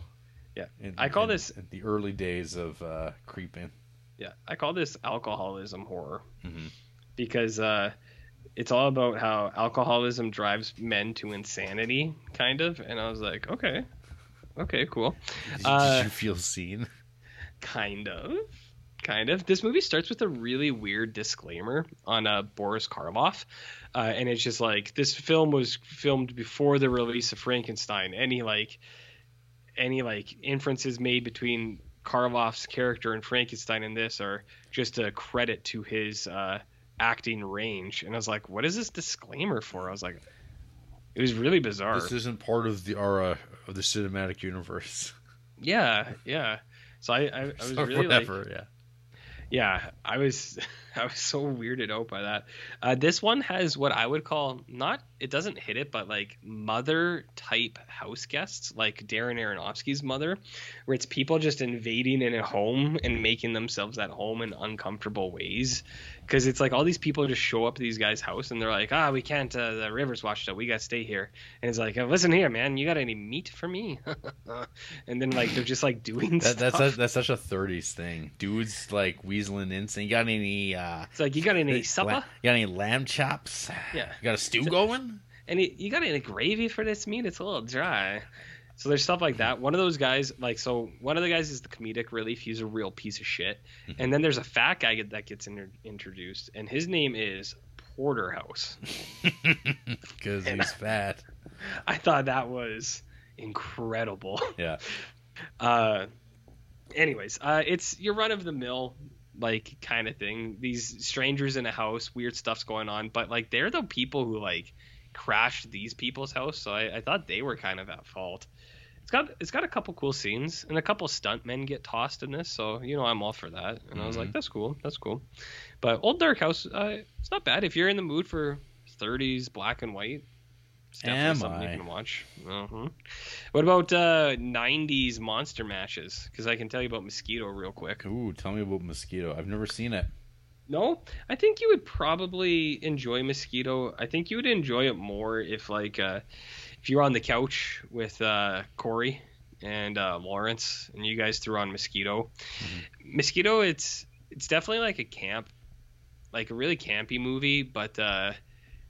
Yeah. In- I call in- this- in the early days of uh creeping. Yeah, I call this alcoholism horror Mhm. because uh, it's all about how alcoholism drives men to insanity, kind of. And I was like, okay, okay, cool. Did, Uh, did you feel seen? Kind of. Kind of. This movie starts with a really weird disclaimer on uh, Boris Karloff. Uh, and it's just like this film was filmed before the release of Frankenstein. Any like any like inferences made between Karloff's character and Frankenstein in this are just a credit to his uh, acting range. And I was like, what is this disclaimer for? I was like, it was really bizarre. This isn't part of the aura of the cinematic universe. [LAUGHS] yeah, yeah. So I, I, I was really like, whatever, yeah. yeah i was [LAUGHS] i was so weirded out by that. Uh, this one has what i would call not it doesn't hit it but like mother type house guests like darren aronofsky's mother where it's people just invading in a home and making themselves at home in uncomfortable ways. Because it's like all these people just show up at these guys house and they're like ah we can't uh, the river's washed up. We gotta stay here. And it's like "Oh, listen here man. You got any meat for me? [LAUGHS] And then like they're just like doing That, that's a, that's such a 30s thing. Dudes like weaseling in saying, "You got any uh it's like you got any la- supper you got any lamb chops? Yeah. You got a stew going?" And you, got any gravy for this meat? It's a little dry. So there's stuff like that. One of those guys, like, so one of the guys is the comedic relief. He's a real piece of shit. And then there's a fat guy that gets inter- introduced, and his name is Porterhouse. [LAUGHS] Cuz he's fat. [LAUGHS] I thought that was incredible. Yeah. [LAUGHS] Uh, anyways, uh, it's your run of the mill like kind of thing. These strangers in a house, weird stuff's going on, but like they're the people who like crashed these people's house, so I, I thought they were kind of at fault. It's got it's got a couple cool scenes and a couple stuntmen get tossed in this, so you know I'm all for that. And I was like, that's cool, that's cool. But Old Dark House, uh, it's not bad if you're in the mood for 30s black and white. It's definitely Am something I? you can watch. uh What about uh, 90s monster matches? Because I can tell you about Mosquito real quick. Ooh, tell me about Mosquito. I've never seen it. No, I think you would probably enjoy Mosquito. I think you would enjoy it more if like uh, if you were on the couch with uh, Corey and uh, Lawrence and you guys threw on Mosquito. Mosquito, it's it's definitely like a camp, like a really campy movie, but uh,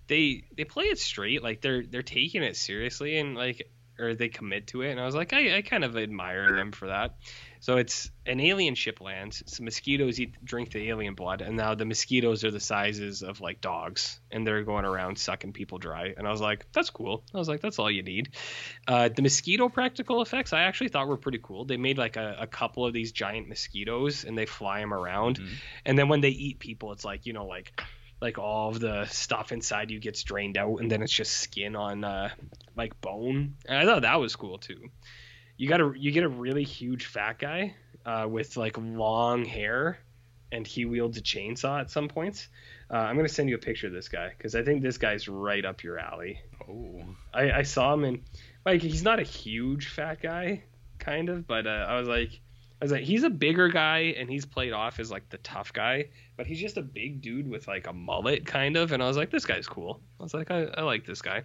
they they play it straight. Like they're they're taking it seriously and like or they commit to it. And I was like, I, I kind of admire them for that. So it's an alien ship lands. Some mosquitoes eat drink the alien blood, and now the mosquitoes are the sizes of like dogs, and they're going around sucking people dry. And I was like, that's cool. I was like, that's all you need. Uh, the mosquito practical effects I actually thought were pretty cool. They made like a, a couple of these giant mosquitoes, and they fly them around. And then when they eat people, it's like you know like like all of the stuff inside you gets drained out, and then it's just skin on uh, like bone. And I thought that was cool too you got a you get a really huge fat guy uh, with like long hair, and he wields a chainsaw at some points. Uh, I'm gonna send you a picture of this guy because I think this guy's right up your alley. Oh. I, I saw him and like he's not a huge fat guy, kind of, but uh, I was like, I was like, he's a bigger guy and he's played off as like the tough guy, but he's just a big dude with like a mullet kind of. And I was like, this guy's cool. I was like, I, I like this guy.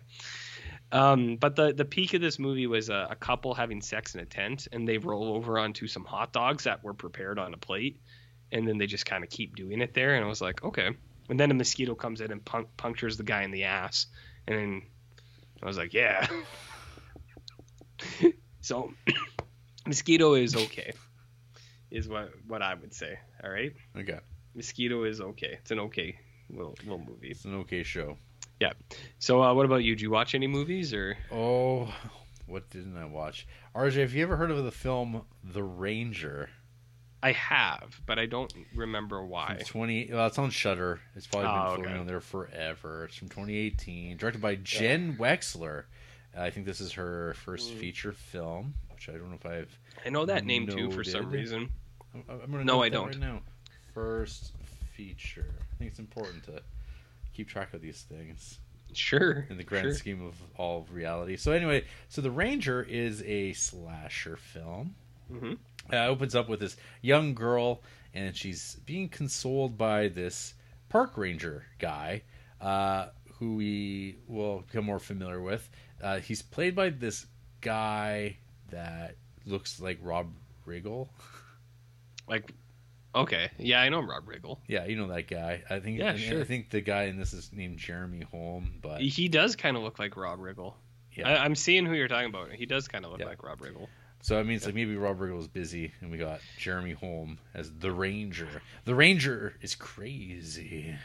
Um, but the the peak of this movie was a, a couple having sex in a tent, and they roll over onto some hot dogs that were prepared on a plate, and then they just kind of keep doing it there. And I was like, okay. And then a mosquito comes in and pun- punctures the guy in the ass, and then I was like, yeah. [LAUGHS] so, [COUGHS] mosquito is okay, is what what I would say. All right, Okay, mosquito is okay. It's an okay little little movie. it's an okay show. Yeah. So, uh, what about you? Do you watch any movies or? Oh, what didn't I watch? RJ, have you ever heard of the film The Ranger? I have, but I don't remember why. From Twenty. Well, it's on Shudder. It's probably been Oh, floating okay. on there forever. It's from 2018, directed by Jen Wexler. I think this is her first Hmm. feature film, which I don't know if I've. I know that name too for some reason. I'm, I'm gonna No, I don't. Right now, first feature. I think it's important to keep track of these things Sure. in the grand sure. scheme of all of reality. So anyway, so The Ranger is a slasher film. Mhm. Uh, it opens up with this young girl, and she's being consoled by this park ranger guy, uh, who we will become more familiar with. Uh, he's played by this guy that looks like Rob Riggle. [LAUGHS] Like, okay, yeah, I know Rob Riggle. Yeah, you know that guy. I think. Yeah, sure. I think the guy in this is named Jeremy Holm, but He does kind of look like Rob Riggle. yeah. I, I'm seeing who you're talking about. He does kind of look Yeah. like Rob Riggle. So I mean, it's like maybe Rob Riggle was busy, and we got Jeremy Holm as the Ranger. The Ranger is crazy.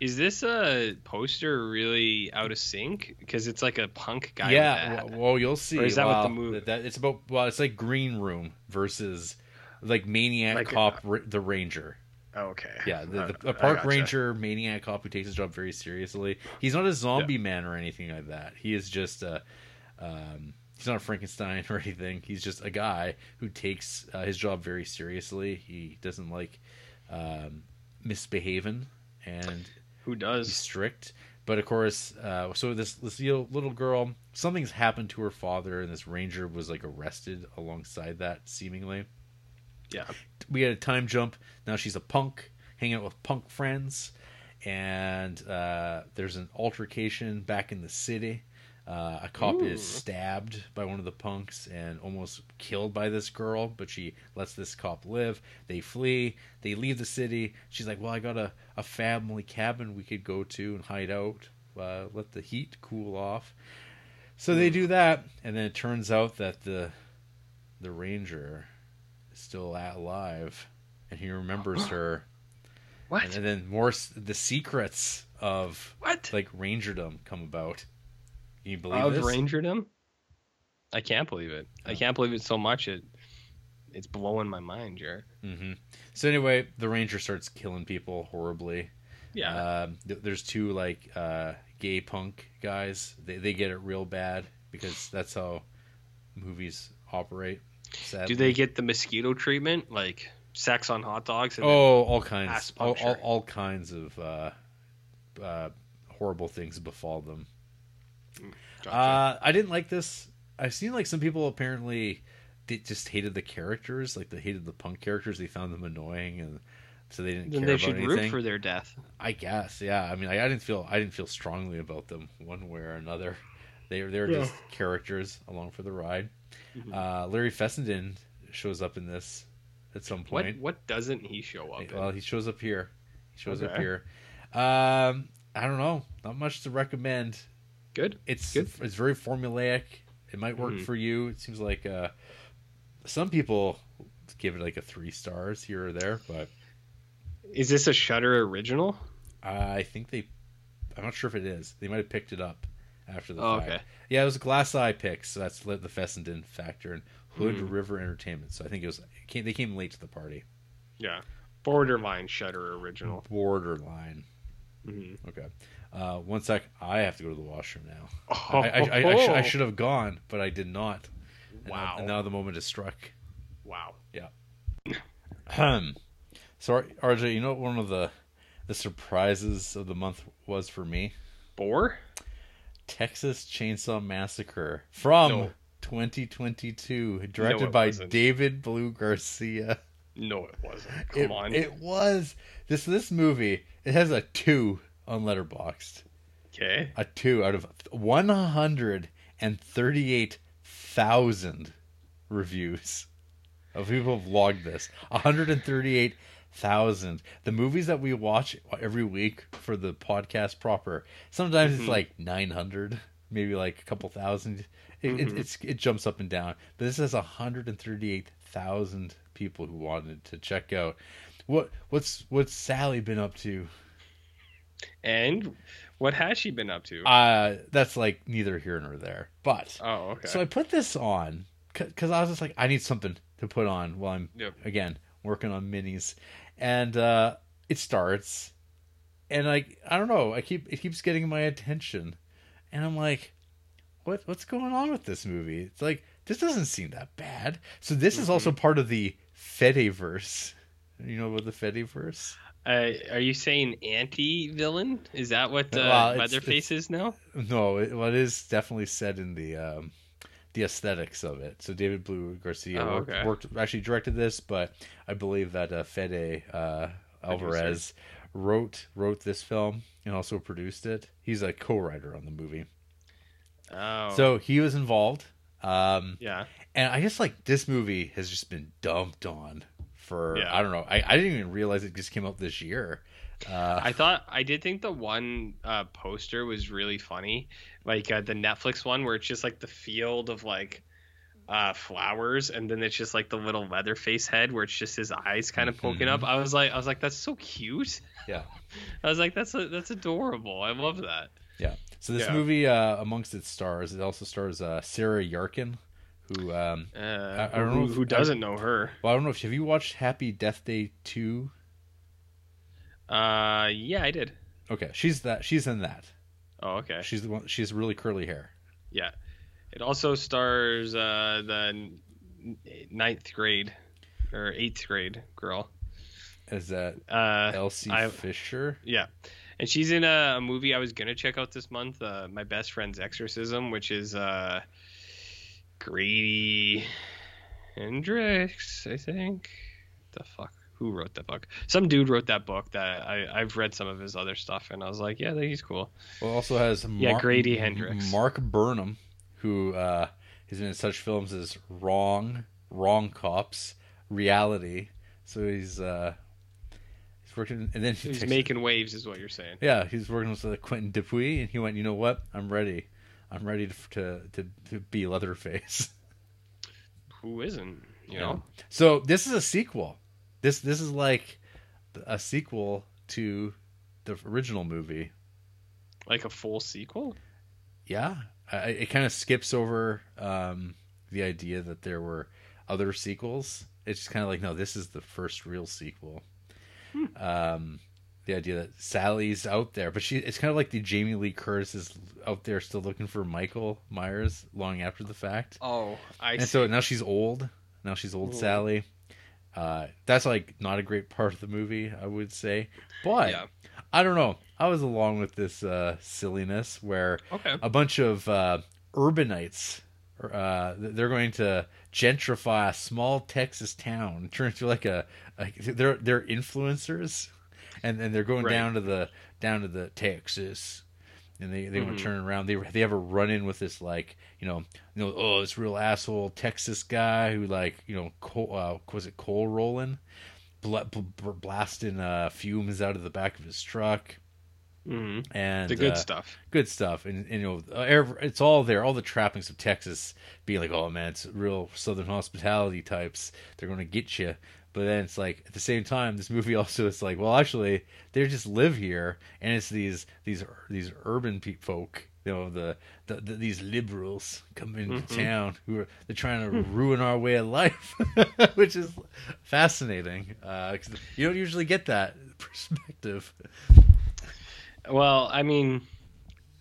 Is this a poster really out of sync? Because it's like a punk guy. yeah, well, well, you'll see. Or is that what the movie- That, that- it's about. Well, it's like Green Room versus like Maniac Like, Cop, the Ranger. okay. Yeah, the, the, the park gotcha. ranger maniac cop who takes his job very seriously. He's not a zombie man or anything like that. He is just a. Um, he's not a Frankenstein [LAUGHS] or anything. He's just a guy who takes uh, his job very seriously. He doesn't like um, misbehaving and Who does he's strict. But of course, uh, so this this little girl, something's happened to her father, and this ranger was like arrested alongside that, seemingly Yeah. we had a time jump. Now she's a punk, hanging out with punk friends, and uh, there's an altercation back in the city. Uh, a cop is stabbed by one of the punks and almost killed by this girl, but she lets this cop live. They flee. They leave the city. She's like, "Well, I got a, a family cabin we could go to and hide out, uh, let the heat cool off." So they do that, and then it turns out that the the ranger still at alive, and he remembers [GASPS] her. What? And then more s- the secrets of what? like rangerdom come about. Can you believe of this? Rangerdom? I can't believe it. I Oh. can't believe it so much. It it's blowing my mind, Jared. hmm So anyway, the ranger starts killing people horribly. Yeah. Um, th- there's two like uh, gay punk guys. They they get it real bad because that's how movies operate. Sadly. Do they get the mosquito treatment, like sex on hot dogs? And Oh, all kinds, all, all, all kinds of uh, uh, horrible things befall them. Gotcha. Uh, I didn't like this. I've seen like some people apparently they just hated the characters, like they hated the punk characters. They found them annoying, and so they didn't then care they about should anything. root for their death. I guess, yeah. I mean, I, I didn't feel I didn't feel strongly about them one way or another. They they were just characters along for the ride. Mhm. Uh, Larry Fessenden shows up in this at some point. what doesn't he show up in? Well, he shows up here. He shows up here. Um, I don't know. Not much to recommend. Good. It's Good. it's very formulaic. It might work Mhm. for you. It seems like uh, some people give it like a three stars here or there, but Is this a Shudder original? I think they. I'm not sure if it is. They might have picked it up after the Oh, fact. okay. Yeah, it was a Glass Eye pick, so that's the Fessenden factor and Hood Mhm. River Entertainment. So I think it was. It came, they came late to the party. Yeah. Borderline Shudder original. Borderline. Mhm. Okay. Uh, one sec. I have to go to the washroom now. Oh, I, I, I, I, sh- I [LAUGHS] should have gone, but I did not. And now- Wow. And now the moment is struck. Wow. Ahem. So, R- RJ, you know what one of the the surprises of the month was for me? Boar? Texas Chainsaw Massacre from No. 2022, directed it by wasn't. David Blue Garcia. No, it wasn't. [LAUGHS] Come It, on. it was this this movie. It has a two on Letterboxd. okay. A two out of one hundred and thirty-eight thousand reviews of people have logged this. One hundred and thirty-eight thousand. The movies that we watch every week for the podcast proper. Sometimes it's like nine hundred, maybe like a couple thousand. It, it, it's it jumps up and down. But this has hundred and thirty-eight thousand people who wanted to check out. What what's what's Sally been up to? And what has she been up to? Uh that's like neither here nor there. But oh, okay. so I put this on because I was just like, I need something to put on while I'm Yep. again working on minis, and uh it starts, and like I don't know, I keep it keeps getting my attention, and I'm like, what what's going on with this movie? It's like this doesn't seem that bad. So this is also part of the Fedeverse. You know about the Fedeverse? Uh, are you saying anti-villain? Is that what uh, Well, Leatherface is now? No, it, well, it is definitely said in the um, the aesthetics of it. So David Blue Garcia Oh, worked, okay. worked actually directed this, but I believe that uh, Fede uh, Alvarez wrote wrote this film and also produced it. He's a co-writer on the movie, Oh, so he was involved. Um, yeah. and I just like this movie has just been dumped on for Yeah. I don't know. I, I didn't even realize it just came out this year. Uh, I thought I did think the one uh, poster was really funny, like uh, the Netflix one where it's just like the field of like uh, flowers, and then it's just like the little Leatherface head where it's just his eyes kind of poking up. I was like, I was like, that's so cute. yeah. [LAUGHS] I was like, that's that's adorable. I love that. Yeah. So this Yeah. movie, uh, amongst its stars, it also stars uh, Sarah Yarkin, who um, Uh, I don't who, know if- who doesn't know her. well, I don't know if have you watched Happy Death Day two? Uh, yeah, I did. Okay, she's that. She's in that. Oh, okay. She's the one. She has really curly hair. Yeah. It also stars uh, the ninth grade or eighth grade girl. Is that Uh, Elsie I- Fisher? yeah. And she's in a, a movie I was going to check out this month, uh, My Best Friend's Exorcism, which is uh, Grady Hendrix, I think. The fuck? Who wrote that book? Some dude wrote that book that I, I've read some of his other stuff, and I was like, yeah, he's cool. Well, also has Yeah, Grady Hendrix. Mark Burnham, who uh, has been in such films as Wrong, Wrong Cops, Reality. So he's uh, he's working, and then he He's making waves, is what you're saying. Yeah, he's working with uh, Quentin Dupieux, and he went, you know what? I'm ready. I'm ready to to, to, to be Leatherface. [LAUGHS] Who isn't? You know? So this is a sequel. This this is like a sequel to the original movie. Like a full sequel? Yeah, I, it kind of skips over um, the idea that there were other sequels. It's just kind of like, no, this is the first real sequel. Um, the idea that Sally's out there, but she it's kind of like the Jamie Lee Curtis is out there still looking for Michael Myers long after the fact. Oh, I and see. so now she's old. Now she's old Sally. Uh, that's like not a great part of the movie, I would say. But Yeah. I don't know. I was along with this uh, silliness where Okay. a bunch of uh, urbanites. Uh, they're going to gentrify a small Texas town, [LAUGHS] turn into like a, a they're they're influencers, and and they're going Right. down to the down to the Texas, and they they Mm-hmm. want to turn around. They they have a run in with this like you know you know oh this real asshole Texas guy who like you know coal, uh, was it coal rolling, bl- bl- blasting uh, fumes out of the back of his truck hmm and The good uh, stuff. good stuff and, and you know uh, it's all there all the trappings of texas being like oh man it's real southern hospitality types they're going to get you but then it's like at the same time this movie [LAUGHS] also is like well actually they just live here and it's these these these urban pe- folk you know the, the, the these liberals come into town who are they're trying to ruin our way of life [LAUGHS] which is fascinating uh you don't usually get that [LAUGHS] perspective Well, I mean,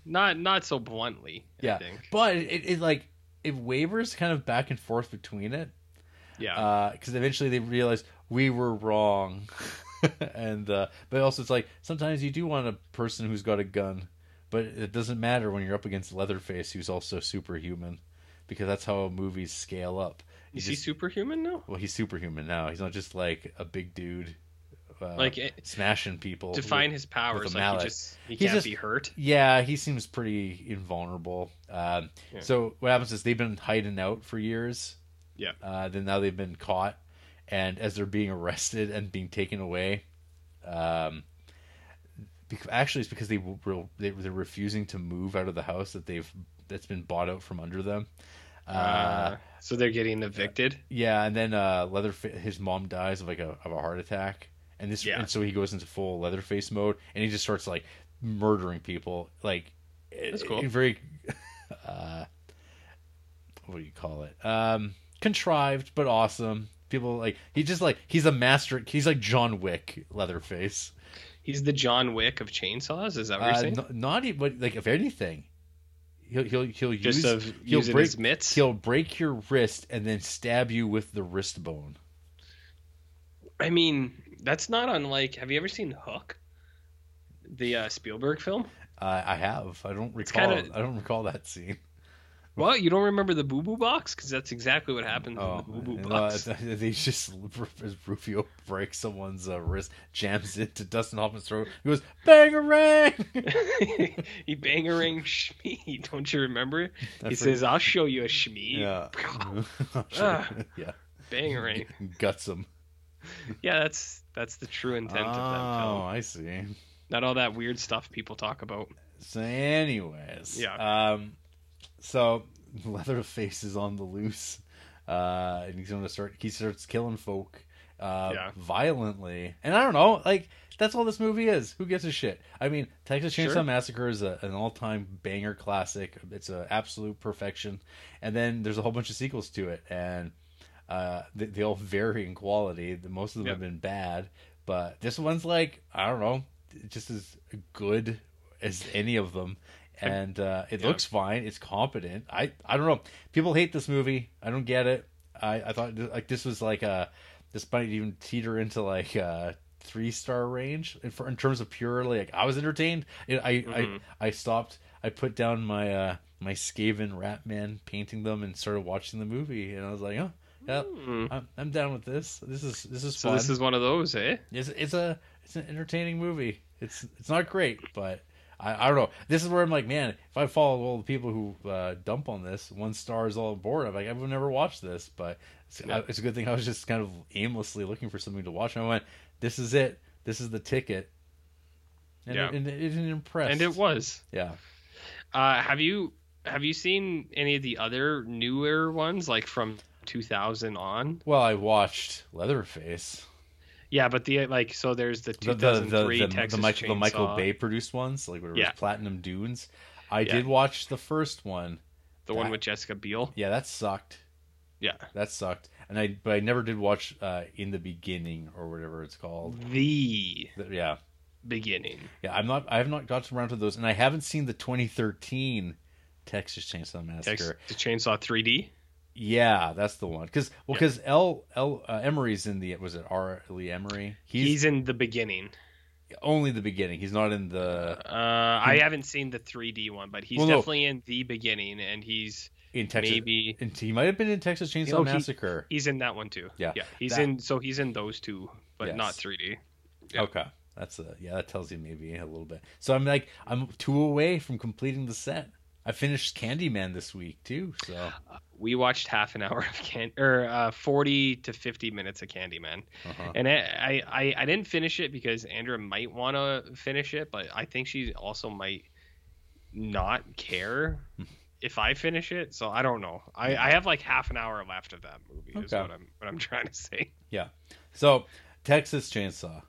not not so bluntly. yeah I think. but it, it like it wavers kind of back and forth between it Yeah. because eventually they realize we were wrong [LAUGHS] and uh but also it's like sometimes you do want a person who's got a gun but it doesn't matter when you're up against leatherface who's also superhuman because that's how movies scale up. He Is he superhuman now? well, he's superhuman now. He's not just like a big dude, uh, Like, it- smashing people. Define with- his powers. Like he just he He's can't just- be hurt. Yeah, he seems pretty invulnerable. Um, Yeah. So what happens is they've been hiding out for years. Yeah. Uh, then now they've been caught, and as they're being arrested and being taken away, um, actually it's because they were they, they're refusing to move out of the house that they've that's been bought out from under them. Uh, Uh, so they're getting evicted. yeah, and then uh, Leatherface, his mom dies of like a of a heart attack, and this, Yeah. and so he goes into full Leatherface mode, and he just starts like murdering people, like That's cool. in very, [LAUGHS] uh, what do you call it? Um, contrived but awesome. People like he just like he's a master. He's like John Wick, Leatherface. He's the John Wick of chainsaws. Is that what you're Uh, saying? n- not even like if anything, he'll he'll he'll Just use he'll break his mitts. he'll break your wrist and then stab you with the wrist bone. I mean, that's not unlike. Have you ever seen Hook? The uh, Spielberg film. Uh, I have. I don't recall. kinda- I don't recall that scene. Well, you don't remember the Boo Boo Box because that's exactly what happens Oh, the Boo Boo Box. [LAUGHS] they just [LAUGHS] Rufio breaks someone's uh, wrist, jams into Dustin Hoffman's throat. He goes bangarang. [LAUGHS] he bangerang Shmee. Don't you remember? I he says, "I'll show you a Shmee." Yeah. Ah. yeah. Bangerang. Guts him. Yeah, that's that's the true intent oh, of that film. Oh, I see. Not all that weird stuff people talk about. So, anyways, Yeah. Um, so [LAUGHS] Leatherface is on the loose, uh, and he's gonna start. He starts killing folk, uh, Yeah. violently, and I don't know, like that's all this movie is. Who gives a shit? I mean, Texas Chainsaw Sure. Massacre is a, an all-time banger classic. It's an absolute perfection, and then there's a whole bunch of sequels to it, and uh, they, they all vary in quality. The most of them Yeah. have been bad, but this one's like I don't know, just as good as any of them. And uh, it Yeah. looks fine. It's competent. I I don't know. People hate this movie. I don't get it. I I thought like this was like a this might even teeter into like a three star range in, for, in terms of purely like I was entertained. It, I, Mhm. I I stopped. I put down my uh my Skaven rat man painting them and started watching the movie and I was like, oh yeah, Hmm. I'm, I'm down with this. This is this is So fun. this is one of those, eh? It's it's a it's an entertaining movie. It's it's not great, but I, I don't know. This is where I'm like, man, if I follow all the people who uh, dump on this, one star is all bored. I'm like, I would never watch this, but it's, Yeah. I, it's a good thing I was just kind of aimlessly looking for something to watch, and I went, this is it. This is the ticket. And Yeah. it, and it didn't impress. And it was. yeah. Uh, have you have you seen any of the other newer ones, like from 2000 on? Well, I watched Leatherface. Yeah, but the like, so there's the The the the, 2003 the, Texas the, Michael, the Michael Bay produced ones, like whatever, Yeah. Platinum Dunes. I Yeah. did watch the first one. the one with Jessica Biel. Yeah, that sucked. Yeah, That sucked. And I but I never did watch uh in the beginning or whatever it's called. the yeah. beginning. Yeah, I'm not I have not gotten around to those and I haven't seen the 2013 Texas Chainsaw Massacre. Tex- the Chainsaw 3D. Yeah, that's the one. Cuz well Yeah. cuz L L uh, Emery's in the was it R Lee Emery? He's, He's, in the beginning. only the beginning. He's not in the Uh, I haven't seen the 3D one, but he's Well, no. definitely in the beginning, and he's in Texas maybe and he might have been in Texas Chainsaw know, he- Massacre. he's in that one too. Yeah, yeah, he's that- in. So he's in those two, but Yes. not 3D. yeah. Okay. That's a yeah, that tells you maybe a little bit. So I'm like I'm two away from completing the set. I finished Candyman this week too, so We watched half an hour of can or uh, 40 to 50 minutes of Candyman, uh-huh. and I, I I didn't finish it because Andrea might want to finish it, but I think she also might not care [LAUGHS] if I finish it. So I don't know. I, I have like half an hour left of that movie. Is Okay. what I'm what I'm [LAUGHS] trying to say. Yeah. So, Texas Chainsaw.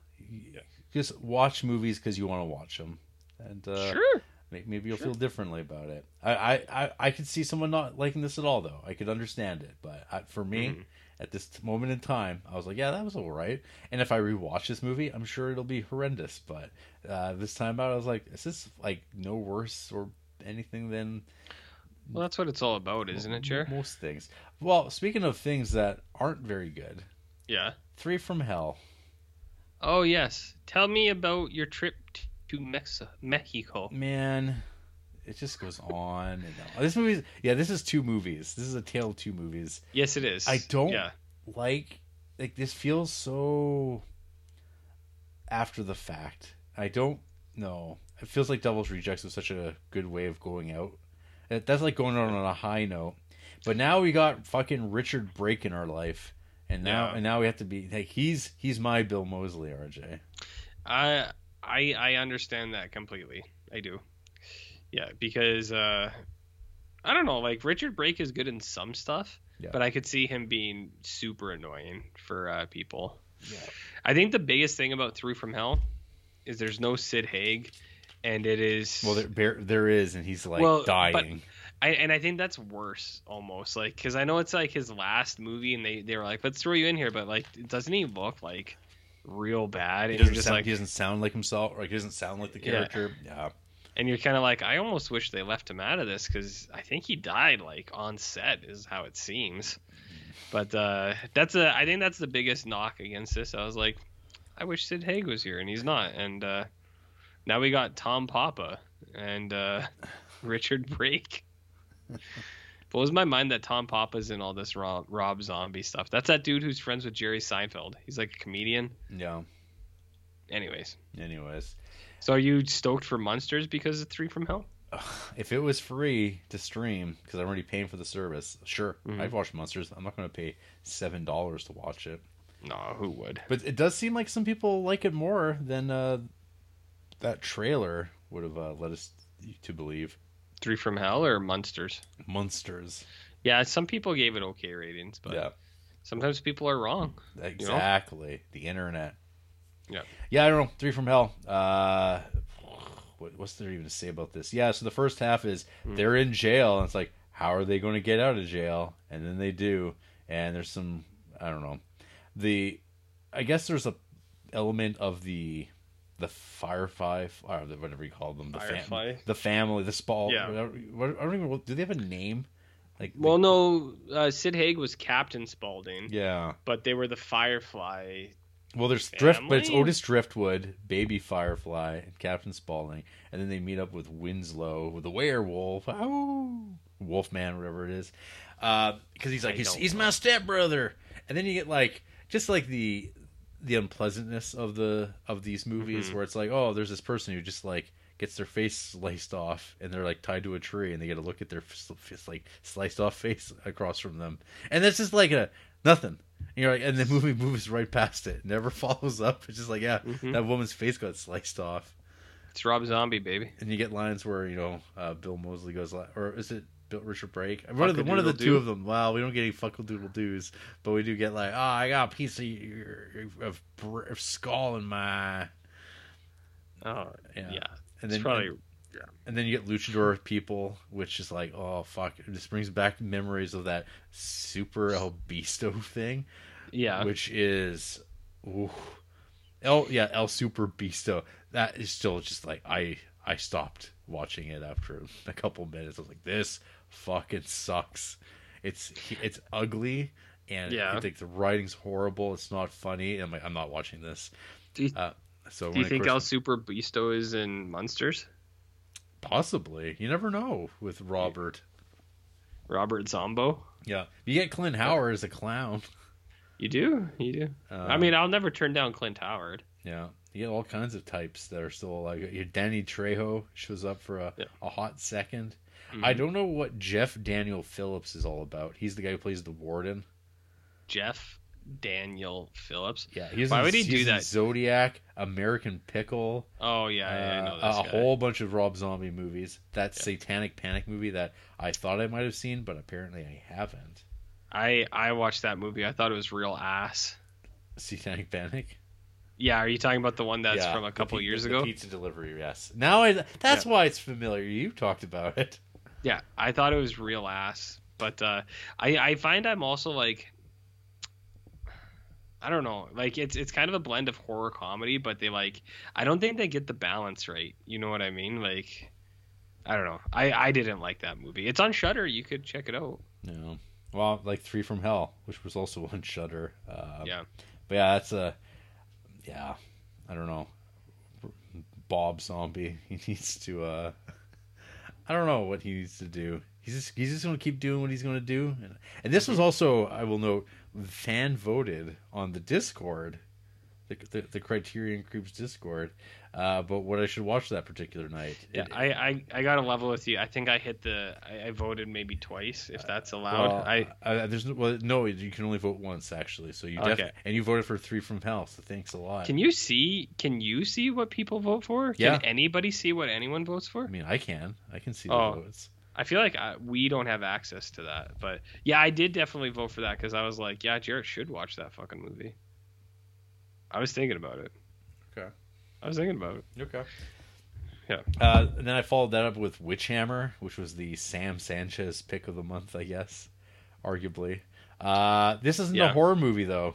Just watch movies because you want to watch them, and uh, sure. May- maybe you'll Sure. feel differently about it. I, I, I, I could see someone not liking this at all, though. I could understand it, but I, for me, Mhm. at this moment in time, I was like, yeah, that was all right. And if I rewatch this movie, I'm sure it'll be horrendous. But uh, this time out, I was like, is this like no worse or anything than Well, that's what it's all about, isn't it, Jer? most things? Well, speaking of things that aren't very good, Yeah. Three from Hell. Oh yes. Tell me about your trip to Mex- Mexico. man it just goes on and on. This movie, yeah, this is two movies. This is a tale of two movies. Yes, it is. I don't Yeah. like like this feels so after the fact. I don't know. It feels like Devil's Rejects was such a good way of going out. That's like going out on a high note. But now we got fucking Richard Brake in our life, and now Yeah. and now we have to be like he's he's my Bill Moseley, RJ. I I I understand that completely. I do. Yeah, because uh I don't know, like Richard Brake is good in some stuff, Yeah. but I could see him being super annoying for uh, people. Yeah. I think the biggest thing about Three from Hell is there's no Sid Haig, and it is Well, there there, is, and he's like Well, but- dying. I, and I think that's worse almost like because I know it's like his last movie and they they were like let's throw you in here but like it doesn't he look like real bad He doesn't just sound, like he doesn't sound like himself. Like he doesn't sound like the Yeah. character. Yeah. and you're kind of like I almost wish they left him out of this because I think he died like on set is how it seems but uh that's a I think that's the biggest knock against this I was like I wish Sid Haig was here and he's not and uh now we got Tom Papa and uh [LAUGHS] Richard Brake blows my mind that Tom Papa's in all this Rob, Rob Zombie stuff that's that dude who's friends with Jerry Seinfeld he's like a comedian Yeah. anyways Anyways, so are you stoked for Monsters because of Three from Hell if it was free to stream because I'm already paying for the service, sure, Mhm. I'd watch Monsters. I'm not going to pay seven dollars to watch it. no who would But it does seem like some people like it more than uh, that trailer would have uh, led us to believe. Three from Hell or Monsters? Monsters. Yeah, some people gave it okay ratings, but yeah, sometimes people are wrong. exactly. The internet. Yeah. Yeah, I don't know. Three from Hell. Uh, what, what's there even to say about this? Yeah, so the first half is Hmm. they're in jail, and it's like, how are they going to get out of jail? And then they do, and there's some, I don't know, the, I guess there's a element of the, the firefly, or whatever you call them, the fam- Firefly? the family, the spall. Yeah. whatever- what- I don't even. Do they have a name? Like, Well, no, uh, Sid Haig was Captain Spaulding, yeah. but they were the Firefly. Well, there's Drift, but it's Otis Driftwood, Baby Firefly, and Captain Spaulding, and then they meet up with Winslow, with the werewolf, oh, Wolfman, whatever it is, because he's like I he's, he's my stepbrother, and then you get like just like the the unpleasantness of the of these movies Mhm. where it's like oh there's this person who just like gets their face sliced off and they're like tied to a tree and they get to look at their like sliced off face across from them and it's just like a nothing and you're like and the movie moves right past it never [LAUGHS] follows up it's just like yeah Mhm. that woman's face got sliced off It's Rob Zombie, baby. and you get lines where you know uh, Bill Moseley goes or is it Richard Brake one of the one of the two of them wow we don't get any fuckle doodle doos but we do get like oh I got a piece of of, of skull in my Oh, Yeah. yeah. and then probably and then you get luchador people which is like oh fuck it just brings back memories of that super El Beasto thing yeah. which is ooh, El yeah El Super Beasto. That is still just like I I stopped watching it after a couple minutes. I was like, this fucking sucks. It's it's ugly and Yeah. I think the writing's horrible. It's not funny. I'm like, I'm not watching this. Do you, Uh, so do you think El Super Beasto is in Monsters? possibly you never know with Robert. Robert Zombo? Yeah, you get Clint Howard as a clown. You do? You do? Uh, I mean, I'll never turn down Clint Howard. Yeah, you get all kinds of types that are still like your Danny Trejo shows up for a, Yeah. a hot 2nd I don't know what Jeff Daniel Phillips is all about. He's the guy who plays the warden. Jeff Daniel Phillips. Yeah, he's Why in, would he do that? Zodiac, American Pickle, Oh yeah, yeah, I know uh, this a guy. whole bunch of Rob Zombie movies. That Yeah. Satanic Panic movie that I thought I might have seen, but apparently I haven't. I I watched that movie. I thought it was real ass. Satanic Panic. Yeah, are you talking about the one that's Yeah, from a couple pi- years ago? Pizza delivery. Yes. Now I. That's why it's familiar. You talked about it. Yeah, I thought it was real ass. But uh, I I find I'm also like I don't know, like it's it's kind of a blend of horror comedy, but they like I don't think they get the balance right. You know what I mean? Like I don't know. I I didn't like that movie. It's on Shudder. You could check it out. No. Well, like Three from Hell, which was also [LAUGHS] on Shudder. Uh, Yeah. But yeah, that's a. Yeah, I don't know. Bob Zombie. [LAUGHS] He needs to. uh I don't know what he needs to do. He's just he's just going to keep doing what he's going to do. And, and this was also, I will note, fan voted on the Discord, the the, the Criterion Creeps Discord. Uh, but what I should watch that particular night. Yeah, It- I, I, I got a level with you. I think I hit the. I, I voted maybe twice, if that's allowed. well, I I, there's no, well, no, you can only vote once actually. So you Okay. def- and you voted for Three from Hell. So thanks a lot. can you see? Can you see what people vote for? Can Yeah. anybody see what anyone votes for? I mean, I can. I can see the Oh. votes. I feel like I, we don't have access to that, but yeah, I did definitely vote for that because I was like, yeah, Jarrett should watch that fucking movie. I was thinking about it. Okay. I was thinking about it. Okay. Yeah. Uh, and then I followed that up with Witch Hammer, which was the Sam Sanchez pick of the month, I guess, arguably. Uh, this isn't a horror movie though.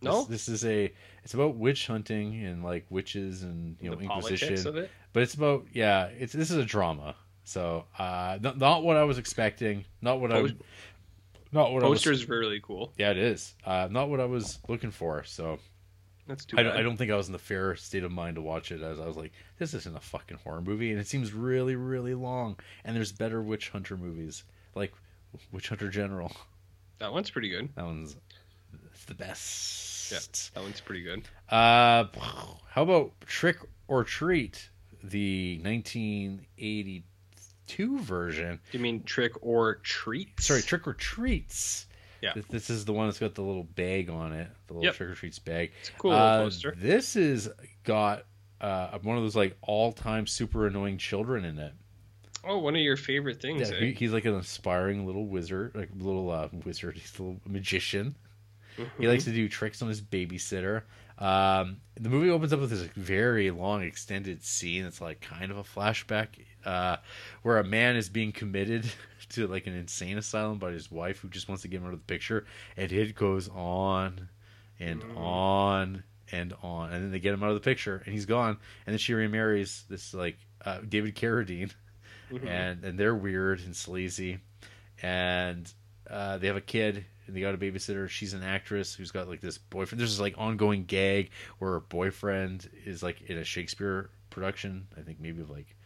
This, No? this is a. It's about witch hunting and like witches and you know the Inquisition. politics of it. But it's about yeah. It's this is a drama. So uh, not, not what I was expecting. Not what I. Post- Not what I was. Poster's really cool. Yeah, it is. Uh, not what I was looking for. So That's too I I don't think I was in the fair state of mind to watch it as I was like, this isn't a fucking horror movie, and it seems really, really long. And there's better witch hunter movies, like Witch Hunter General. That one's pretty good. That one's the best. Yeah, That one's pretty good. Uh, how about Trick or Treat, the 1982 version? Do you mean trick or treat? Sorry, Trick or Treats. Yeah. This, this is the one that's got the little bag on it, the little Yep. Trick or Treats bag. It's a cool little Uh, poster. This is got uh, one of those like all-time super annoying children in it. Oh, one of your favorite things. Yeah, eh? he, he's like an aspiring little wizard, like little uh, wizard. [LAUGHS] He's a little magician. He likes to do tricks on his babysitter. Um, the movie opens up with this very long, extended scene. It's like kind of a flashback uh, where a man is being committed to like an insane asylum by his wife, who just wants to get him out of the picture. And it goes on and on and on, and then they get him out of the picture, and he's gone. And then she remarries this like uh, David Carradine, Mhm. and and they're weird and sleazy, and uh, they have a kid and they got a babysitter. She's an actress who's got like this boyfriend. There's this like ongoing gag where her boyfriend is like in a Shakespeare production. I think maybe of like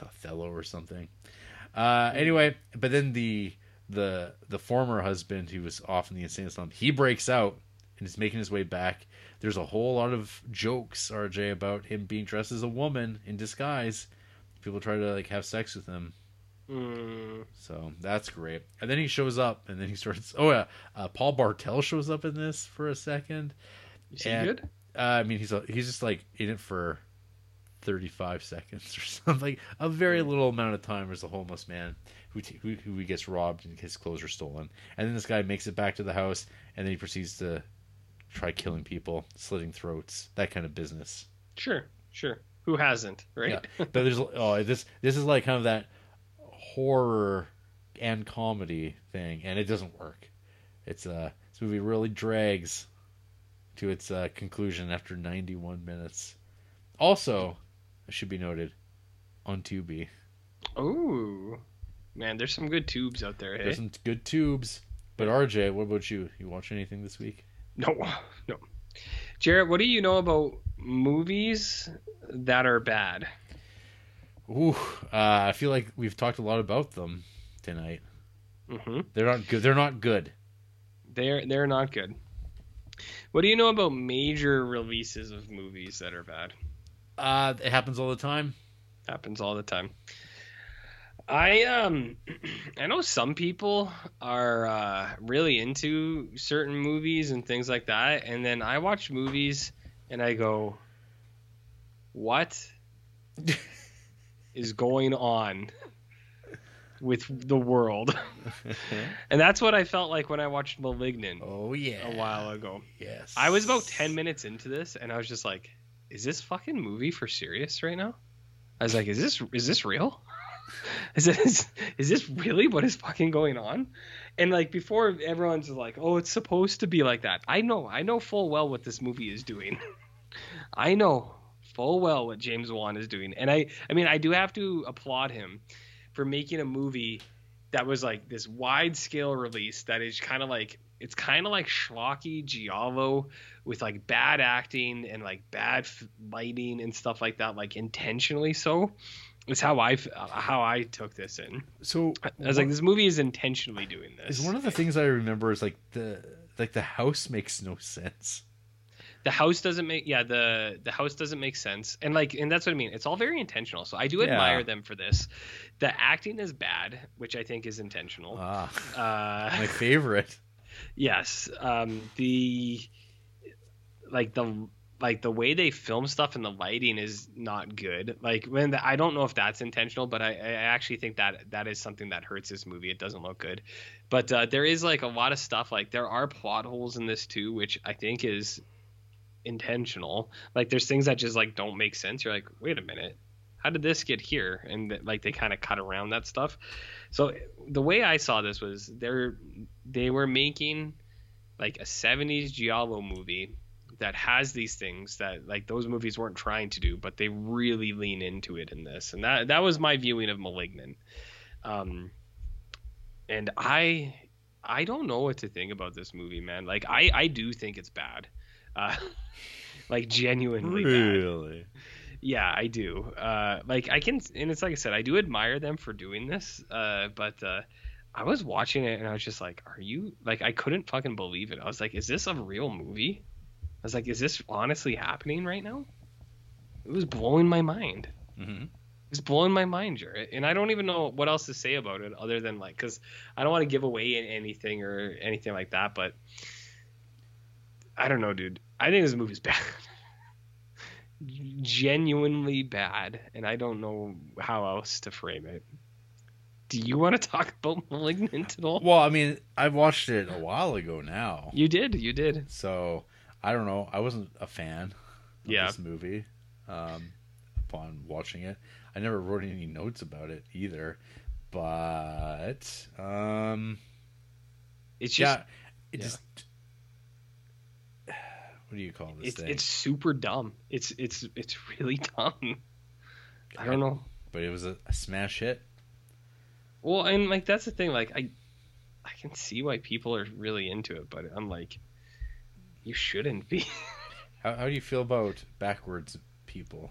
Othello or something. Uh, anyway, but then the the the former husband who was off in the insane asylum, he breaks out and is making his way back. There's a whole lot of jokes, RJ, about him being dressed as a woman in disguise. People try to like have sex with him. Mm, So that's great. And then he shows up, and then he starts. Oh yeah, uh, Paul Bartel shows up in this for a second. is he And- good? Uh, I mean, he's a, he's just like in it for thirty-five seconds or [LAUGHS] something. A very little amount of time as a homeless man who t- who, who gets robbed and his clothes are stolen. And then this guy makes it back to the house, and then he proceeds to try killing people, slitting throats, that kind of business. Sure, sure. Who hasn't, right? Yeah, [LAUGHS] but there's oh this this is like kind of that horror and comedy thing, and it doesn't work. It's uh this movie really drags to its uh, conclusion after 91 minutes. Also, should be noted on Tubi. Oh, man, there's some good tubes out there. Hey? There's some good tubes. But RJ, what about you? You watch anything this week? No, [LAUGHS] no. Jarrett, what do you know about movies that are bad? Ooh, uh, I feel like we've talked a lot about them tonight. hmm They're not good. They're not good. They're they're not good. What do you know about major releases of movies that are bad? Uh, it happens all the time. Happens all the time. I um [CLEARS THROAT] I know some people are uh, really into certain movies and things like that, and then I watch movies and I go, "What is going on with the world?" [LAUGHS] and that's what I felt like when I watched *Malignant* Oh yeah. a while ago. Yes. I was about 10 minutes into this and I was just like, is this fucking movie for serious right now? I was like, is this is this real? [LAUGHS] Is this is this really what is fucking going on? And like before everyone's like, "Oh, it's supposed to be like that." I know. I know full well what this movie is doing. [LAUGHS] I know full well what James Wan is doing. And I I mean, I do have to applaud him for making a movie that was like this wide scale release that is kind of like it's kind of like schlocky giallo with like bad acting and like bad lighting and stuff like that like intentionally so It's how I how I took this in. So I was like, this movie is intentionally doing this. is one of the things I remember is like the like the house makes no sense. the house doesn't make yeah the the house doesn't make sense and like and that's what i mean it's all very intentional so i do admire Yeah. them for this the acting is bad which i think is intentional Ah, uh my [LAUGHS] favorite. Yes um the like the like the way they film stuff and the lighting is not good. Like when the, i don't know if that's intentional but I, I actually think that that is something that hurts this movie. It doesn't look good. But uh, there is like a lot of stuff like there are plot holes in this too which i think is intentional. Like there's things that just like don't make sense. You're like wait a minute. How did this get here? And like they kind of cut around that stuff. So the way i saw this was they're they were making like a 70s giallo movie that has these things that like those movies weren't trying to do but they really lean into it in this. And that that was my viewing of malignant. Um and i i don't know what to think about this movie man. Like i i do think it's bad. Uh [LAUGHS] like genuinely bad. Really? yeah i do. Uh like i can and it's like i said i do admire them for doing this uh but uh i was watching it and i was just like are you like i couldn't fucking believe it. I was like is this a real movie? I was like is this honestly happening right now? It was blowing my mind. Hmm it's blowing my mind Jarrett. and i don't even know what else to say about it other than like because i don't want to give away anything or anything like that but i don't know dude. I think this movie's [LAUGHS] bad. Genuinely bad and i don't know how else to frame it do you want to talk about malignant at all Well, I mean, I've watched it a while ago now, you did you did so I don't know. I wasn't a fan of Yeah. this movie um, upon watching it. I never wrote any notes about it either, but um, it's just yeah, it yeah. just [SIGHS] what do you call this it's thing? it's super dumb it's it's it's really [LAUGHS] dumb i don't know but it was a, a smash hit. Well, and like that's the thing. Like I, I can see why people are really into it, but I'm like, you shouldn't be. [LAUGHS] How, how do you feel about backwards people?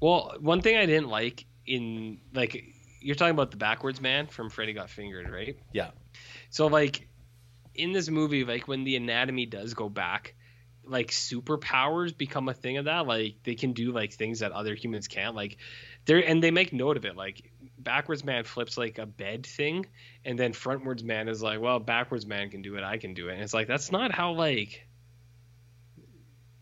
well, one thing I didn't like in like you're talking about the backwards man from Freddy Got Fingered, right? Yeah. So like in this movie, like when the anatomy does go back, like superpowers become a thing of that. Like they can do like things that other humans can't. Like they're and they make note of it. Like backwards man flips like a bed thing, and then frontwards man is like, well, backwards man can do it, I can do it. And it's like that's not how like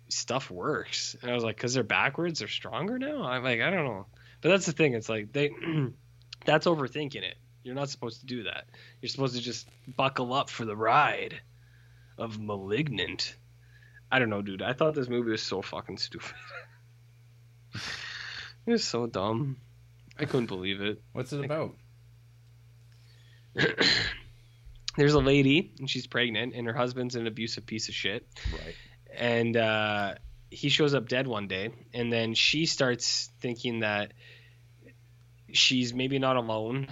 stuff works. And I was like, because they're backwards, they're stronger now. I'm like, I don't know. But that's the thing. It's like they [CLEARS THROAT] that's overthinking it. You're not supposed to do that. You're supposed to just buckle up for the ride of Malignant. I don't know, dude. I thought this movie was so fucking stupid. [LAUGHS] it was so dumb. I couldn't believe it. What's it about? [CLEARS THROAT] There's a lady and she's pregnant and her husband's an abusive piece of shit. Right. and uh, he shows up dead one day and then she starts thinking that she's maybe not alone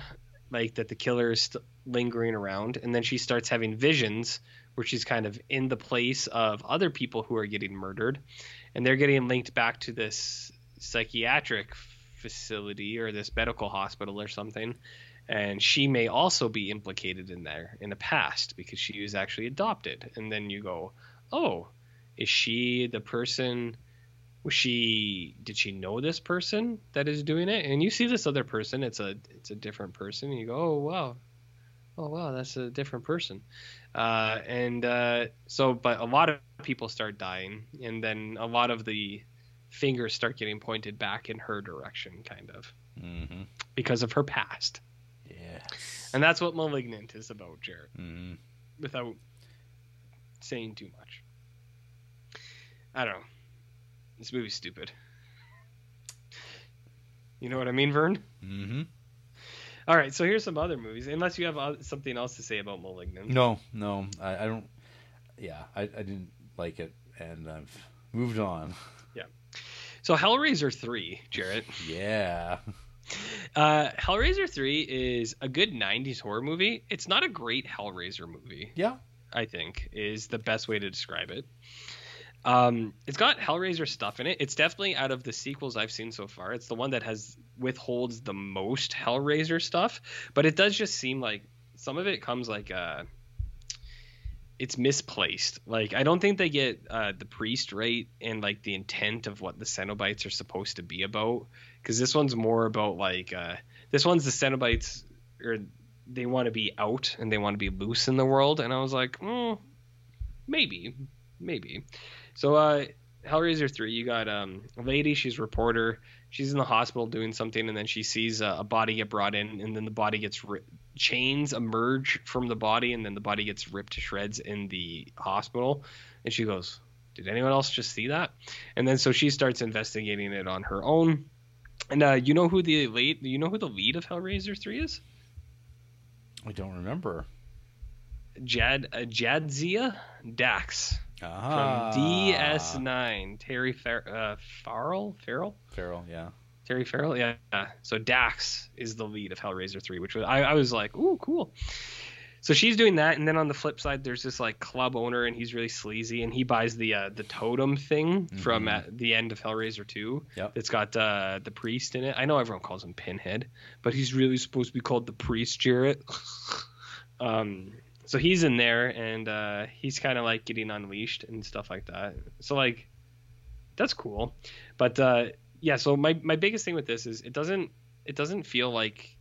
like that the killer is st- lingering around and then she starts having visions where she's kind of in the place of other people who are getting murdered and they're getting linked back to this psychiatric facility or this medical hospital or something and she may also be implicated in there in the past because she was actually adopted. And then you go oh is she the person was she did she know this person that is doing it? And you see this other person it's a it's a different person and you go oh wow. Oh wow that's a different person. Uh, and uh, so but a lot of people start dying and then a lot of the fingers start getting pointed back in her direction kind of Mm-hmm. because of her past Yes. and that's what malignant is about jared hmm without saying too much. I don't know. This movie's stupid. You know what I mean, Vern? Mm-hmm. All right, so here's some other movies. Unless you have something else to say about *Malignant*. No, no, I, I don't. Yeah, I, I didn't like it, and I've moved on. [LAUGHS] So *Hellraiser 3, Jarrett. Yeah. Uh, *Hellraiser 3 is a good '90s horror movie. It's not a great *Hellraiser* movie. Yeah. I think is the best way to describe it. Um, it's got Hellraiser stuff in it. It's definitely out of the sequels I've seen so far. It's the one that has withholds the most Hellraiser stuff, but it does just seem like some of it comes like uh, it's misplaced. Like I don't think they get uh, the priest right and like the intent of what the Cenobites are supposed to be about. Because this one's more about like uh, this one's the Cenobites or they want to be out and they want to be loose in the world, and I was like, mm, maybe, maybe. So uh, Hellraiser three, you got um, a lady. She's a reporter. She's in the hospital doing something, and then she sees a, a body get brought in, and then the body gets ri- chains emerge from the body, and then the body gets ripped to shreds in the hospital. And she goes, "Did anyone else just see that?" And then so she starts investigating it on her own. And uh, you know who the lead? You know who the lead of Hellraiser three is? I don't remember. Jad uh, Jadzia Dax Ah, from DS9. Terry Fer- uh, Farrell Farrell Farrell, yeah. Terry Farrell, yeah. So Dax is the lead of Hellraiser 3, which was I, I was like, ooh, cool. So she's doing that, and then on the flip side, there's this like club owner, and he's really sleazy, and he buys the uh, the totem thing from Mhm. at the end of Hellraiser 2. Yep. It's got uh, the priest in it. I know everyone calls him Pinhead, but he's really supposed to be called the priest, Jarrett. [LAUGHS] um, so he's in there, and uh, he's kind of like getting unleashed and stuff like that. So like, that's cool, but uh, yeah. So my my biggest thing with this is it doesn't it doesn't feel like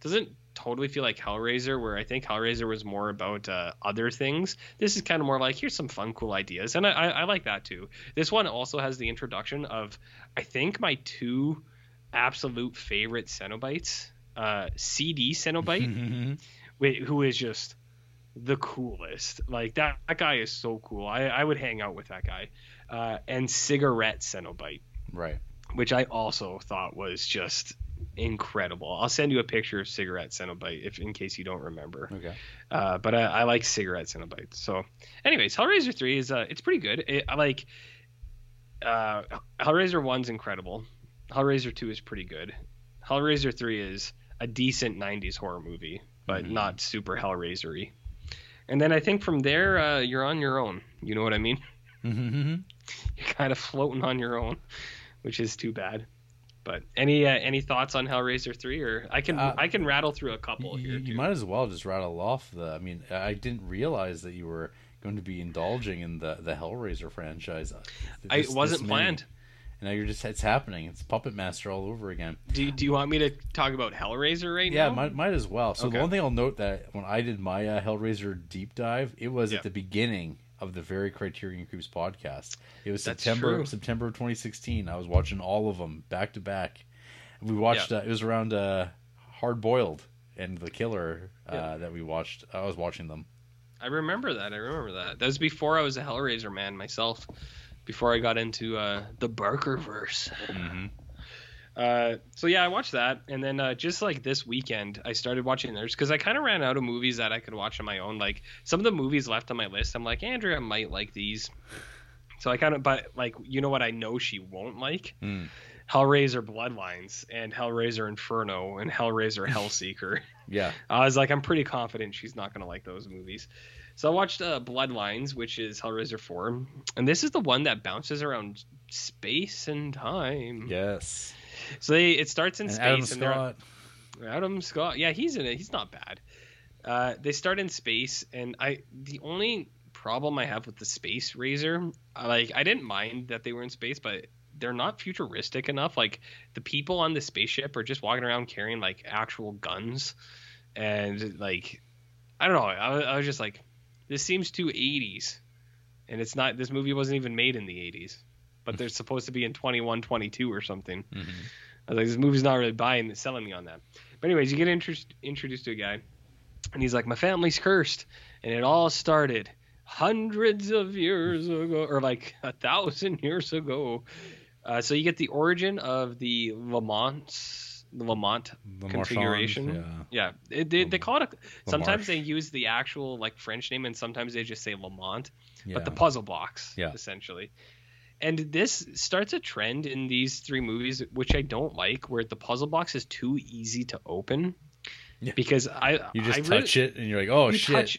doesn't totally feel like Hellraiser, where I think Hellraiser was more about uh, other things. This is kind of more like here's some fun, cool ideas, and I, I, I like that too. This one also has the introduction of I think my two absolute favorite Cenobites, uh, CD Cenobite, [LAUGHS] who is just the coolest. Like that, that guy is so cool. I, I would hang out with that guy. Uh, and Cigarette Cenobite right. which I also thought was just incredible. I'll send you a picture of cigarette Cenobite if in case you don't remember. Okay. Uh, but I, I like cigarette Cenobite. So, anyways, Hellraiser three is uh, it's pretty good. It, I like uh, Hellraiser one's incredible. Hellraiser two is pretty good. Hellraiser three is a decent '90s horror movie, but Mhm. not super Hellraisery. And then I think from there uh, you're on your own. You know what I mean? [LAUGHS] you're kind of floating on your own, which is too bad. But any uh, any thoughts on Hellraiser three, or I can Uh, I can rattle through a couple you, here. you too. might as well just rattle off the. I mean, I didn't realize that you were going to be indulging in the the Hellraiser franchise. Uh, I it wasn't planned. And now you're just it's happening. It's Puppet Master all over again. Do do you want me to talk about Hellraiser right Yeah, now? Yeah, might, might as well. So Okay. the one thing I'll note that when I did my uh, Hellraiser deep dive, it was Yeah. at the beginning of the very Criterion Creeps podcast. It was That's September true. September of 2016. I was watching all of them back to back. We watched. Yeah. Uh, it was around uh, Hard Boiled and the Killer uh, Yeah. that we watched. I was watching them. I remember that. I remember that. That was before I was a Hellraiser man myself. Before I got into uh, the Barker verse. hmm Uh, so yeah, I watched that, and then uh, just like this weekend, I started watching theirs because I kind of ran out of movies that I could watch on my own. Like some of the movies left on my list, I'm like, Andrea might like these. So I kind of, but like, you know what? I know she won't like Mm. Hellraiser Bloodlines and Hellraiser Inferno and Hellraiser [LAUGHS] Hellseeker. Yeah. I was like, I'm pretty confident she's not gonna like those movies. So I watched uh, Bloodlines, which is Hellraiser 4, and this is the one that bounces around space and time. Yes. [LAUGHS] So they, it starts in And space, Adam and they're Scott. Adam Scott. Yeah, he's in it. He's not bad. Uh, they start in space, and I the only problem I have with the space razor, like I didn't mind that they were in space, but they're not futuristic enough. Like the people on the spaceship are just walking around carrying like actual guns, and like I don't know. I, I was just like, this seems too 80s, and it's not. This movie wasn't even made in the 80s, but they're supposed to be in 21, 22 or something. Mhm. I was like, this movie's not really buying, selling me on that. But anyways, you get introduced introduced to a guy, and he's like, my family's cursed, and it all started hundreds of years ago, or like a thousand years ago. Uh, so you get the origin of the Lament, the Lament The configuration. Yeah. Yeah, it, they, they call it. A, sometimes they use the actual like French name, and sometimes they just say Lament Yeah. but the puzzle box, Yeah. essentially. And this starts a trend in these three movies, which I don't like, where the puzzle box is too easy to open. Yeah. Because I you just I really- touch it and you're like, oh you shit. touch-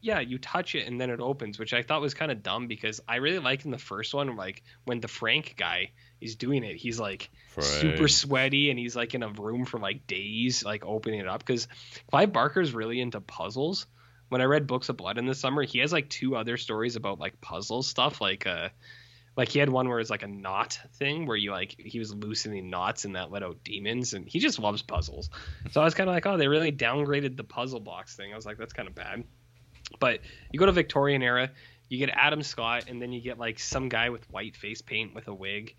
yeah, you touch it and then it opens, which I thought was kind of dumb because I really liked in the first one, like when the Frank guy is doing it, he's like super sweaty and he's like in a room for like days, like opening it up. Because Clive Barker's really into puzzles. When I read Books of Blood in the summer, he has like two other stories about like puzzle stuff, like uh, like he had one where it's like a knot thing where you like he was loosening knots and that let out demons, and he just loves puzzles. So I was kind of like, oh, they really downgraded the puzzle box thing. I was like, that's kind of bad. But you go to Victorian era, you get Adam Scott, and then you get like some guy with white face paint with a wig,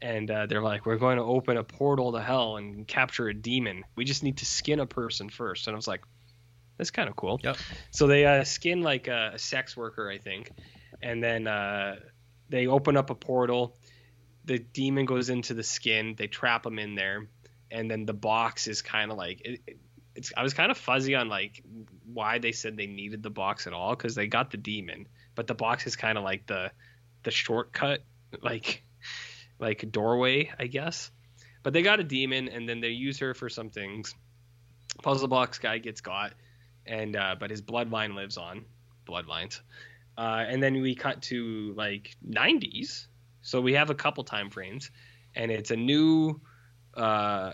and uh, they're like, we're going to open a portal to hell and capture a demon. We just need to skin a person first. And I was like, that's kind of cool. Yep. So they uh, skin like a, a sex worker, I think, and then uh, they open up a portal. The demon goes into the skin. They trap him in there, and then the box is kind of like it, it- it's. I was kind of fuzzy on like why they said they needed the box at all because they got the demon, but the box is kind of like the the shortcut, like like doorway, I guess. But they got a demon, and then they use her for some things. Puzzle box guy gets got, and uh, but his bloodline lives on. Bloodlines. Uh, and then we cut to like 90s. So we have a couple time frames, and it's a new uh,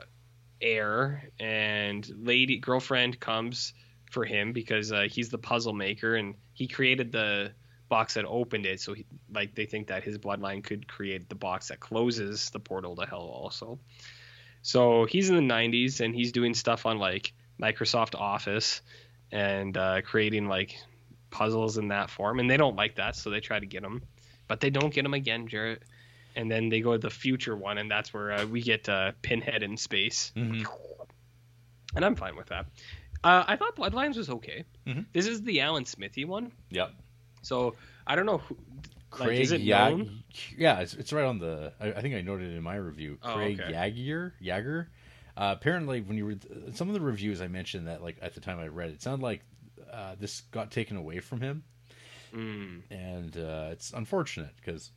heir, and lady girlfriend comes for him because uh, he's the puzzle maker, and he created the box that opened it. So he, like they think that his bloodline could create the box that closes the portal to hell also. So he's in the 90s, and he's doing stuff on like Microsoft Office and uh, creating like puzzles in that form, and they don't like that, so they try to get them, but they don't get them again, Jarrett. And then they go to the future one, and that's where uh, we get uh, Pinhead in space, Mhm. and I'm fine with that. Uh, I thought Bloodlines was okay. Mhm. This is the Alan Smithee one, Yep. so I don't know who. Like, Craig is it Yag- known? Yeah, it's, it's right on the. I, I think I noted it in my review. Oh, Craig okay. Yagier, Yagher. Uh, apparently, when you read some of the reviews, I mentioned that like at the time I read it, it sounded like uh, this got taken away from him, Mm. and uh, it's unfortunate because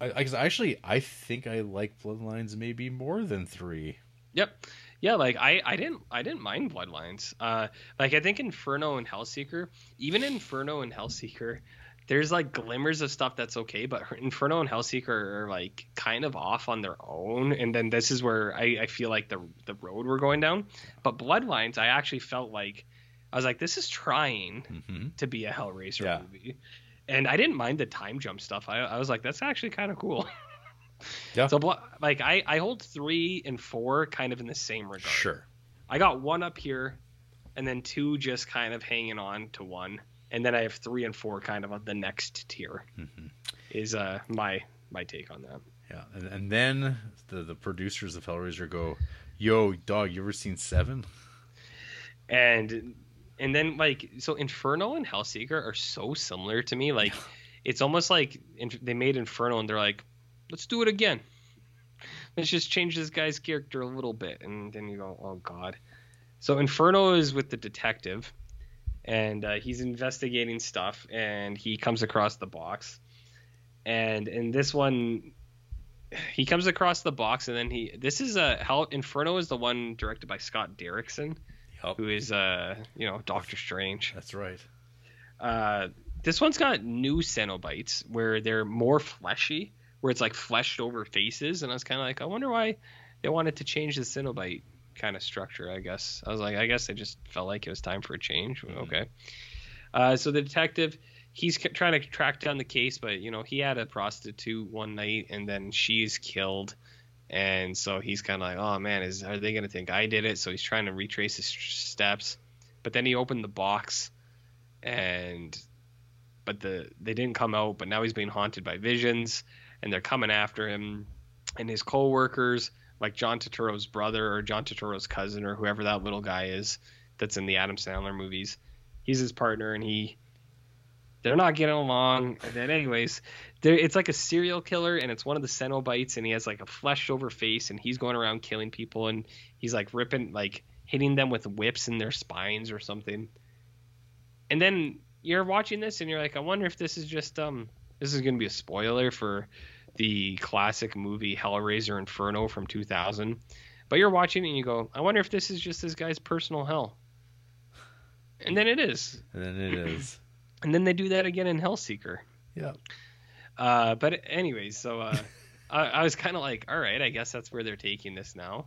I, I actually I think I like Bloodlines maybe more than three. Yep. Yeah, like I, I didn't I didn't mind Bloodlines. Uh like I think Inferno and Hellseeker, even Inferno and Hellseeker, there's like glimmers of stuff that's okay, but Inferno and Hellseeker are like kind of off on their own. And then this is where I, I feel like the the road we're going down. But Bloodlines, I actually felt like I was like, this is trying hmm to be a Hellraiser Yeah. movie. And I didn't mind the time jump stuff. I, I was like, that's actually kind of cool. [LAUGHS] Yeah. So, like, I, I hold three and four kind of in the same regard. Sure. I got one up here, and then two just kind of hanging on to one, and then I have three and four kind of on the next tier. Mhm. Is uh my my take on that. Yeah, and, and then the the producers of Hellraiser go, "Yo, dog, you ever seen Seven? And and then like so Inferno and Hellseeker are so similar to me. Like it's almost like they made Inferno and they're like, let's do it again. Let's just change this guy's character a little bit, and then you go, oh god. So Inferno is with the detective, and uh, he's investigating stuff, and he comes across the box, and in this one. He comes across the box and then he. This is a Hell Inferno is the one directed by Scott Derrickson Yup, who is uh you know Doctor Strange. that's right. Uh, this one's got new Cenobites where they're more fleshy, where it's like fleshed over faces, and I was kind of like, I wonder why they wanted to change the Cenobite kind of structure. I guess I was like, I guess I just felt like it was time for a change. Okay. Uh, so the detective, he's c- trying to track down the case, but you know he had a prostitute one night, and then she's killed. And so he's kind of like, oh man, is are they gonna think I did it? So he's trying to retrace his steps, but then he opened the box, and but the they didn't come out. But now he's being haunted by visions, and they're coming after him. And his co-workers, like John Turturro's brother or John Turturro's cousin or whoever that little guy is, that's in the Adam Sandler movies, he's his partner, and he. They're not getting along. And then, anyways, it's like a serial killer, and it's one of the Cenobites, and he has like a fleshed over face, and he's going around killing people, and he's like ripping, like hitting them with whips in their spines or something. And then you're watching this, and you're like, I wonder if this is just um, this is gonna be a spoiler for the classic movie Hellraiser Inferno from 2000. But you're watching and you go, I wonder if this is just this guy's personal hell. And then it is. And then it is. And then they do that again in Hellseeker. Yeah. Uh, but anyways, so uh, [LAUGHS] I, I was kind of like, all right, I guess that's where they're taking this now.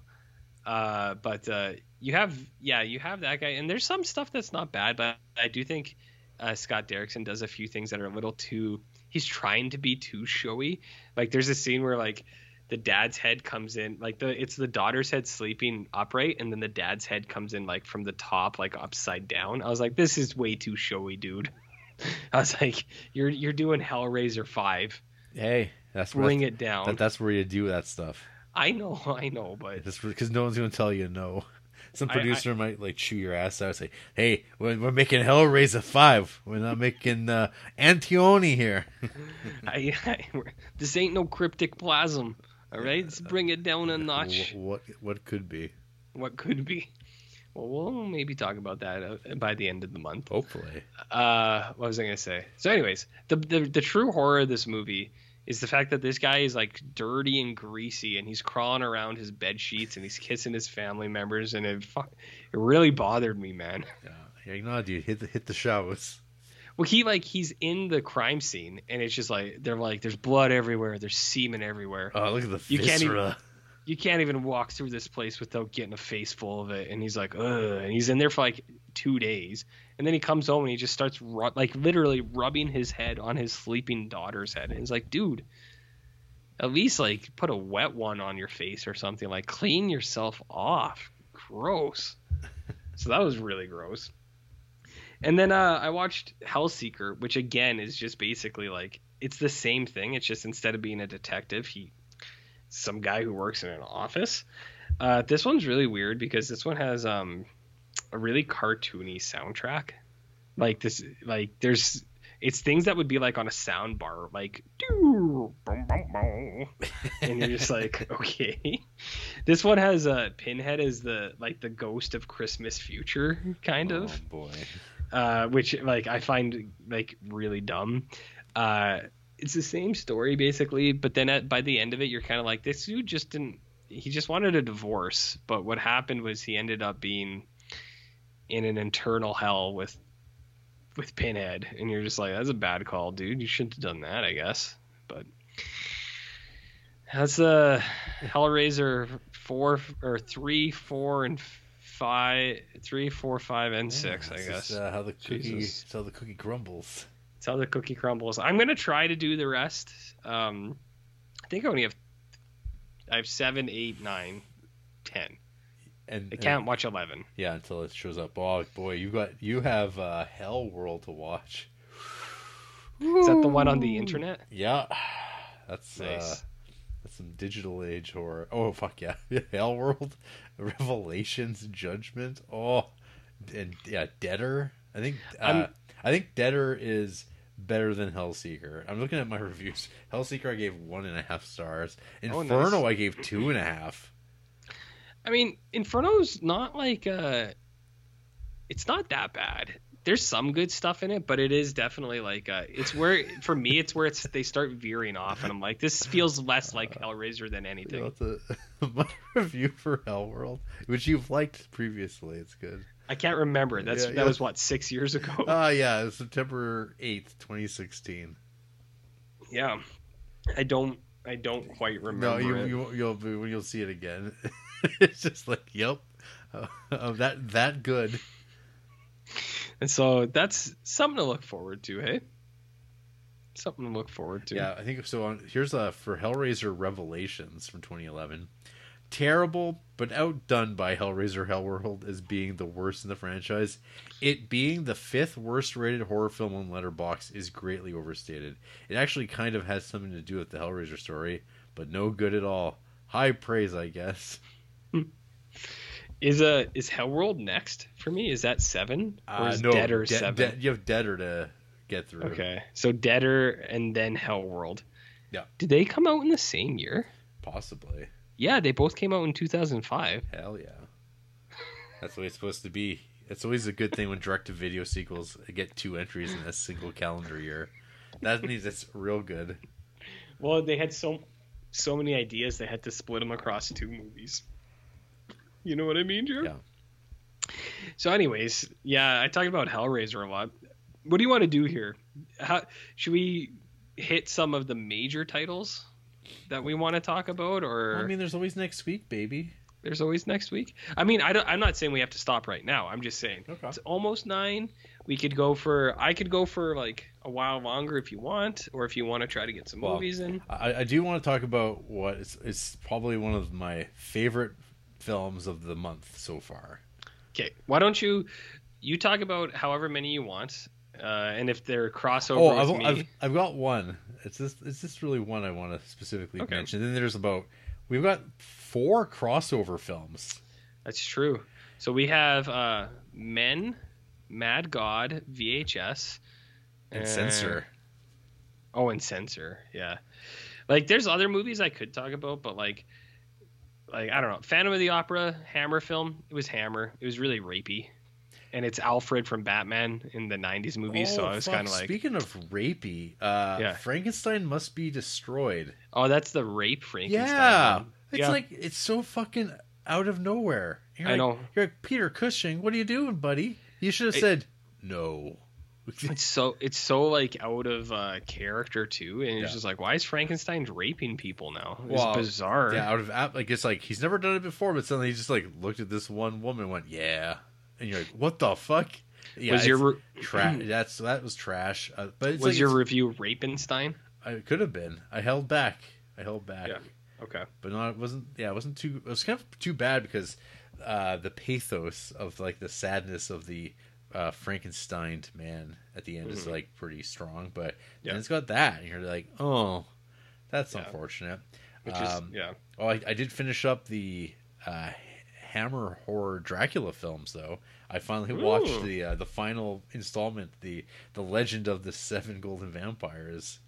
Uh, but uh, you have, yeah, you have that guy, and there's some stuff that's not bad, but I do think uh, Scott Derrickson does a few things that are a little too. He's trying to be too showy. Like there's a scene where like the dad's head comes in, like the it's the daughter's head sleeping upright, and then the dad's head comes in like from the top, like upside down. I was like, this is way too showy, dude. [LAUGHS] [LAUGHS] I was like, you're you're doing Hellraiser five. Hey, that's Bring that's, it down. That, that's where you do that stuff. I know, [LAUGHS] I know, but because no one's gonna tell you no. [LAUGHS] Some I- producer might like chew your ass out and say, "Hey, we're, we're making Hellraiser five. We're not making uh, Antione here." I, I, this ain't no cryptic plasm. All right, let's bring it down a notch. Wh- what what could be? What could be? Well, we'll maybe talk about that uh, by the end of the month. Hopefully, Uh, what was I gonna say? So, anyways, the, the the true horror of this movie is the fact that this guy is like dirty and greasy, and he's crawling around his bed sheets, and he's kissing his family members, and it it really bothered me, man. yeah, yeah, no, dude, hit the hit the showers. Well, he like he's in the crime scene, and it's just like they're like there's blood everywhere, there's semen everywhere. Oh, look at the You can't even- viscera. You can't even walk through this place without getting a face full of it. And he's like, ugh. And he's in there for like two days. And then he comes home and he just starts, ru- like, literally rubbing his head on his sleeping daughter's head. And he's like, dude, at least, like, put a wet one on your face or something. Like, clean yourself off. Gross. [LAUGHS] so that was really gross. And then uh, I watched Hellseeker, which again is just basically like it's the same thing. It's just instead of being a detective, he some guy who works in an office. Uh, this one's really weird because this one has um, a really cartoony soundtrack. Like this, like there's it's things that would be like on a sound bar, like "Doo, boom, boom, boom," and you're just like, [LAUGHS] okay. This one has a uh, Pinhead as the like the ghost of Christmas future, kind of Oh boy. uh, which like I find like really dumb. Uh, it's the same story basically, but then at, by the end of it, you're kind of like, this dude just didn't. He just wanted a divorce, but what happened was he ended up being in an internal hell with with Pinhead, and you're just like, that's a bad call, dude. You shouldn't have done that, I guess. But that's uh Hellraiser four or three, four, and five, three, four, five, and six, I guess. just, uh, how the cookie, Jesus. how the cookie crumbles. How the cookie crumbles. I'm gonna try to do the rest. Um, I think I only have I have seven, eight, nine, ten. And I can't watch eleven. Yeah, until it shows up. Oh boy, you got you have uh, Hell World to watch. Is that the one on the internet? Yeah, that's uh, that's some digital age horror. Oh fuck yeah, [LAUGHS] Hell World, [LAUGHS] Revelations, Judgment. Oh, and yeah, Deader. I think uh, I think Deader is better than Hellseeker. I'm looking at my [LAUGHS] reviews. Hellseeker I gave one and a half stars. Oh, Inferno nice. I gave two and a half. I mean, Inferno's not like uh, it's not that bad. There's some good stuff in it, but it is definitely like uh, it's where for me it's where it's they start veering off, and I'm like, this feels less like Hellraiser than You anything. know, it's a, [LAUGHS] my review for Hell World, which you've liked previously. It's good. I can't remember. That's Yeah, that yeah. was what six years ago. Ah, [LAUGHS] yeah, it's September eighth, twenty sixteen. yeah, I don't. I don't quite remember. No, you, it. you you'll be you'll see it again. [LAUGHS] it's just like, yep, uh, uh, that that good. And so that's something to look forward to, hey? Something to look forward to. Yeah, I think so. On here's a for Hellraiser Revelations from 2011. Terrible, but outdone by Hellraiser Hellworld as being the worst in the franchise. It being the fifth worst rated horror film on Letterboxd is greatly overstated. It actually kind of has something to do with the Hellraiser story, but no good at all. High praise, I guess. Is uh is Hellworld next for me? Is that seven? Or Uh, is no, Deader De- seven? De- you have Deader to get through. okay. So Deader and then Hellworld. Yeah. Did they come out in the same year? Possibly. Yeah, they both came out in 2005. Hell yeah. That's the way it's supposed to be. It's always a good thing when direct to video sequels get two entries in a single calendar year. That means it's real good. Well, they had so so many ideas they had to split them across two movies. You know what I mean, Drew? Yeah. So, anyways, yeah, I talked about Hellraiser a lot. what do you want to do here? How should we hit some of the major titles that we want to talk about, or I mean, there's always next week, baby. there's always next week? I mean, I don't, I'm not saying we have to stop right now. I'm just saying Okay. it's almost nine. We could go for. I could go for like a while longer if you want, or if you want to try to get some Well, movies in. I, I do want to talk about what is it's probably one of my favorite films of the month so far. Okay, why don't you you talk about however many you want, uh, and if they're crossover Oh, I've, me, I've, I've got one. It's just it's just really one I want to specifically Okay. mention. Then there's about we've got four crossover films. that's true. So we have uh, Men, Mad God, VHS, And uh, censor. Oh, and Censor, yeah. Like, there's other movies I could talk about, but like, like I don't know, Phantom of the Opera, Hammer film. It was Hammer. It was really rapey, and it's Alfred from Batman in the '90s movies. so Oh, I was kind of like, Speaking of rapey, uh, Yeah. Frankenstein must be destroyed. oh, that's the rape Frankenstein. Yeah, one. it's Yeah. like it's so fucking out of nowhere. You're I like, know. You're like Peter Cushing. What are you doing, buddy? You should have It- said no. [LAUGHS] It's so it's so like out of uh, character too, and it's Yeah. just like, why is Frankenstein raping people now? It's Well, bizarre. Yeah, out of app, like it's like he's never done it before, but suddenly he just like looked at this one woman, and went, "Yeah," and you're like, "What the fuck?" Yeah, was your it's tra- That's that was trash. Uh, but it's was like, your review Rapenstein? I could have been. I held back. I held back. Yeah. Okay. but not it wasn't yeah it wasn't too it was kind of too bad because uh the pathos of like the sadness of the uh frankenstein man at the end is Mhm. like pretty strong but Yeah. then it's got that and you're like oh that's Yeah. unfortunate Which is Um, yeah. oh I, I did finish up the uh hammer horror dracula films though i finally watched the uh, the final installment the the legend of the seven golden vampires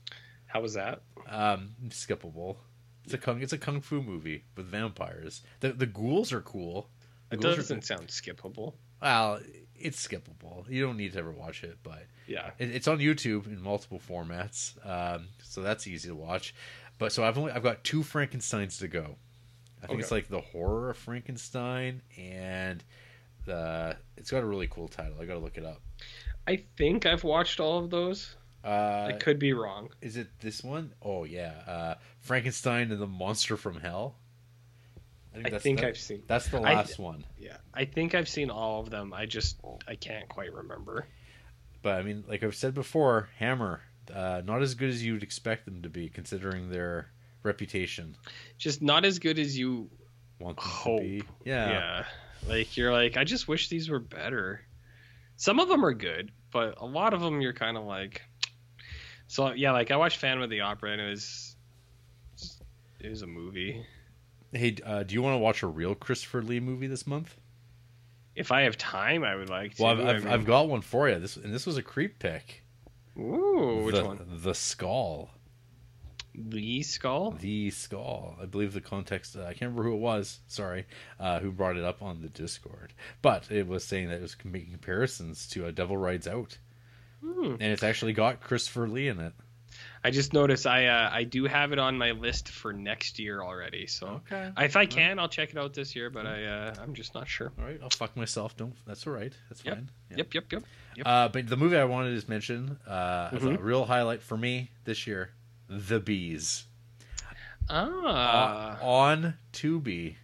How was that? um, skippable. It's a kung. It's a kung fu movie with vampires. The the ghouls are cool. The It ghouls doesn't sound skippable. well, it's skippable. You don't need to ever watch it, but Yeah. it, it's on YouTube in multiple formats, um, so that's easy to watch. But so I've only I've got two Frankenstein's to go. I think it's like the horror of Frankenstein, and the it's got a really cool title. I got to look it up. I think I've watched all of those. Uh, I could be wrong. is it this one? Oh yeah, uh, Frankenstein and the Monster from Hell. I think that- I've seen. That's the I- last one. Yeah, I think I've seen all of them. I just I can't quite remember. But I mean, like I've said before, Hammer, uh, not as good as you'd expect them to be, considering their reputation. Just not as good as you Want Hope. to be? Yeah. Yeah. Like you're like, I just wish these were better. Some of them are good, but a lot of them you're kind of like. So yeah, like I watched Phantom of the Opera and it was, it was a movie. Hey, uh, do you want to watch a real Christopher Lee movie this month? If I have time, I would like to. Well, I've, I I've, mean- I've got one for you. This and this was a creep pick. Ooh, which the, one? The Skull. The Skull. The Skull. I believe the context. Uh, I can't remember who it was. Sorry, uh, who brought it up on the Discord. But it was saying that it was making comparisons to a Devil Rides Out, Hmm. and it's actually got Christopher Lee in it. I just noticed I uh, I do have it on my list for next year already. So Okay. if I can, I'll check it out this year. But I uh, I'm just not sure. All right, I'll fuck myself. Don't. That's all right. That's Yep. fine. Yeah. Yep, yep, yep. Yep. Uh, but the movie I wanted to mention uh, as a real highlight for me this year, The Bees, ah. uh, on Tubi,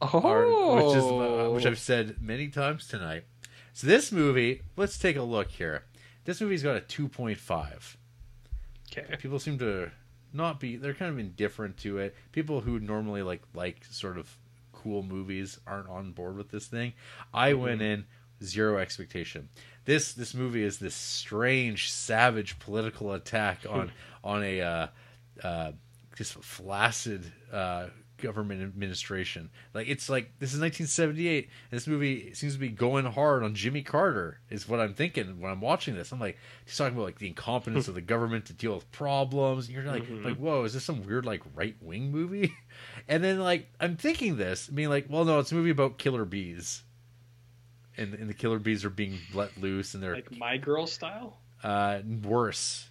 oh. are- which is uh, which I've said many times tonight. So this movie, let's take a look here. This movie's got a two point five. okay. People seem to not be. They're kind of indifferent to it. People who normally like like sort of cool movies aren't on board with this thing. I went in zero expectation. This this movie is this strange, savage political attack on on a uh, uh, just flaccid uh, government administration. Like it's like this is 1978, and this movie seems to be going hard on Jimmy Carter. Is what I'm thinking when I'm watching this. I'm like, he's talking about like the incompetence of the government to deal with problems. And you're like, Mhm. like, whoa, is this some weird like right wing movie? [LAUGHS] And then like I'm thinking this, being like, well, no, it's a movie about killer bees. And, and the killer bees are being let loose, and they're Like my girl style. uh, worse.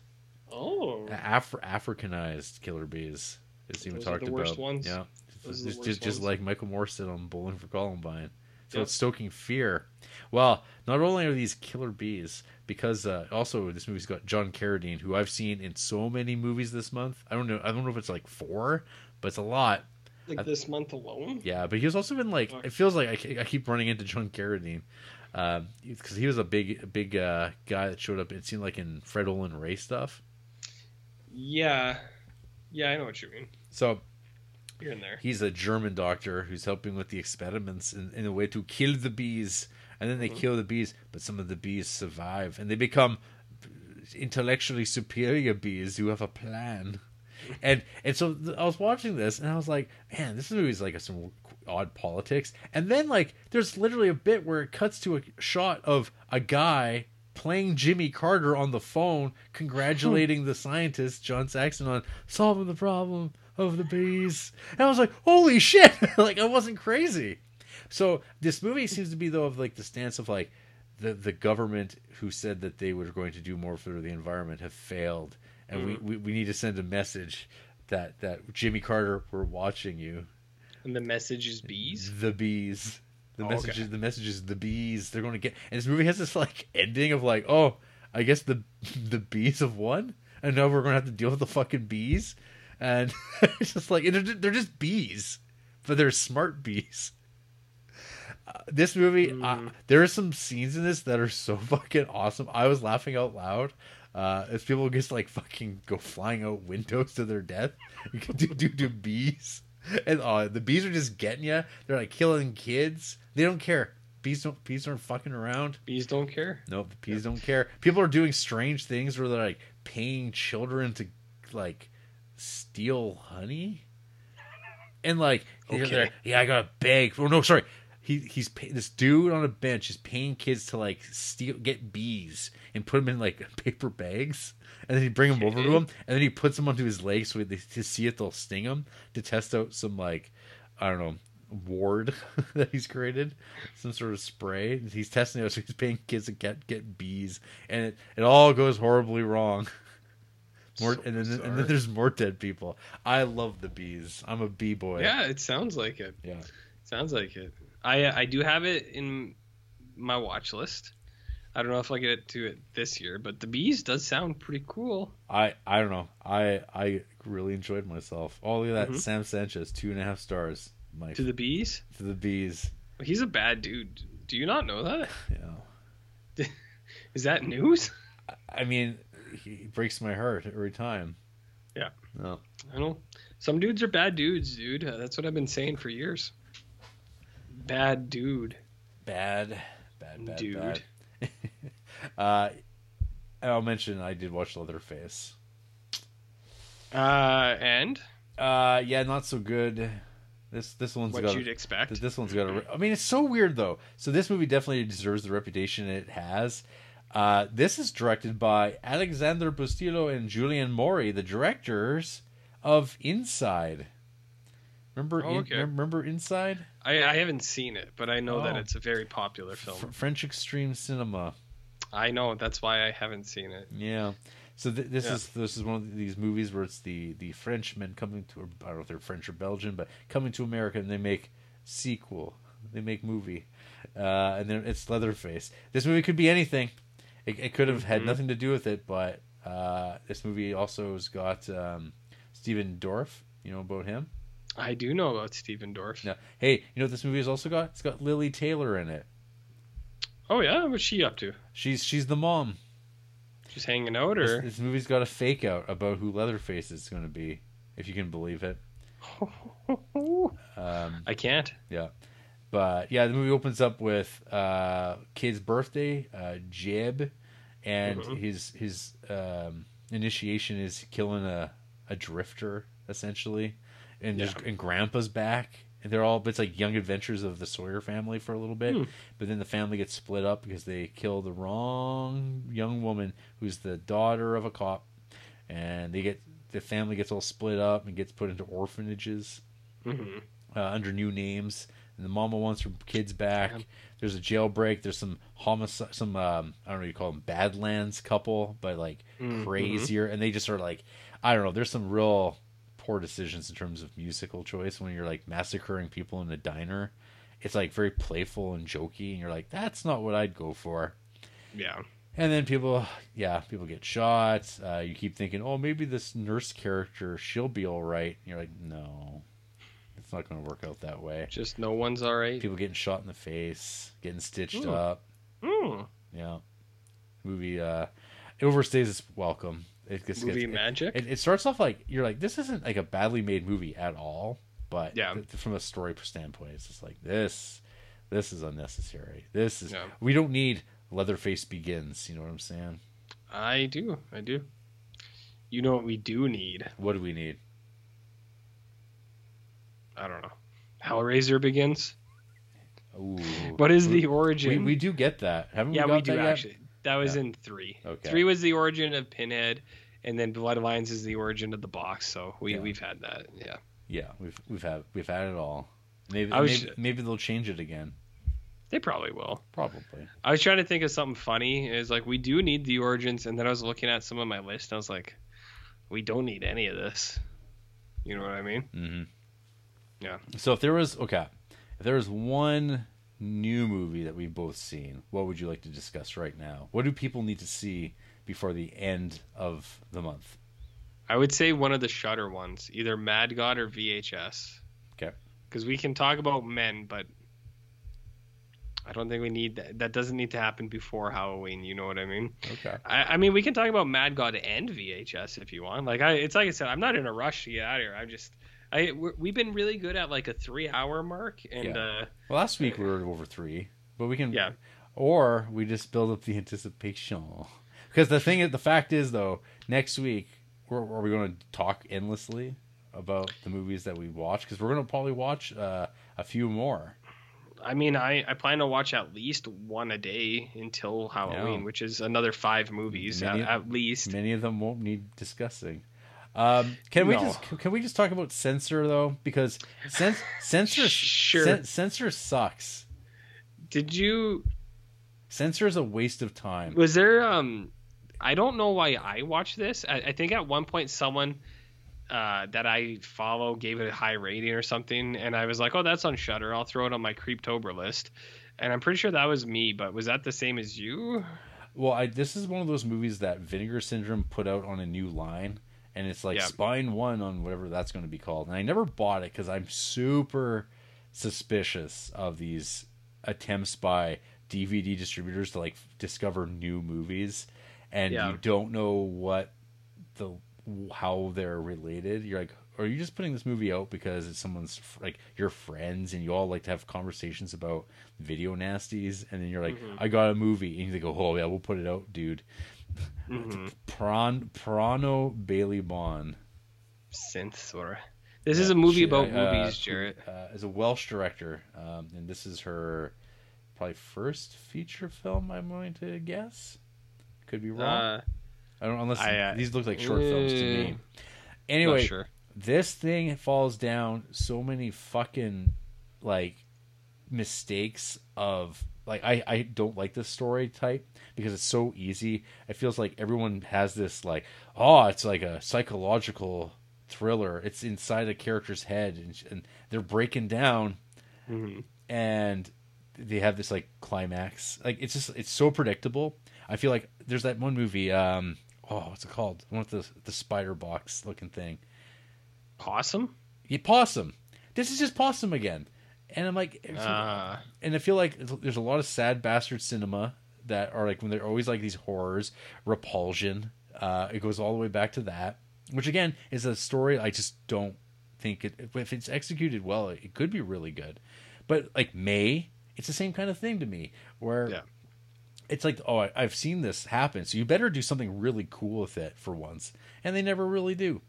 Oh. Afri- Africanized killer bees is even Those are talked the worst about. ones. Yeah, Those just just, worst just ones. like Michael Moore said on Bowling for Columbine. So Yep. it's stoking fear. Well, not only are these killer bees, because uh, also this movie's got John Carradine, who I've seen in so many movies this month. I don't know. I don't know if it's like four, but it's a lot. Like this month alone. Yeah, but he's also been like it feels like I, I keep running into John Carradine because he was a big a big uh, guy that showed up. It seemed like in Fred Olen Ray stuff. Yeah, yeah, I know what you mean. So Here and there. he's a German doctor who's helping with the experiments in, in a way to kill the bees, and then they kill the bees, but some of the bees survive and they become intellectually superior bees who have a plan. And and so th- I was watching this and I was like, man, this movie's like some odd politics. And then like there's literally a bit where it cuts to a shot of a guy playing Jimmy Carter on the phone, congratulating the scientist John Saxon on solving the problem of the bees. And I was like, holy shit! [LAUGHS] like I wasn't crazy. So this movie seems to be though of like the stance of like the the government who said that they were going to do more for the environment have failed, and we, we we need to send a message that that Jimmy Carter, we're watching you. And the message is bees. The bees. The Oh, message okay. is the message is the bees. They're going to get. And this movie has this like ending of like, oh, I guess the [LAUGHS] the bees have won, and now we're going to have to deal with the fucking bees, and [LAUGHS] it's just like they're, they're just bees, but they're smart bees. Uh, this movie, uh, there are some scenes in this that are so [LAUGHS] fucking awesome. I was laughing out loud uh, as people just like fucking go flying out windows to their death [LAUGHS] due due to bees. And uh, the bees are just getting you. They're like killing kids. They don't care. Bees don't. Bees aren't fucking around. Bees don't care. Nope. The bees don't care. People are doing strange things where they're like paying children to like steal honey. And like, Okay. yeah, I got a bag. Oh no, sorry. He he's pay, this dude on a bench is paying kids to like steal get bees and put them in like [LAUGHS] paper bags, and then he bring them over to him, and then he puts them onto his legs so they, to see if they'll sting him to test out some like I don't know ward [LAUGHS] that he's created, some sort of spray. He's testing it, so he's paying kids to get get bees, and it, it all goes horribly wrong. [LAUGHS] More So and then and then there's more dead people. I love the bees. I'm a bee boy. Yeah, it sounds like it. yeah. Sounds like it. I I do have it in my watch list. I don't know if I get to it this year, but the bees does sound pretty cool. I I don't know. I I really enjoyed myself. Oh look at that, Mhm. Sam Sanchez, two and a half stars. My To the bees, to the bees. he's a bad dude. Do you not know that? [LAUGHS] Yeah. [LAUGHS] Is that news? I mean, he breaks my heart every time. Yeah. No. I know. Some dudes are bad dudes, dude. Uh, that's what I've been saying for years. Bad dude. Bad, bad, bad, Dude. bad. [LAUGHS] uh, and I'll mention I did watch Leatherface. Uh, and Uh, yeah, not so good. This this one's what got. you'd expect. This one's got a. [CLEARS THROAT] I mean, it's so weird though. So this movie definitely deserves the reputation it has. Uh, this is directed by Alexandre Bustillo and Julien Maury, the directors of Inside. Remember, Oh, In- remember Inside? I, I haven't seen it, but I know that Oh. it's a very popular film. F- French extreme cinema. I know. That's why I haven't seen it. Yeah. So th- this Yeah. is this is one of these movies where it's the the Frenchmen coming to or I don't know if they're French or Belgian, but coming to America and they make sequel. They make movie, uh, and then it's Leatherface. This movie could be anything. It, it could have had Mhm. nothing to do with it, but uh, this movie also has got um, Stephen Dorff. You know about him? I do know about Stephen Dorff. No. Hey, you know what this movie has also got? It's got Lili Taylor in it. Oh yeah, what's she up to? She's she's the mom. She's hanging out, or this movie's got a fake out about who Leatherface is going to be, if you can believe it. [LAUGHS] Um, I can't. yeah, but yeah, the movie opens up with uh, kid's birthday, uh, Jeb, and Mhm. his his um, initiation is killing a a drifter essentially, and there's and Grandpa's back. And they're all it's like young adventures of the Sawyer family for a little bit, Hmm. but then the family gets split up because they kill the wrong young woman who's the daughter of a cop, and they get the family gets all split up and gets put into orphanages hmm uh, under new names. And the mama wants her kids back. Damn. There's a jailbreak. There's some homicide, some um, I don't know what you call them, Badlands couple, but like Mhm. crazier. And they just are like, I don't know. There's some real poor decisions in terms of musical choice when you're like massacring people in a diner, it's like very playful and jokey, and you're like, that's not what I'd go for. Yeah. And then people, yeah, people get shot. Uh, you keep thinking, oh, maybe this nurse character, she'll be all right. And you're like, no, it's not going to work out that way. Just no one's all right. People getting shot in the face, getting stitched Ooh. up. Yeah, movie uh, it overstays its welcome. It just Movie gets, magic. It, it starts off like you're like, this isn't like a badly made movie at all. But Yeah. th- from a story standpoint, it's just like this. This is unnecessary. This is Yeah. we don't need Leatherface begins. You know what I'm saying? I do. I do. You know what we do need? What do we need? I don't know. Hellraiser begins. Ooh. What is We- the origin? We, we do get that. Haven't we? yeah, we we do that actually. That was Yeah. in three. Okay. Three was the origin of Pinhead, and then Bloodlines is the origin of the box. So we Yeah. we've had that. Yeah. Yeah, we've we've had we've had it all. Maybe was- maybe, maybe they'll change it again. They probably will. Probably. I was trying to think of something funny. Is like we do need the origins, and then I was looking at some of my list, and I was like, we don't need any of this. You know what I mean? Mm-hmm. Yeah. So if there was okay, if there was one new movie that we've both seen, what would you like to discuss right now? What do people need to see before the end of the month? I would say one of the Shudder ones, either Mad God or VHS. Okay. Because we can talk about men, but I don't think we need that. That doesn't need to happen before Halloween. You know what I mean? Okay. I, I mean, we can talk about Mad God and VHS if you want. Like, I, it's like I said, I'm not in a rush to get out of here. I'm just, I, we're, we've been really good at like a three hour mark, and Yeah. uh, Well, last week we were over three, but we can. Yeah. Or we just build up the anticipation. Because the thing, is, the fact is, though, next week, we're, are we going to talk endlessly about the movies that we watch? Because we're going to probably watch uh, a few more. I mean, I, I plan to watch at least one a day until Halloween, Yeah. which is another five movies Many- at, at least. Many of them won't need discussing. Um, can we just can we just talk about censor though? Because cens- censor Sure. cen- censor sucks. Did you Censor is a waste of time. Was there um I don't know why I watched this. I, I think at one point someone uh, that I follow gave it a high rating or something, and I was like, "Oh, that's on Shudder. I'll throw it on my Creeptober list." And I'm pretty sure that was me, but was that the same as you? Well, I this is one of those movies that Vinegar Syndrome put out on a new line, and it's like Yeah. Spine One on whatever that's going to be called. And I never bought it because I'm super suspicious of these attempts by DVD distributors to like discover new movies, and Yeah. you don't know what the how they're related. You're like, are you just putting this movie out because it's someone's like your friends and you all like to have conversations about video nasties, and then you're like, mm-hmm. I got a movie, and you go, oh yeah, we'll put it out, dude. Mm-hmm. Pran Prano Bailey Bond. Synth sort of. This is a movie She- about uh, movies, who, Jarrett. Uh, is a Welsh director, um, and this is her probably first feature film. I'm going to guess. Could be wrong. Uh, I don't unless I, uh, these look like short films to me. mm, Anyway, sure. this thing falls down so many fucking like mistakes of like I, I don't like this story type because it's so easy. It feels like everyone has this like oh it's like a psychological thriller. It's inside a character's head and, and they're breaking down Mhm. and they have this like climax. Like it's just it's so predictable. I feel like there's that one movie. Um, oh, what's it called? One with the the spider box looking thing. Possum. Yeah, possum. This is just possum again. And I'm like, Uh, and I feel like there's a lot of sad bastard cinema that are like when they're always like these horrors, repulsion. Uh, it goes all the way back to that, which again is a story I just don't think it. If it's executed well, it could be really good. But like May, it's the same kind of thing to me, where Yeah. it's like, oh, I, I've seen this happen, so you better do something really cool with it for once, and they never really do.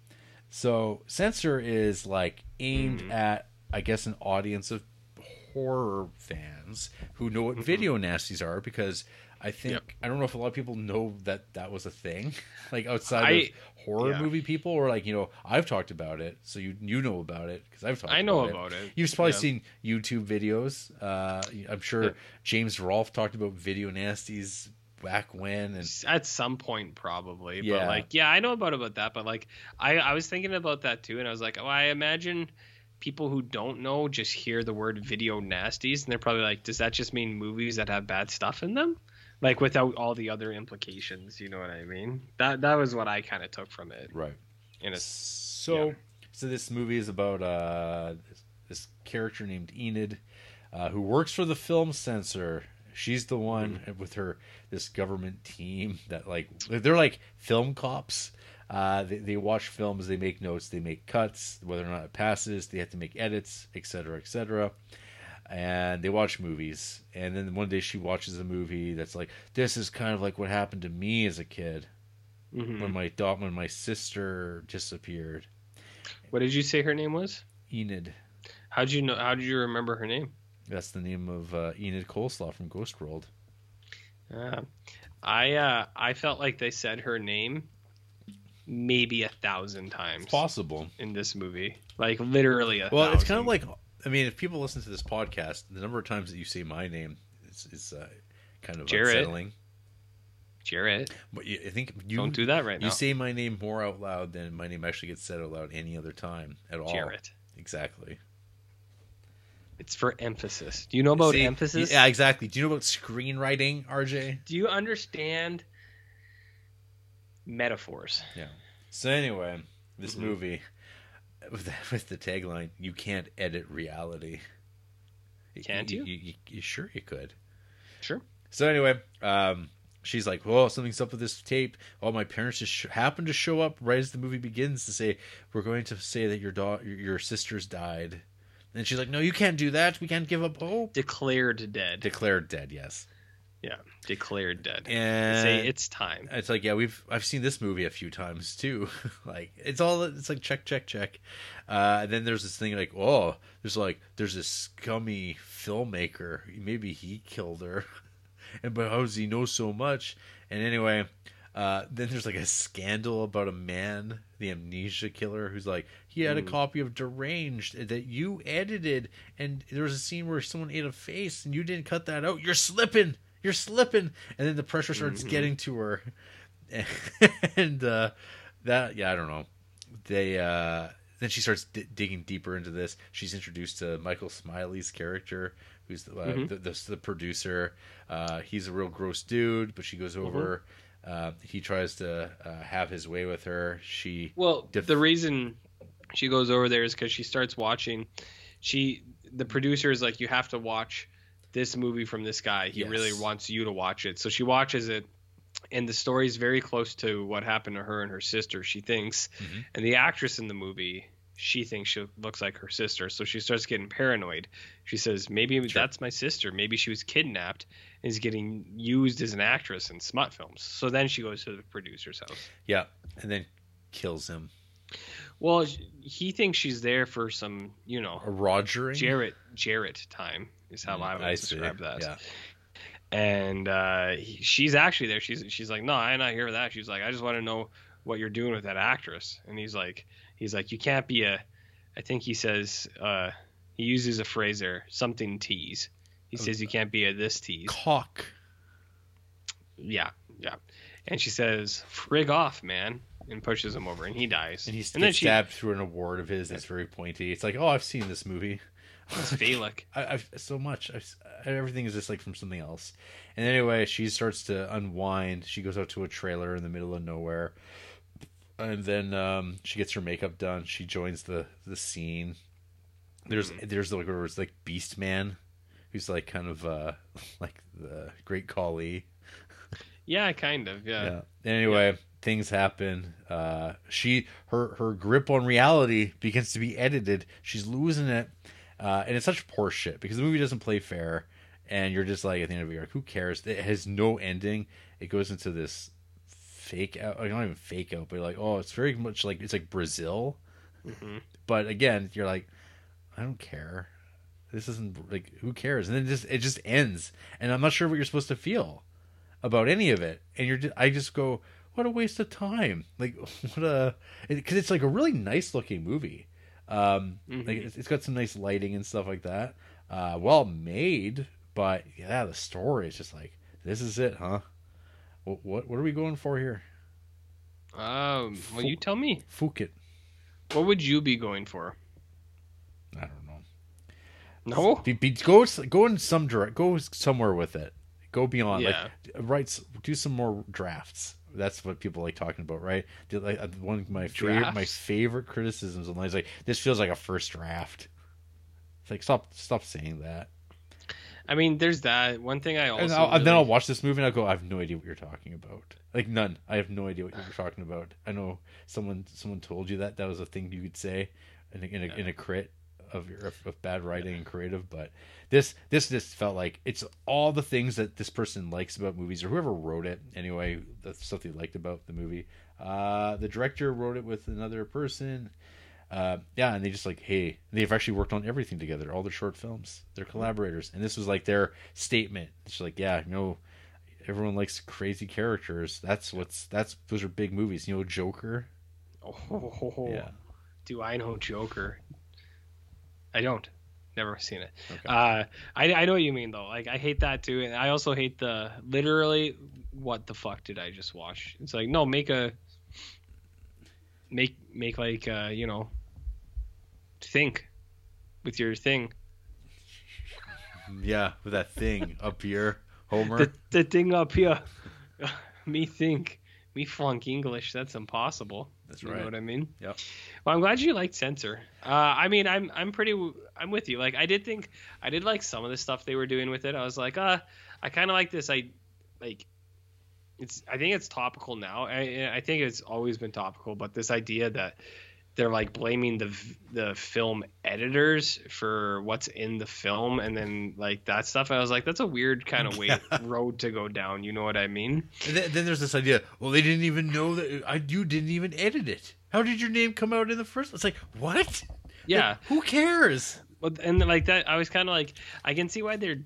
So censor is like aimed at, I guess, an audience of horror fans who know what video nasties are because I think Yep. I don't know if a lot of people know that that was a thing, [LAUGHS] like outside of horror yeah. movie people, or like you know I've talked about it, so you you know about it because I've talked. I know about about it. You've probably Yeah. seen YouTube videos. Uh, I'm sure Yeah. James Rolfe talked about video nasties back when, and at some point probably Yeah. but like yeah i know about about that but like i i was thinking about that too and i was like oh i imagine people who don't know just hear the word video nasties and they're probably like, does that just mean movies that have bad stuff in them? Like without all the other implications, you know what I mean? That that was what I kind of took from it. Right. And it's So, yeah. so this movie is about uh, this, this character named Enid, uh, who works for the film censor. She's the one Mm-hmm. with her this government team that like they're like film cops. Uh, they, they watch films, they make notes, they make cuts. Whether or not it passes, they have to make edits, etc., etc. And they watch movies. And then one day she watches a movie that's like, this is kind of like what happened to me as a kid Mhm. when my dog when my sister disappeared. What did you say her name was? Enid. How'd you know? How did you remember her name? That's the name of uh, Enid Coleslaw from Ghost World. Uh, I uh, I felt like they said her name maybe a thousand times It's possible. in this movie, like literally a. Well, it's kind of like I mean, if people listen to this podcast, the number of times that you say my name is, is uh, kind of Jarrett. unsettling. Jarrett. But you, I think you Don't do that right you now. say my name more out loud than my name actually gets said out loud any other time at all. Jarrett. Exactly. It's for emphasis. Do you know about See, emphasis? Yeah, exactly. Do you know about screenwriting, RJ? Do you understand metaphors? Yeah. So anyway, this Mhm. movie [LAUGHS] with the, with the tagline, "You can't edit reality." Can't you? You, you sure you could. Sure. So anyway, um, she's like, "Well, something's up with this tape. Oh, my parents just sh- happened to show up right as the movie begins to say we're going to say that your daughter, your sister's died." And she's like, "No, you can't do that. We can't give up hope." Declared dead. Declared dead. Yes. Yeah, declared dead. And Say it's time. It's like yeah, we've I've seen this movie a few times too. [LAUGHS] like it's all it's like check check check. Uh, and then there's this thing like oh, there's like there's this scummy filmmaker. Maybe he killed her, [LAUGHS] and but how does he know so much? And anyway, uh, then there's like a scandal about a man, the amnesia killer, who's like he had a copy of Deranged that you edited, and there was a scene where someone ate a face and you didn't cut that out. You're slipping. You're slipping, and then the pressure starts getting to her, [LAUGHS] and uh, that yeah, I don't know. They uh, then she starts d- digging deeper into this. She's introduced to Michael Smiley's character, who's the, uh, the, the, the producer. Uh, he's a real gross dude, but she goes over. Uh, he tries to uh, have his way with her. She Well, Def- the reason she goes over there is because she starts watching. She, the producer is like, you have to watch this movie from this guy. He Yes. really wants you to watch it. So she watches it, and the story is very close to what happened to her and her sister. She thinks, Mhm. and the actress in the movie. She thinks she looks like her sister, so she starts getting paranoid. She says, "Maybe that's my sister. Maybe she was kidnapped and is getting used as an actress in smut films." So then she goes to the producer's house. yeah, and then kills him. Well, he thinks she's there for some, you know, A Rogering. Jarrett Jarrett time is how I would Mm, I see. describe that. Yeah. And uh, he, she's actually there. She's she's like, no, I'm not here for that. She's like, I just want to know what you're doing with that actress. And he's like, he's like, you can't be a. I think he says uh, he uses a phrase there, something tease. He says you can't be a this tease. Cock. Yeah, yeah. And she says, "Frig off, man," and pushes him over, and he dies. And he and then she, stabbed through an award of his that's very pointy. It's like, oh, I've seen this movie. It's. [LAUGHS] I, I've so much. I've, everything is just like from something else. And anyway, she starts to unwind. She goes out to a trailer in the middle of nowhere, and then um, she gets her makeup done. She joins the the scene. There's there's like where it's like Beast Man, who's like kind of uh [LAUGHS] like the Great Khali. Yeah, kind of. Yeah. Yeah. Anyway, things happen. Uh, she her her grip on reality begins to be edited. She's losing it, uh, and it's such poor shit because the movie doesn't play fair, and you're just like at the end of it, you're like, who cares? It has no ending. It goes into this fake out. Like, not even fake out, but like, oh, it's very much like it's like Brazil. Mhm. But again, you're like, I don't care. This isn't like who cares? And then it just it just ends, and I'm not sure what you're supposed to feel about any of it. And you're just, I just go, what a waste of time. Like [LAUGHS] what a because it's like a really nice looking movie. Um, Mhm. like it's, it's got some nice lighting and stuff like that. Uh, well made, but yeah, the story is just like this is it, huh? What what, what are we going for here? Um. Well, you tell me. Fuck it. What would you be going for? I don't know. No. Be, be, go go in some direct. Go somewhere with it. Go beyond. Yeah. Like write. Do some more drafts. That's what people like talking about, right? Do, like uh, one of my favorite my favorite criticisms online is like this feels like a first draft. It's like stop stop saying that. I mean, there's that. One thing I also. and, I'll, and then I'll watch this movie and I'll go, I have no idea what you're talking about. Like none. I have no idea what you're talking about. I know someone someone told you that that was a thing you could say in a, in a, in a crit of your of, bad writing and creative, but this this just felt like it's all the things that this person likes about movies or whoever wrote it anyway. The stuff they liked about the movie. Uh, the director wrote it with another person. Uh, yeah, and they just like, hey, they've actually worked on everything together, all their short films. They're collaborators, and this was like their statement. It's like, yeah, you know, everyone likes crazy characters. That's what's that's those are big movies. You know, Joker. Oh, [LAUGHS] Yeah. Do I know Joker? I don't. Never seen it. Okay. Uh, I I know what you mean though. Like I hate that too, and I also hate the literally. What the fuck did I just watch? It's like no, make a. Make make like uh you know. Think, with your thing. Yeah, with that thing up here, Homer. The the thing up here. [LAUGHS] me think. Me flunk English. That's impossible. That's You right. know what I mean? Yeah. Well, I'm glad you liked Censor. Uh, I mean, I'm I'm pretty I'm with you. Like, I did think I did like some of the stuff they were doing with it. I was like, uh, I kind of like this. I like it's. I think it's topical now. I I think it's always been topical, but this idea that they're like blaming the the film editors for what's in the film and then like that stuff. I was like, that's a weird kind of [LAUGHS] way road to go down. You know what I mean? And then, then there's this idea. Well, they didn't even know that I. You didn't even edit it. How did your name come out in the first? It's like what? Yeah. Like, who cares? But and like that, I was kind of like, I can see why they're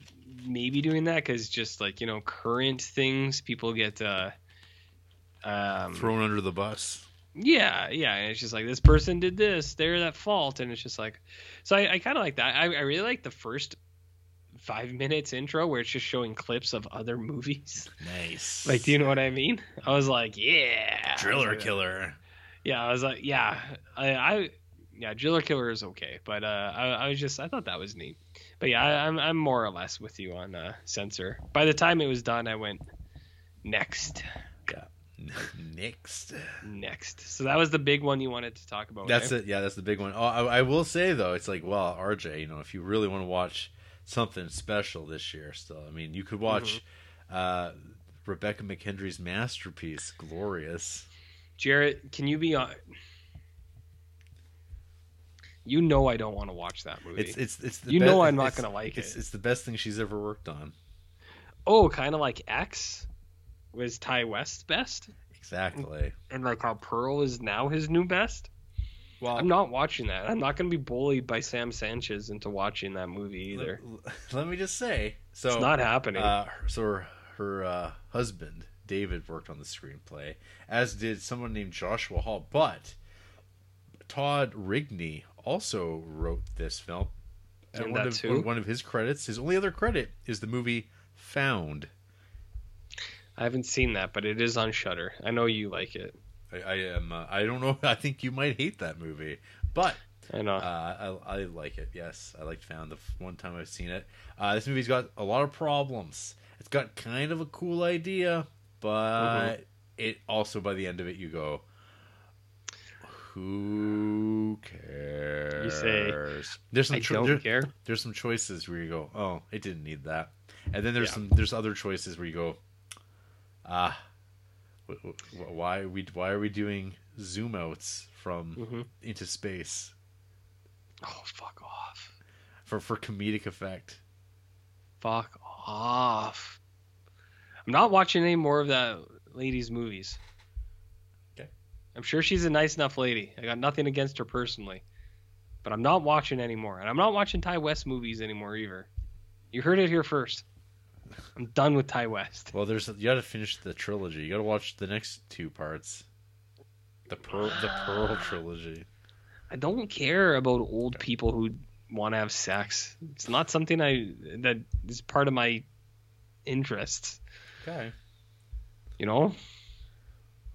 maybe doing that because just like you know, current things, people get, uh, um, Thrown under the bus. Yeah, yeah, and it's just like this person did this, they're at fault, and it's just like, so I, I kind of like that. I, I really like the first five minutes intro where it's just showing clips of other movies. Nice. Like, do you know what I mean? I was like, yeah, Driller killer. Yeah, I was like, yeah, I, I yeah, Driller Killer is okay, but uh, I, I was just I thought that was neat. But yeah, I, I'm I'm more or less with you on uh, Censor. By the time it was done, I went next, Next. next. So that was the big one you wanted to talk about. That's eh? it. Yeah, that's the big one. Oh, I, I will say though, it's like, well, RJ, you know, if you really want to watch something special this year, still, I mean, you could watch uh, Rebecca McKendry's masterpiece, Glorious. Jarrett, can you be on? You know I don't want to watch that movie. It's it's it's. The You be- know I'm not gonna like it's, it. It's the best thing she's ever worked on. oh, kind of like X was Ti West best, Exactly. and like how Pearl is now his new best. Well, I'm not watching that. I'm not going to be bullied by Sam Sanchez into watching that movie let, either. [LAUGHS] let me just say, so it's not happening. Uh, so her, her uh, husband David worked on the screenplay, as did someone named Joshua Hull. But Todd Rigney also wrote this film. And one of who? one of his credits, his only other credit, is the movie Found. I haven't seen that, but it is on Shudder. I know you like it. I, I am. Uh, I don't know. [LAUGHS] I think you might hate that movie, but I know. Uh, I, I like it. Yes, I liked Found the one time I've seen it. Uh, this movie's got a lot of problems. It's got kind of a cool idea, but Mm-hmm. it also by the end of it you go, who cares? You say, there's some I cho- don't there- care. There's some choices where you go, oh, it didn't need that, and then there's Yeah. some there's other choices where you go, ah, wh- wh- why are we why are we doing zoom outs from Mhm. into space? Oh, fuck off. for for comedic effect. Fuck off. I'm not watching any more of that lady's movies. Okay. I'm sure she's a nice enough lady. I got nothing against her personally. But I'm not watching anymore. And I'm not watching Ti West movies anymore either. You heard it here first. I'm done with Ti West. Well, there's you got to finish the trilogy. You got to watch the next two parts. The Pearl, the Pearl [SIGHS] trilogy. I don't care about old people who want to have sex. It's not something I that is part of my interests. Okay. You know.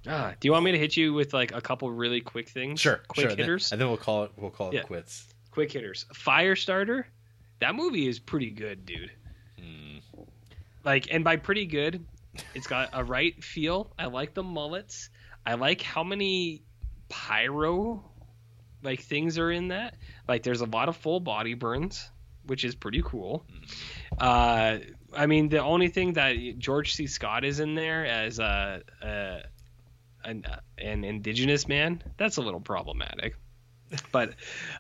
Ah, do you want me to hit you with like a couple really quick things? Sure. quick sure. and then- hitters. and then we'll call it. We'll call it Yeah. quits. quick hitters. Firestarter, that movie is pretty good, dude. Hmm. Like, and by pretty good, it's got a right feel. I like the mullets. I like how many pyro like things are in that. Like, there's a lot of full body burns, which is pretty cool. Uh, I mean, the only thing that George C. Scott is in there as a, a an, an indigenous man, that's a little problematic. But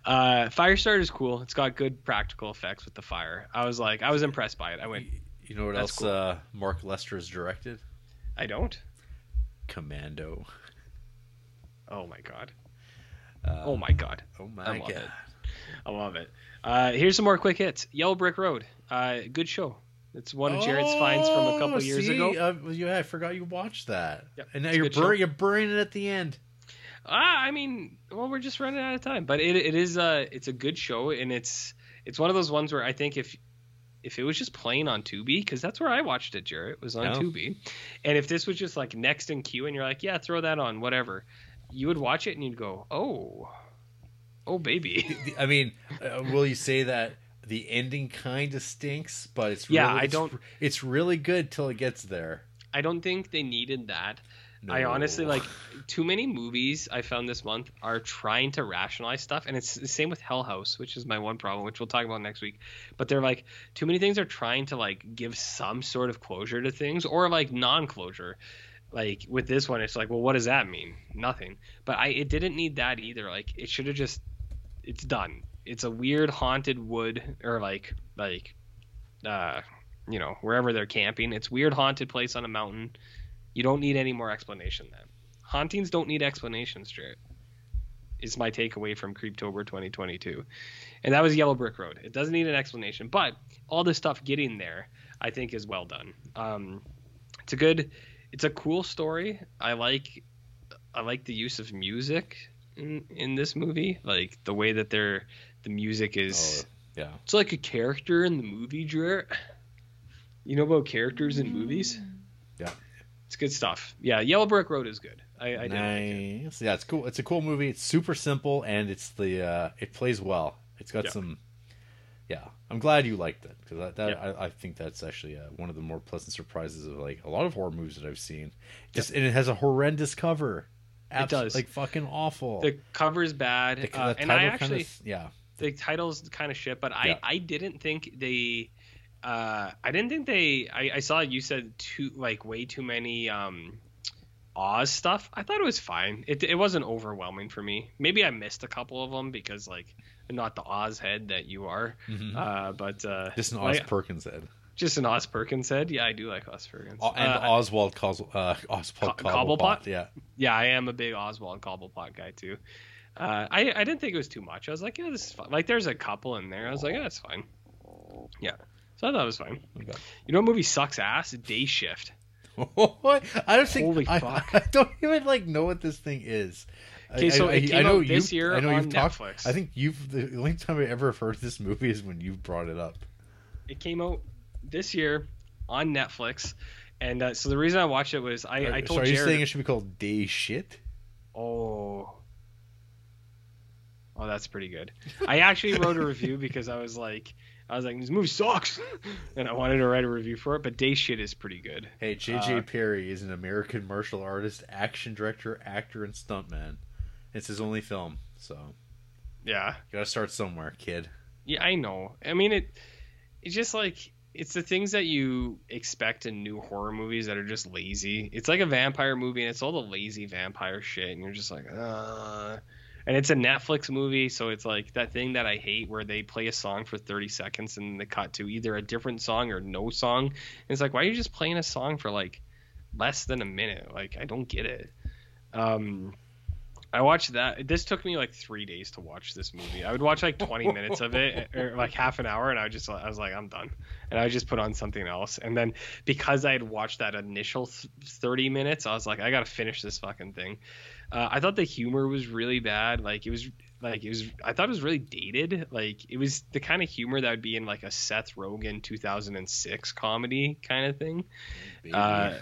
uh, Firestarter is cool. It's got good practical effects with the fire. I was like, I was impressed by it. I went, You know what That's else cool. uh, Mark Lester has directed? I don't. Commando. Oh my god. Uh, Oh my god. Oh my I god. it. I love it. Uh, here's some more quick hits. Yellow Brick Road. Uh, good show. It's one of Jared's finds from a couple Oh, years ago. Uh, yeah, I forgot you watched that. Yep, And now you're bur- you're burning it at the end. Ah, I mean, well, we're just running out of time, but it, it is uh it's a good show, and it's it's one of those ones where I think if if it was just playing on Tubi, because that's where I watched it, Jared, It was on Yeah. Tubi, and if this was just like next in queue, and you're like, yeah, throw that on, whatever, you would watch it and you'd go, oh, oh baby, I mean, uh, will you say that the ending kind of stinks, but it's Yeah, really, I don't- It's really good till it gets there. I don't think they needed that. I honestly like too many movies I found this month are trying to rationalize stuff, and it's the same with Hell House, which is my one problem, which we'll talk about next week. But they're like too many things are trying to like give some sort of closure to things, or like non-closure. Like with this one, it's like, well, what does that mean? Nothing. But I it didn't need that either. Like it should have just it's done. It's a weird haunted wood or like like uh you know wherever they're camping. It's weird haunted place on a mountain. You don't need any more explanation then. Hauntings don't need explanations, Jared. Is my takeaway from Creeptober 2022. And that was Yellow Brick Road. It doesn't need an explanation, but all this stuff getting there, I think, is well done. Um, it's a good, it's a cool story. I like, I like the use of music in in this movie, like the way that they're, the music is. Oh, yeah. It's like a character in the movie, Jared. You know about characters in movies? It's good stuff. Yeah, Yellow Brick Road is good. I, I did like it. nice. Yeah, it's cool. It's a cool movie. It's super simple and it's the uh, it plays well. It's got Yeah. some. Yeah, I'm glad you liked it because that, that Yeah. I, I think that's actually uh, one of the more pleasant surprises of like a lot of horror movies that I've seen. Just and it has a horrendous cover. It does. like fucking awful. The cover is bad, The- uh, the and I actually kinda, yeah. the title's kind of shit. But I I didn't think they. Uh, I didn't think they. I, I saw you said too like way too many um, Oz stuff. I thought it was fine. It it wasn't overwhelming for me. Maybe I missed a couple of them because like I'm not the Oz head that you are. Mhm. Uh, but uh, Just an Oz like, Perkins head. just an Oz Perkins head. Yeah, I do like Oz Perkins. Oh, and Uh, Oswald calls uh, Oswald Co- Cobblepot. Cobblepot? Yeah, yeah, I am a big Oswald Cobblepot guy too. Uh, I I didn't think it was too much. I was like, yeah, this is fine. Like, there's a couple in there. I was like, yeah, that's fine. Yeah, so I thought it was fine. Okay. You know what movie sucks ass? Day Shift. [LAUGHS] what? I don't think. Holy I, fuck. I don't even like know what this thing is. Okay, so I, it I came know out this year I know on you've talked. Netflix. I think you've the only time I ever heard this movie is when you brought it up. It came out this year on Netflix, and uh, so the reason I watched it was I, I so told are you Jared. saying it should be called Day Shit? Oh. Oh, that's pretty good. I actually wrote a review because I was like, I was like, this movie sucks, [LAUGHS] and I wanted to write a review for it. But Day Shit is pretty good. Hey, J.J. Uh, Perry is an American martial artist, action director, actor, and stuntman. It's his only film, so Yeah, you gotta start somewhere, kid. yeah, I know. I mean, it, it's just like it's the things that you expect in new horror movies that are just lazy. It's like a vampire movie, and it's all the lazy vampire shit, and you're just like, uh. And it's a Netflix movie, so it's like that thing that I hate where they play a song for 30 seconds and then they cut to either a different song or no song. And it's like, why are you just playing a song for like less than a minute? Like, I don't get it. Um, I watched that. This took me like three days to watch this movie. I would watch like 20 minutes of it, [LAUGHS] or like half an hour, and I would just, I was like, I'm done, and I would just put on something else. And then because I had watched that initial 30 minutes, I was like, I gotta finish this fucking thing. Uh, I thought the humor was really bad. Like it was, like it was. I thought it was really dated. Like it was the kind of humor that would be in like a Seth Rogen 2006 comedy kind of thing. Uh,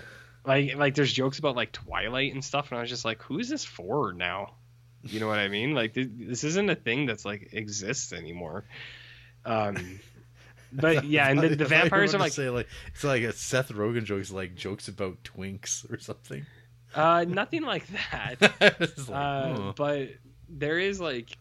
like like there's jokes about like Twilight and stuff, and I was just like, who is this for now? You know what I mean? Like th- this isn't a thing that's like exists anymore. Um, [LAUGHS] but yeah, and the, the I thought you vampires are like say like it's like a Seth Rogen jokes like jokes about twinks or something. Uh, nothing like that. [LAUGHS] Like, Uh, oh. but there is like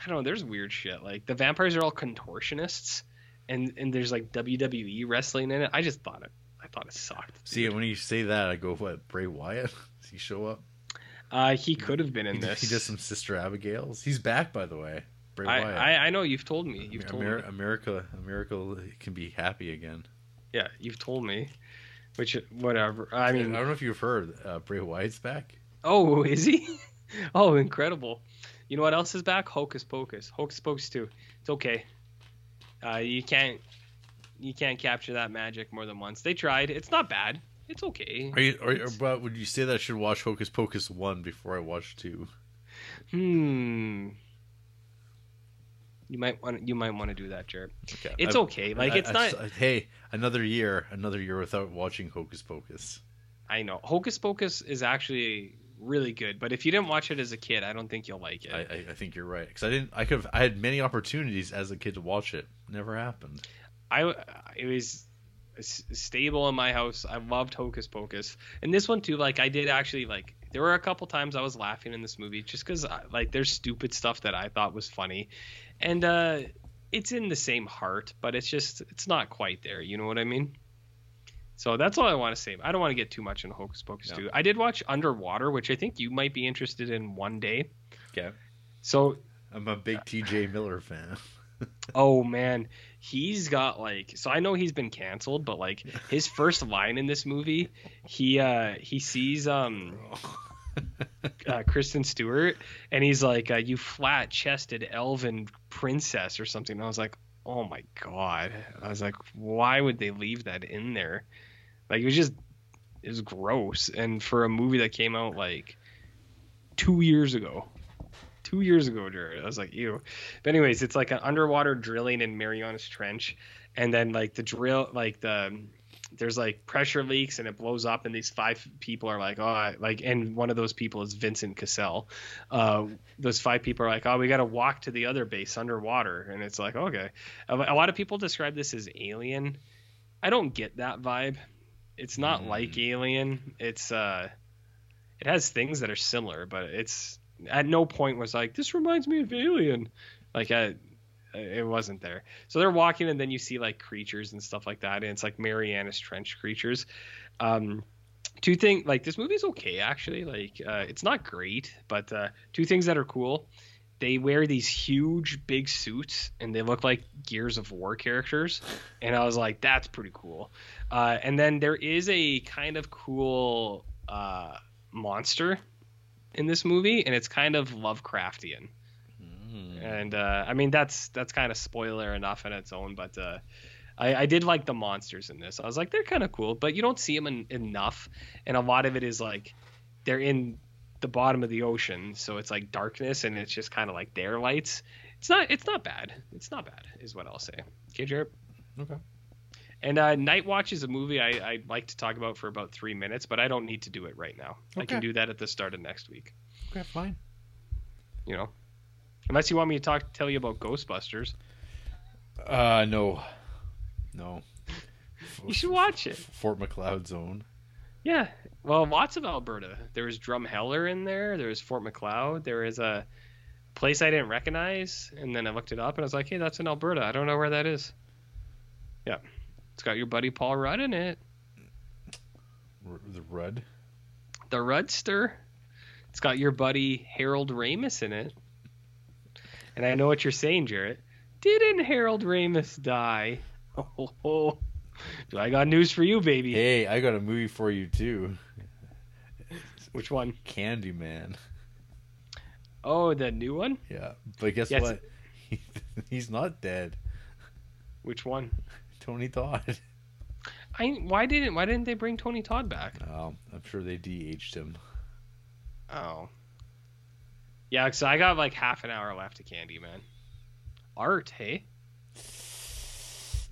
I don't know, there's weird shit. Like the vampires are all contortionists and and there's like WWE wrestling in it. I just thought it I thought it sucked. See, when you say that, I go, "What? Bray Wyatt? [LAUGHS] Does he show up? Uh he could have been in he, this. he does some Sister Abigail's. He's back, by the way. Bray I, Wyatt. I I know you've told me. You've told me. America, America can be happy again. Yeah, you've told me. Which whatever. I mean, I don't know if you've heard. Uh, Bray Wyatt's back. oh, [LAUGHS] is he? oh, incredible. You know what else is back? Hocus Pocus. Hocus Pocus too. It's okay. Uh, you can't you can't capture that magic more than once. They tried. It's not bad. It's okay. Are you? Are, but would you say that I should watch Hocus Pocus one before I watch two? Hmm. You might want you might want to do that, Jared. Okay. It's I- okay. Like I- it's I- not. Hey, another year, another year without watching Hocus Pocus. I know Hocus Pocus is actually really good, but if you didn't watch it as a kid, I don't think you'll like it. I, I, I think you're right because I didn't. I could. have I had many opportunities as a kid to watch it. Never happened. I it was stable in my house. I loved Hocus Pocus, and this one too. Like I did actually like. There were a couple times I was laughing in this movie just because uh, like there's stupid stuff that I thought was funny, and uh, it's in the same heart, but it's just it's not quite there. You know what I mean? So that's all I want to say. I don't want to get too much into Hocus Pocus No. too. I did watch Underwater, which I think you might be interested in one day. Okay. So I'm a big T.J. Miller fan. [LAUGHS] Oh man, he's got like so I know he's been canceled, but like his first line in this movie, he uh he sees um [LAUGHS] [LAUGHS] uh, Kristen Stewart and he's like uh, you flat-chested elven princess or something. And I was like, "Oh my god." I was like, "Why would they leave that in there?" Like it was just it was gross and for a movie that came out like 2 years ago. 2 years ago, Jared. I was like, "Ew." But anyways, it's like an underwater drilling in Marianas Trench, and then like the drill, like the there's like pressure leaks and it blows up, and these five people are like, oh, like, and one of those people is Vincent Cassel. Uh, those five people are like, oh, we got to walk to the other base underwater, and it's like, okay. A, lot of people describe this as Alien. I don't get that vibe. It's not Mm. like Alien. It's uh, it has things that are similar, but it's at no point was like this reminds me of Alien. Like I, it wasn't there. So they're walking, and then you see like creatures and stuff like that, and it's like Marianas Trench creatures. Um, two things like this movie's okay actually. Like uh, it's not great, but uh, two things that are cool. They wear these huge big suits, and they look like Gears of War characters, and I was like, that's pretty cool. Uh, and then there is a kind of cool uh, monster in this movie, and it's kind of Lovecraftian Mm. and uh, I mean that's that's kind of spoiler enough in its own, but uh, I, I did like the monsters in this. I was like they're kind of cool, but you don't see them in, enough, and a lot of it is like they're in the bottom of the ocean, so it's like darkness, and it's just kind of like their lights. It's not it's not bad. It's not bad, is what I'll say. Okay, Jared. Okay. And uh, Night Watch is a movie I, I'd like to talk about for about three minutes, but I don't need to do it right now. I can do that at the start of next week. Okay, fine. You know, unless you want me to talk tell you about Ghostbusters, Uh, no, no. you should watch it. Fort Macleod Zone. Yeah, well, lots of Alberta. There was Drumheller in there. There was Fort Macleod. There is a place I didn't recognize, and then I looked it up, and I was like, "Hey, that's in Alberta. I don't know where that is." Yeah, it's got your buddy Paul Rudd in it. R- the Rudd. The Rudster. It's got your buddy Harold Ramis in it. And I know what you're saying, Jarrett. Didn't Harold Ramis die? Oh. [LAUGHS] Do I got news for you, baby? Hey, I got a movie for you too. Which one? Candyman. Oh, the new one? Yeah, but guess Yes. what? [LAUGHS] he's not dead. Which one? Tony Todd. I why didn't why didn't they bring Tony Todd back? Oh, I'm sure they de-aged him. Oh. Yeah, so I got like half an hour left of Candyman. Art, hey?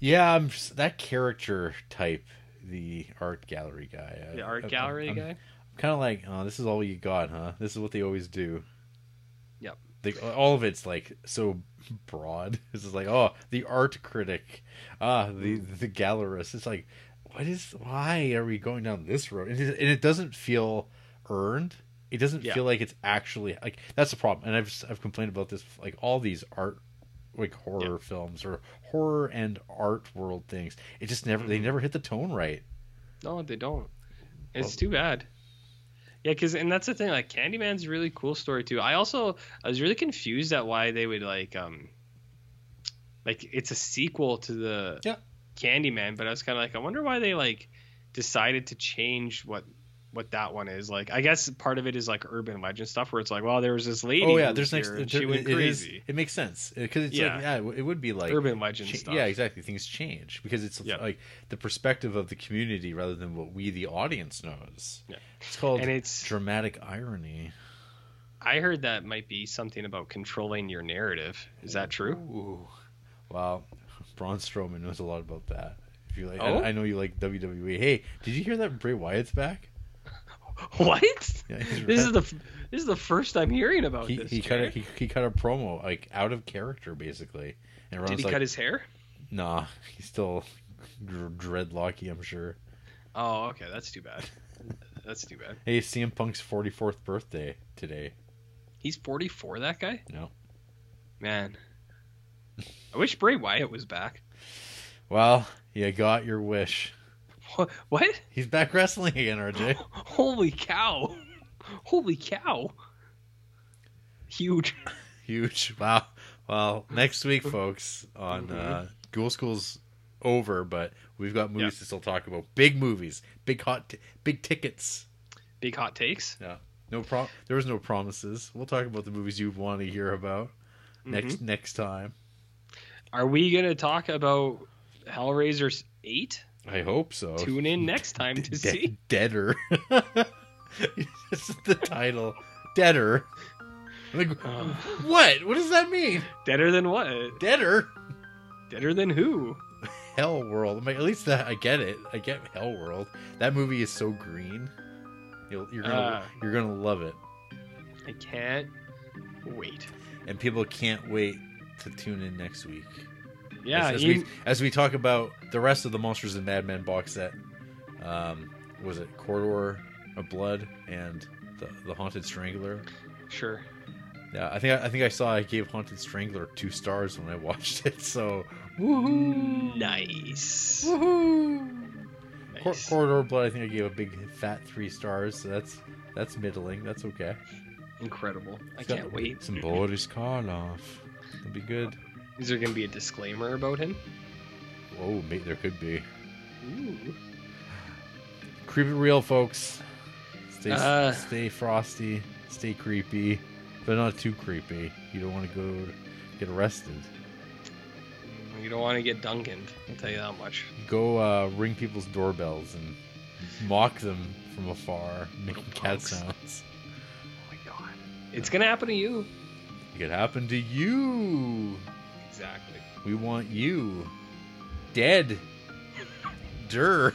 Yeah, I'm just, that character type, the art gallery guy. The art gallery guy? I'm Kind of like, oh, this is all you got, huh? This is what they always do. the, all of it's like so broad. [LAUGHS] It's just like oh, the art critic, ah, the the gallerist. It's like what is why are we going down this road? And it, and it doesn't feel earned. It doesn't Yeah. feel like it's actually like that's the problem. And I've I've complained about this like all these art like horror films or horror and art world things. It just never they never hit the tone right. No, they don't. It's Well- too bad. Yeah, because and that's the thing. Like Candyman's a really cool story too. I also I was really confused at why they would like um like it's a sequel to the Yeah. Candyman, but I was kind of like I wonder why they like decided to change what what that one is. Like I guess part of it is like urban legend stuff where it's like, well, there was this lady. Oh yeah, there's next. there- she went it is- crazy. it makes sense uh, because it's Yeah. like yeah, it it would be like urban legend cha- stuff. Yeah, exactly. Things change because it's Yeah. like the perspective of the community rather than what we, the audience, knows. Yeah. It's called And it's dramatic irony. I heard that might be something about controlling your narrative. Is that true? Ooh, wow. [LAUGHS] Braun Strowman knows a lot about that. If you like, Oh? I, I know you like WWE. Hey, did you hear that Bray Wyatt's back? [LAUGHS] What? Yeah, This is the this is the first I'm hearing about he, this. he cut a, he, he cut a promo like out of character basically, and Did he like, cut his hair? "Nah, he's still dr- dreadlocky." I'm sure. Oh, okay, that's too bad. That's too bad. Hey, CM Punk's 44th birthday today. He's 44. That guy. No. Man, I wish Bray Wyatt was back. Well, you got your wish. What? He's back wrestling again, RJ. [LAUGHS] Holy cow! Holy cow! Huge. Huge. Wow. Well, next week, [LAUGHS] folks, on uh, Ghoul School's over, but we've got movies Yeah. to still talk about. Big movies, big hot, t- big tickets. Big hot takes. Yeah. No pro. There was no promises. We'll talk about the movies you want to hear about next next time. Are we gonna talk about Hellraiser 8? I hope so. Tune in next [LAUGHS] time to De- see. Deader. [LAUGHS] this is the title. Deader. Like, Uh. what? What does that mean? Deader than what? Deader. Deader than who? Hell World. At least that I get it. I get Hell World. That movie is so green. You'll, you're gonna Uh. you're gonna love it, I can't wait. and people can't wait to tune in next week. Yeah, as, as we as we talk about the rest of the Monsters and Madmen box set. Um, was it Corridor of Blood and the the Haunted Strangler? sure. Yeah, I think I think I saw I gave Haunted Strangler two stars when I [LAUGHS] watched it. So woohoo, Nice. woohoo! Cor- nice. Corridor of Blood, I think I gave a big fat three stars. So that's that's middling. That's okay. Incredible. I It's can't wait. Some Boris Karloff. That'll be good. Is there going to be a disclaimer about him? Whoa, mate, there could be. Ooh. Creep it real, folks. Stay Uh. stay frosty. Stay creepy, but not too creepy. You don't want to go get arrested. You don't want to get Duncaned. I'll tell you that much. Go uh, ring people's doorbells and mock them from afar, making cat sounds. Oh my god. It's going to happen to you. It could happen to you. Exactly. We want you dead. Dur.